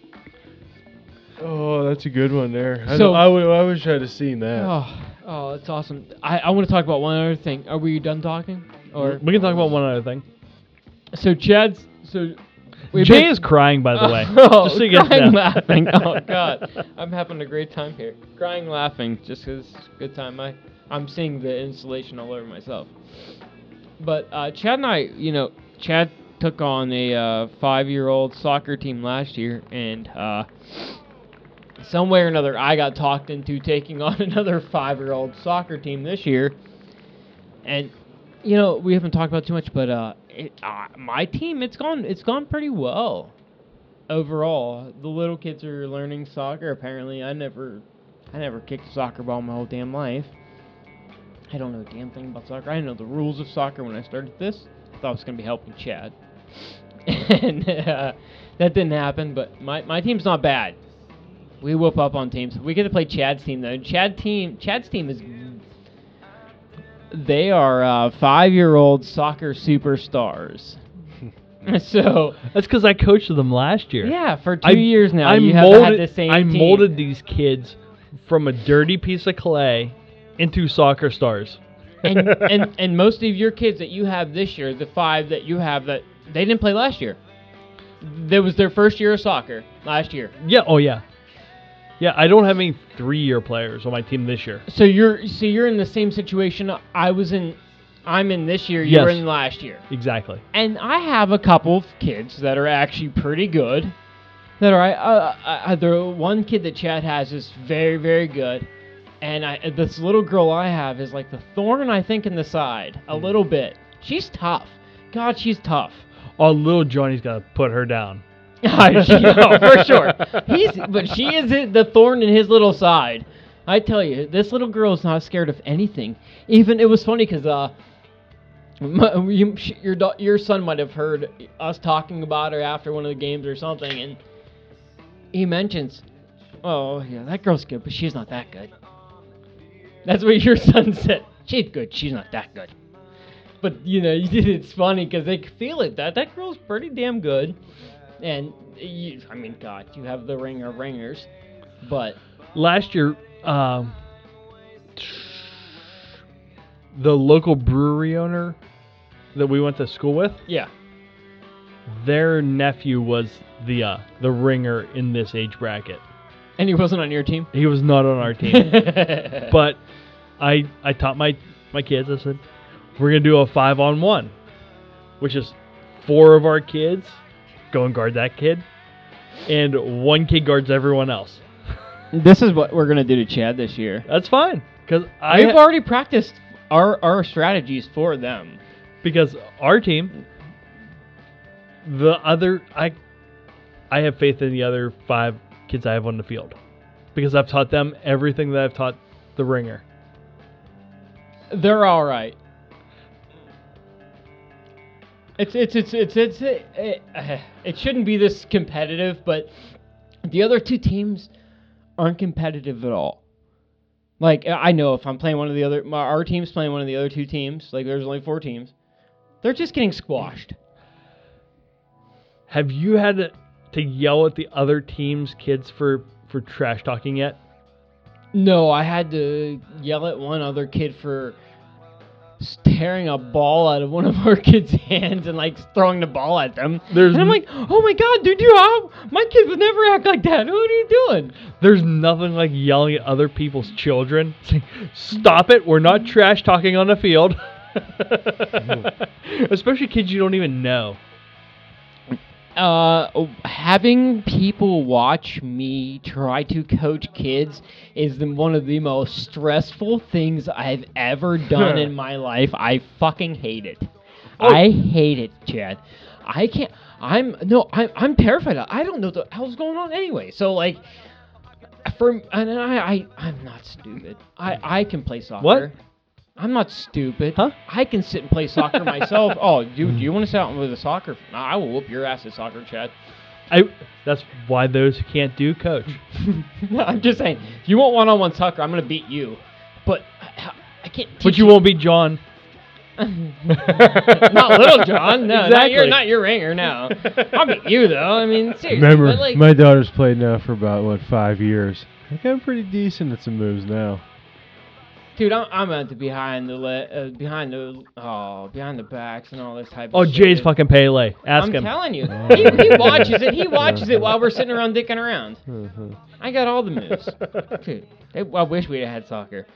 Oh, that's a good one there. I, So- so, I, would, I wish I'd have seen that. Oh, oh, that's awesome. I, I want to talk about one other thing. Are we done talking? Or We can talk about one other thing. so Chad's so. We've Jay is crying, by the way. (laughs) Oh, just so you crying laughing. (laughs) Oh God, I'm having a great time here. Crying, laughing, just 'cause it's a good time. I I'm seeing the installation all over myself. But uh, Chad and I, you know, Chad took on a uh, five-year-old soccer team last year, and uh, some way or another, I got talked into taking on (laughs) another five-year-old soccer team this year. And you know, we haven't talked about too much, but uh, it, uh, my team, it's gone, it's gone pretty well overall. The little kids are learning soccer. Apparently, I never, I never kicked a soccer ball my whole damn life. I don't know a damn thing about soccer. I know the rules of soccer when I started this. I Thought I was gonna be helping Chad, (laughs) and uh, that didn't happen. But my my team's not bad. We whoop up on teams. We get to play Chad's team though. Chad team, Chad's team is. They are uh, five-year-old soccer superstars. (laughs) (laughs) so That's because I coached them last year. yeah, for two I- years now, I you molded, have had the same I team. molded these kids from a dirty piece of clay into soccer stars. and, (laughs) and and most of your kids that you have this year, the five that you have that they didn't play last year. That was their first year of soccer last year. Yeah. Oh yeah. Yeah. I don't have any three-year players on my team this year. So you're so you're in the same situation I was in. I'm in this year. You were Yes. in last year, Exactly. and I have a couple of kids that are actually pretty good. That are uh, uh, the one kid that Chad has is very very good, and I this little girl I have is like the thorn I think in the side a little bit. She's tough. God, she's tough. Oh, little Johnny's got to put her down. (laughs) She- for sure. (laughs) He's, but she is the thorn in his little side. I tell you, this little girl is not scared of anything. Even it was funny because uh, m- you, sh- your da- your son might have heard us talking about her after one of the games or something, and he mentions, "Oh yeah, that girl's good, but she's not that good." That's what your (laughs) son said. She's good. She's not that good. But you know, it's funny because they feel it. That that girl's pretty damn good. And you, I mean, God, you have the ring of ringers, but Last year, um, the local brewery owner that we went to school with, yeah, their nephew was the uh, the ringer in this age bracket. and he wasn't on your team. He was not on our team. (laughs) but I I taught my my kids. I said we're gonna do a five on one, which is four of our kids go and guard that kid, and one kid guards everyone else. (laughs) this is what we're gonna do to Chad this year. That's fine because I We've already practiced our our strategies for them. because our team, the other I I have faith in the other five kids I have on the field because I've taught them everything that I've taught the ringer. They're all right. It's it's it's it's it's it, it, it shouldn't be this competitive, but the other two teams aren't competitive at all. Like I know if I'm playing one of the other, my, our team's playing one of the other two teams. Like there's only four teams, they're just getting squashed. Have you had to, to yell at the other team's kids for for trash talking yet? No, I had to yell at one other kid for tearing a ball out of one of (laughs) our kids' hands and like throwing the ball at them. There's and I'm like, oh my god, dude, you have my kid would never act like that. What are you doing? There's nothing like yelling at other people's children. (laughs) Saying, Stop it! We're not trash talking on the field. (laughs) Especially kids you don't even know. Uh, having people watch me try to coach kids is the, one of the most stressful things I've ever done in (laughs) my life. I fucking hate it. I hate it, Chad. I can't. I'm no. I'm I'm terrified. I don't know what the hell's going on anyway. So like, for and I I I'm not stupid. I I can play soccer. What? I'm not stupid. Huh? I can sit and play soccer myself. (laughs) Oh, do, hmm. do you want to sit out with a soccer? I will whoop your ass at soccer, Chad. I. That's why those who can't do coach. (laughs) no, I'm just saying. If you want one-on-one soccer, I'm gonna beat you. But uh, I, I can't. But teach you won't beat John. (laughs) not Little John. No, not your Exactly. not your ringer. No, I'll beat you though. I mean, seriously. Remember, but like, my daughter's played now for about what five years. I think I'm pretty decent at some moves now. Dude, I'm I'm at the behind the le- uh, behind the oh behind the backs and all this type. Oh, of shit. Oh, Jay's fucking Pele. Ask I'm him. telling you, he, he watches it. He (laughs) watches it while we're sitting around dicking around. Uh-huh. I got all the moves, (laughs) dude. I, I wish we had had soccer.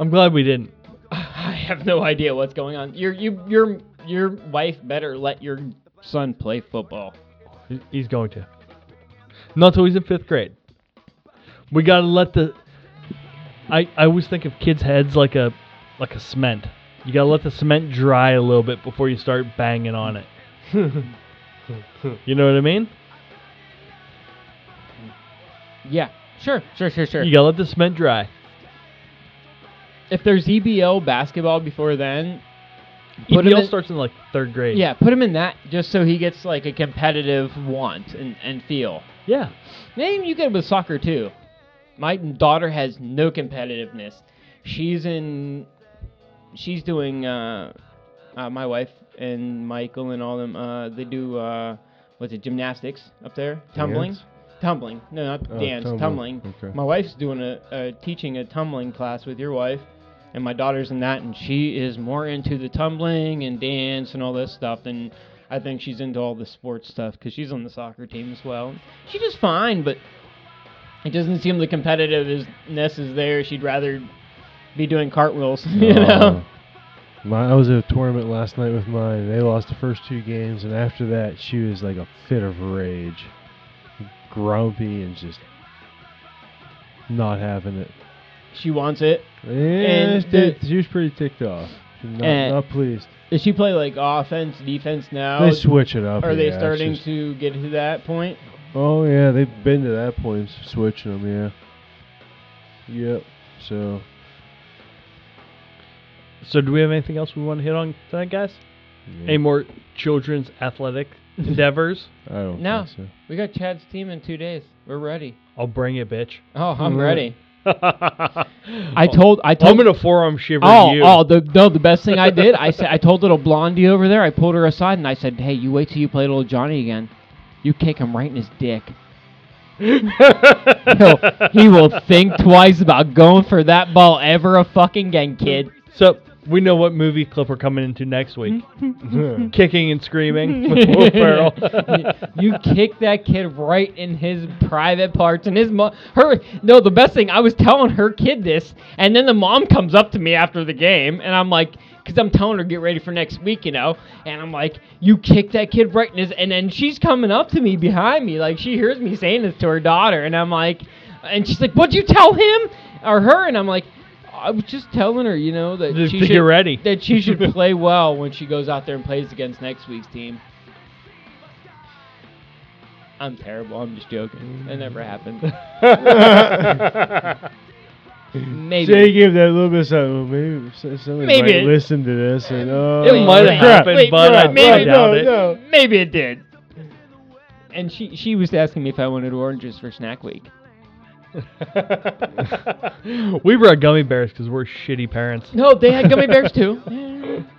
I'm glad we didn't. (laughs) I have no idea what's going on. Your you your your wife better let your son play football. He- He's going to. Not until he's in fifth grade. We gotta let the. I I always think of kids' heads like a like a cement. You gotta let the cement dry a little bit before you start banging on it. (laughs) You know what I mean? Yeah, sure, sure, sure, sure. You gotta let the cement dry. If there's EBL basketball before then, Put him EPL in- starts in like third grade. yeah, put him in that just so he gets like a competitive want and, and feel. Yeah. Maybe you get it with soccer too. My daughter has no competitiveness. She's in. She's doing. Uh, uh, my wife and Michael and all them. Uh, they do. Uh, what's it? Gymnastics up there. Tumbling. Dance? Tumbling. No, not Oh, dance. tumbling. Tumbling. Okay. My wife's doing a, a teaching a tumbling class with your wife, and my daughter's in that, and she is more into the tumbling and dance and all this stuff than I think she's into all the sports stuff because she's on the soccer team as well. She does fine, but it doesn't seem the competitiveness is there. She'd rather be doing cartwheels, (laughs) you know. Uh, my, I was at a tournament last night with mine. and They lost the first two games, and after that, she was like a fit of rage, grumpy and just not having it. She wants it. Yeah, And she, the- she was pretty ticked off. Not, not pleased. Does she play like offense, defense now? They switch it up. Are they yeah, it's starting to get to that point? Oh yeah, they've been to that point, switching them. Yeah. Yep. So So do we have anything else we want to hit on tonight, guys? yeah, Any more children's athletic (laughs) endeavors? I don't No. think so. We got Chad's team in two days. We're ready. I'll bring it, bitch. Oh, I'm Mm. ready. (laughs) I I told I I'm told gonna forearm shiver Oh, you. oh, the no, the best thing I did, I said, I told little blondie over there, I pulled her aside and I said, "Hey, you wait till you play little Johnny again. You kick him right in his dick. (laughs) He'll, he will think twice about going for that ball ever a fucking again, kid." So we know what movie clip we're coming into next week. (laughs) (laughs) Kicking and screaming (laughs) with Will Ferrell. you kick that kid right in his private parts and his mom her no the best thing i was telling her kid this and then the mom comes up to me after the game and i'm like because i'm telling her get ready for next week you know and i'm like you kick that kid right in his and then she's coming up to me behind me like she hears me saying this to her daughter and i'm like and she's like what'd you tell him or her and i'm like I was just telling her, you know, that Just she should get ready. (laughs) that she should (laughs) play well when she goes out there and plays against next week's team. I'm terrible. I'm just joking. That never happened. (laughs) Maybe. Jay gave that a little bit of something. Oh, maybe somebody Maybe might it- listen to this and oh, It might have happened, Wait, but I, maybe- doubt no, it. no. Maybe it did. And she she was asking me if I wanted oranges for snack week. (laughs) we brought gummy bears because we're shitty parents. No, they had gummy bears too. Yeah. (laughs)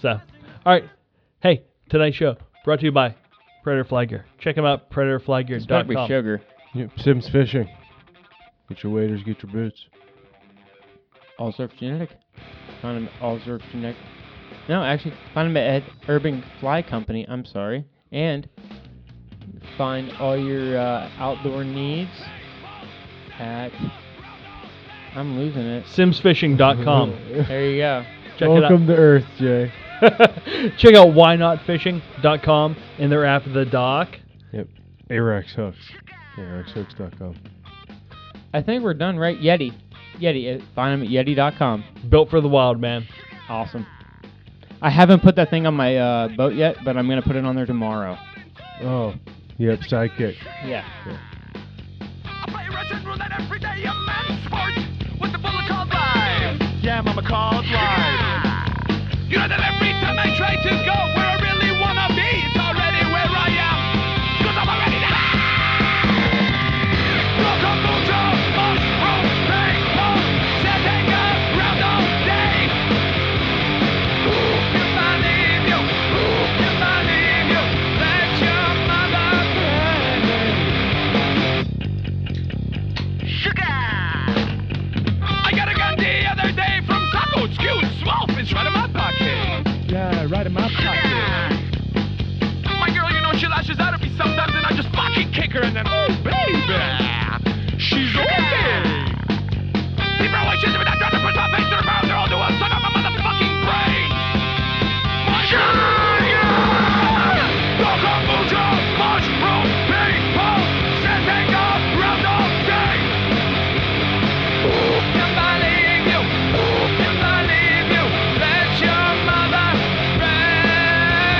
So, all right. Hey, tonight's show brought to you by Predator Fly Gear. Check them out, It's better be predatorflygear.com. sugar. Yep, Simms Fishing. Get your waders, get your boots. All Surf Genetic. Find them at All Surf Genetic. No, actually, find them at Urban Fly Company. I'm sorry. And find all your uh, outdoor needs at. I'm losing it. Simmsfishing.com. (laughs) There you go. Check Welcome to Earth, Jay. it (laughs) out. Check out whyknotfishing.com and their app, The Dock. Yep. Ahrex Hooks. AhrexHooks.com. I think we're done, right? Yeti. Yeti. uh, Find them at Yeti.com. Built for the wild, man. Awesome. I haven't put that thing on my uh, boat yet, but I'm gonna put it on there tomorrow. Oh, yep, sidekick. Yeah. I play Russian roulette every day, a man's sport with the bullet called live. Yeah, mama called live. You know that every time I try to go effective. My girl, you know she lashes out at me sometimes, and I just fucking kick her, and then oh baby, she's okay. People always chasing me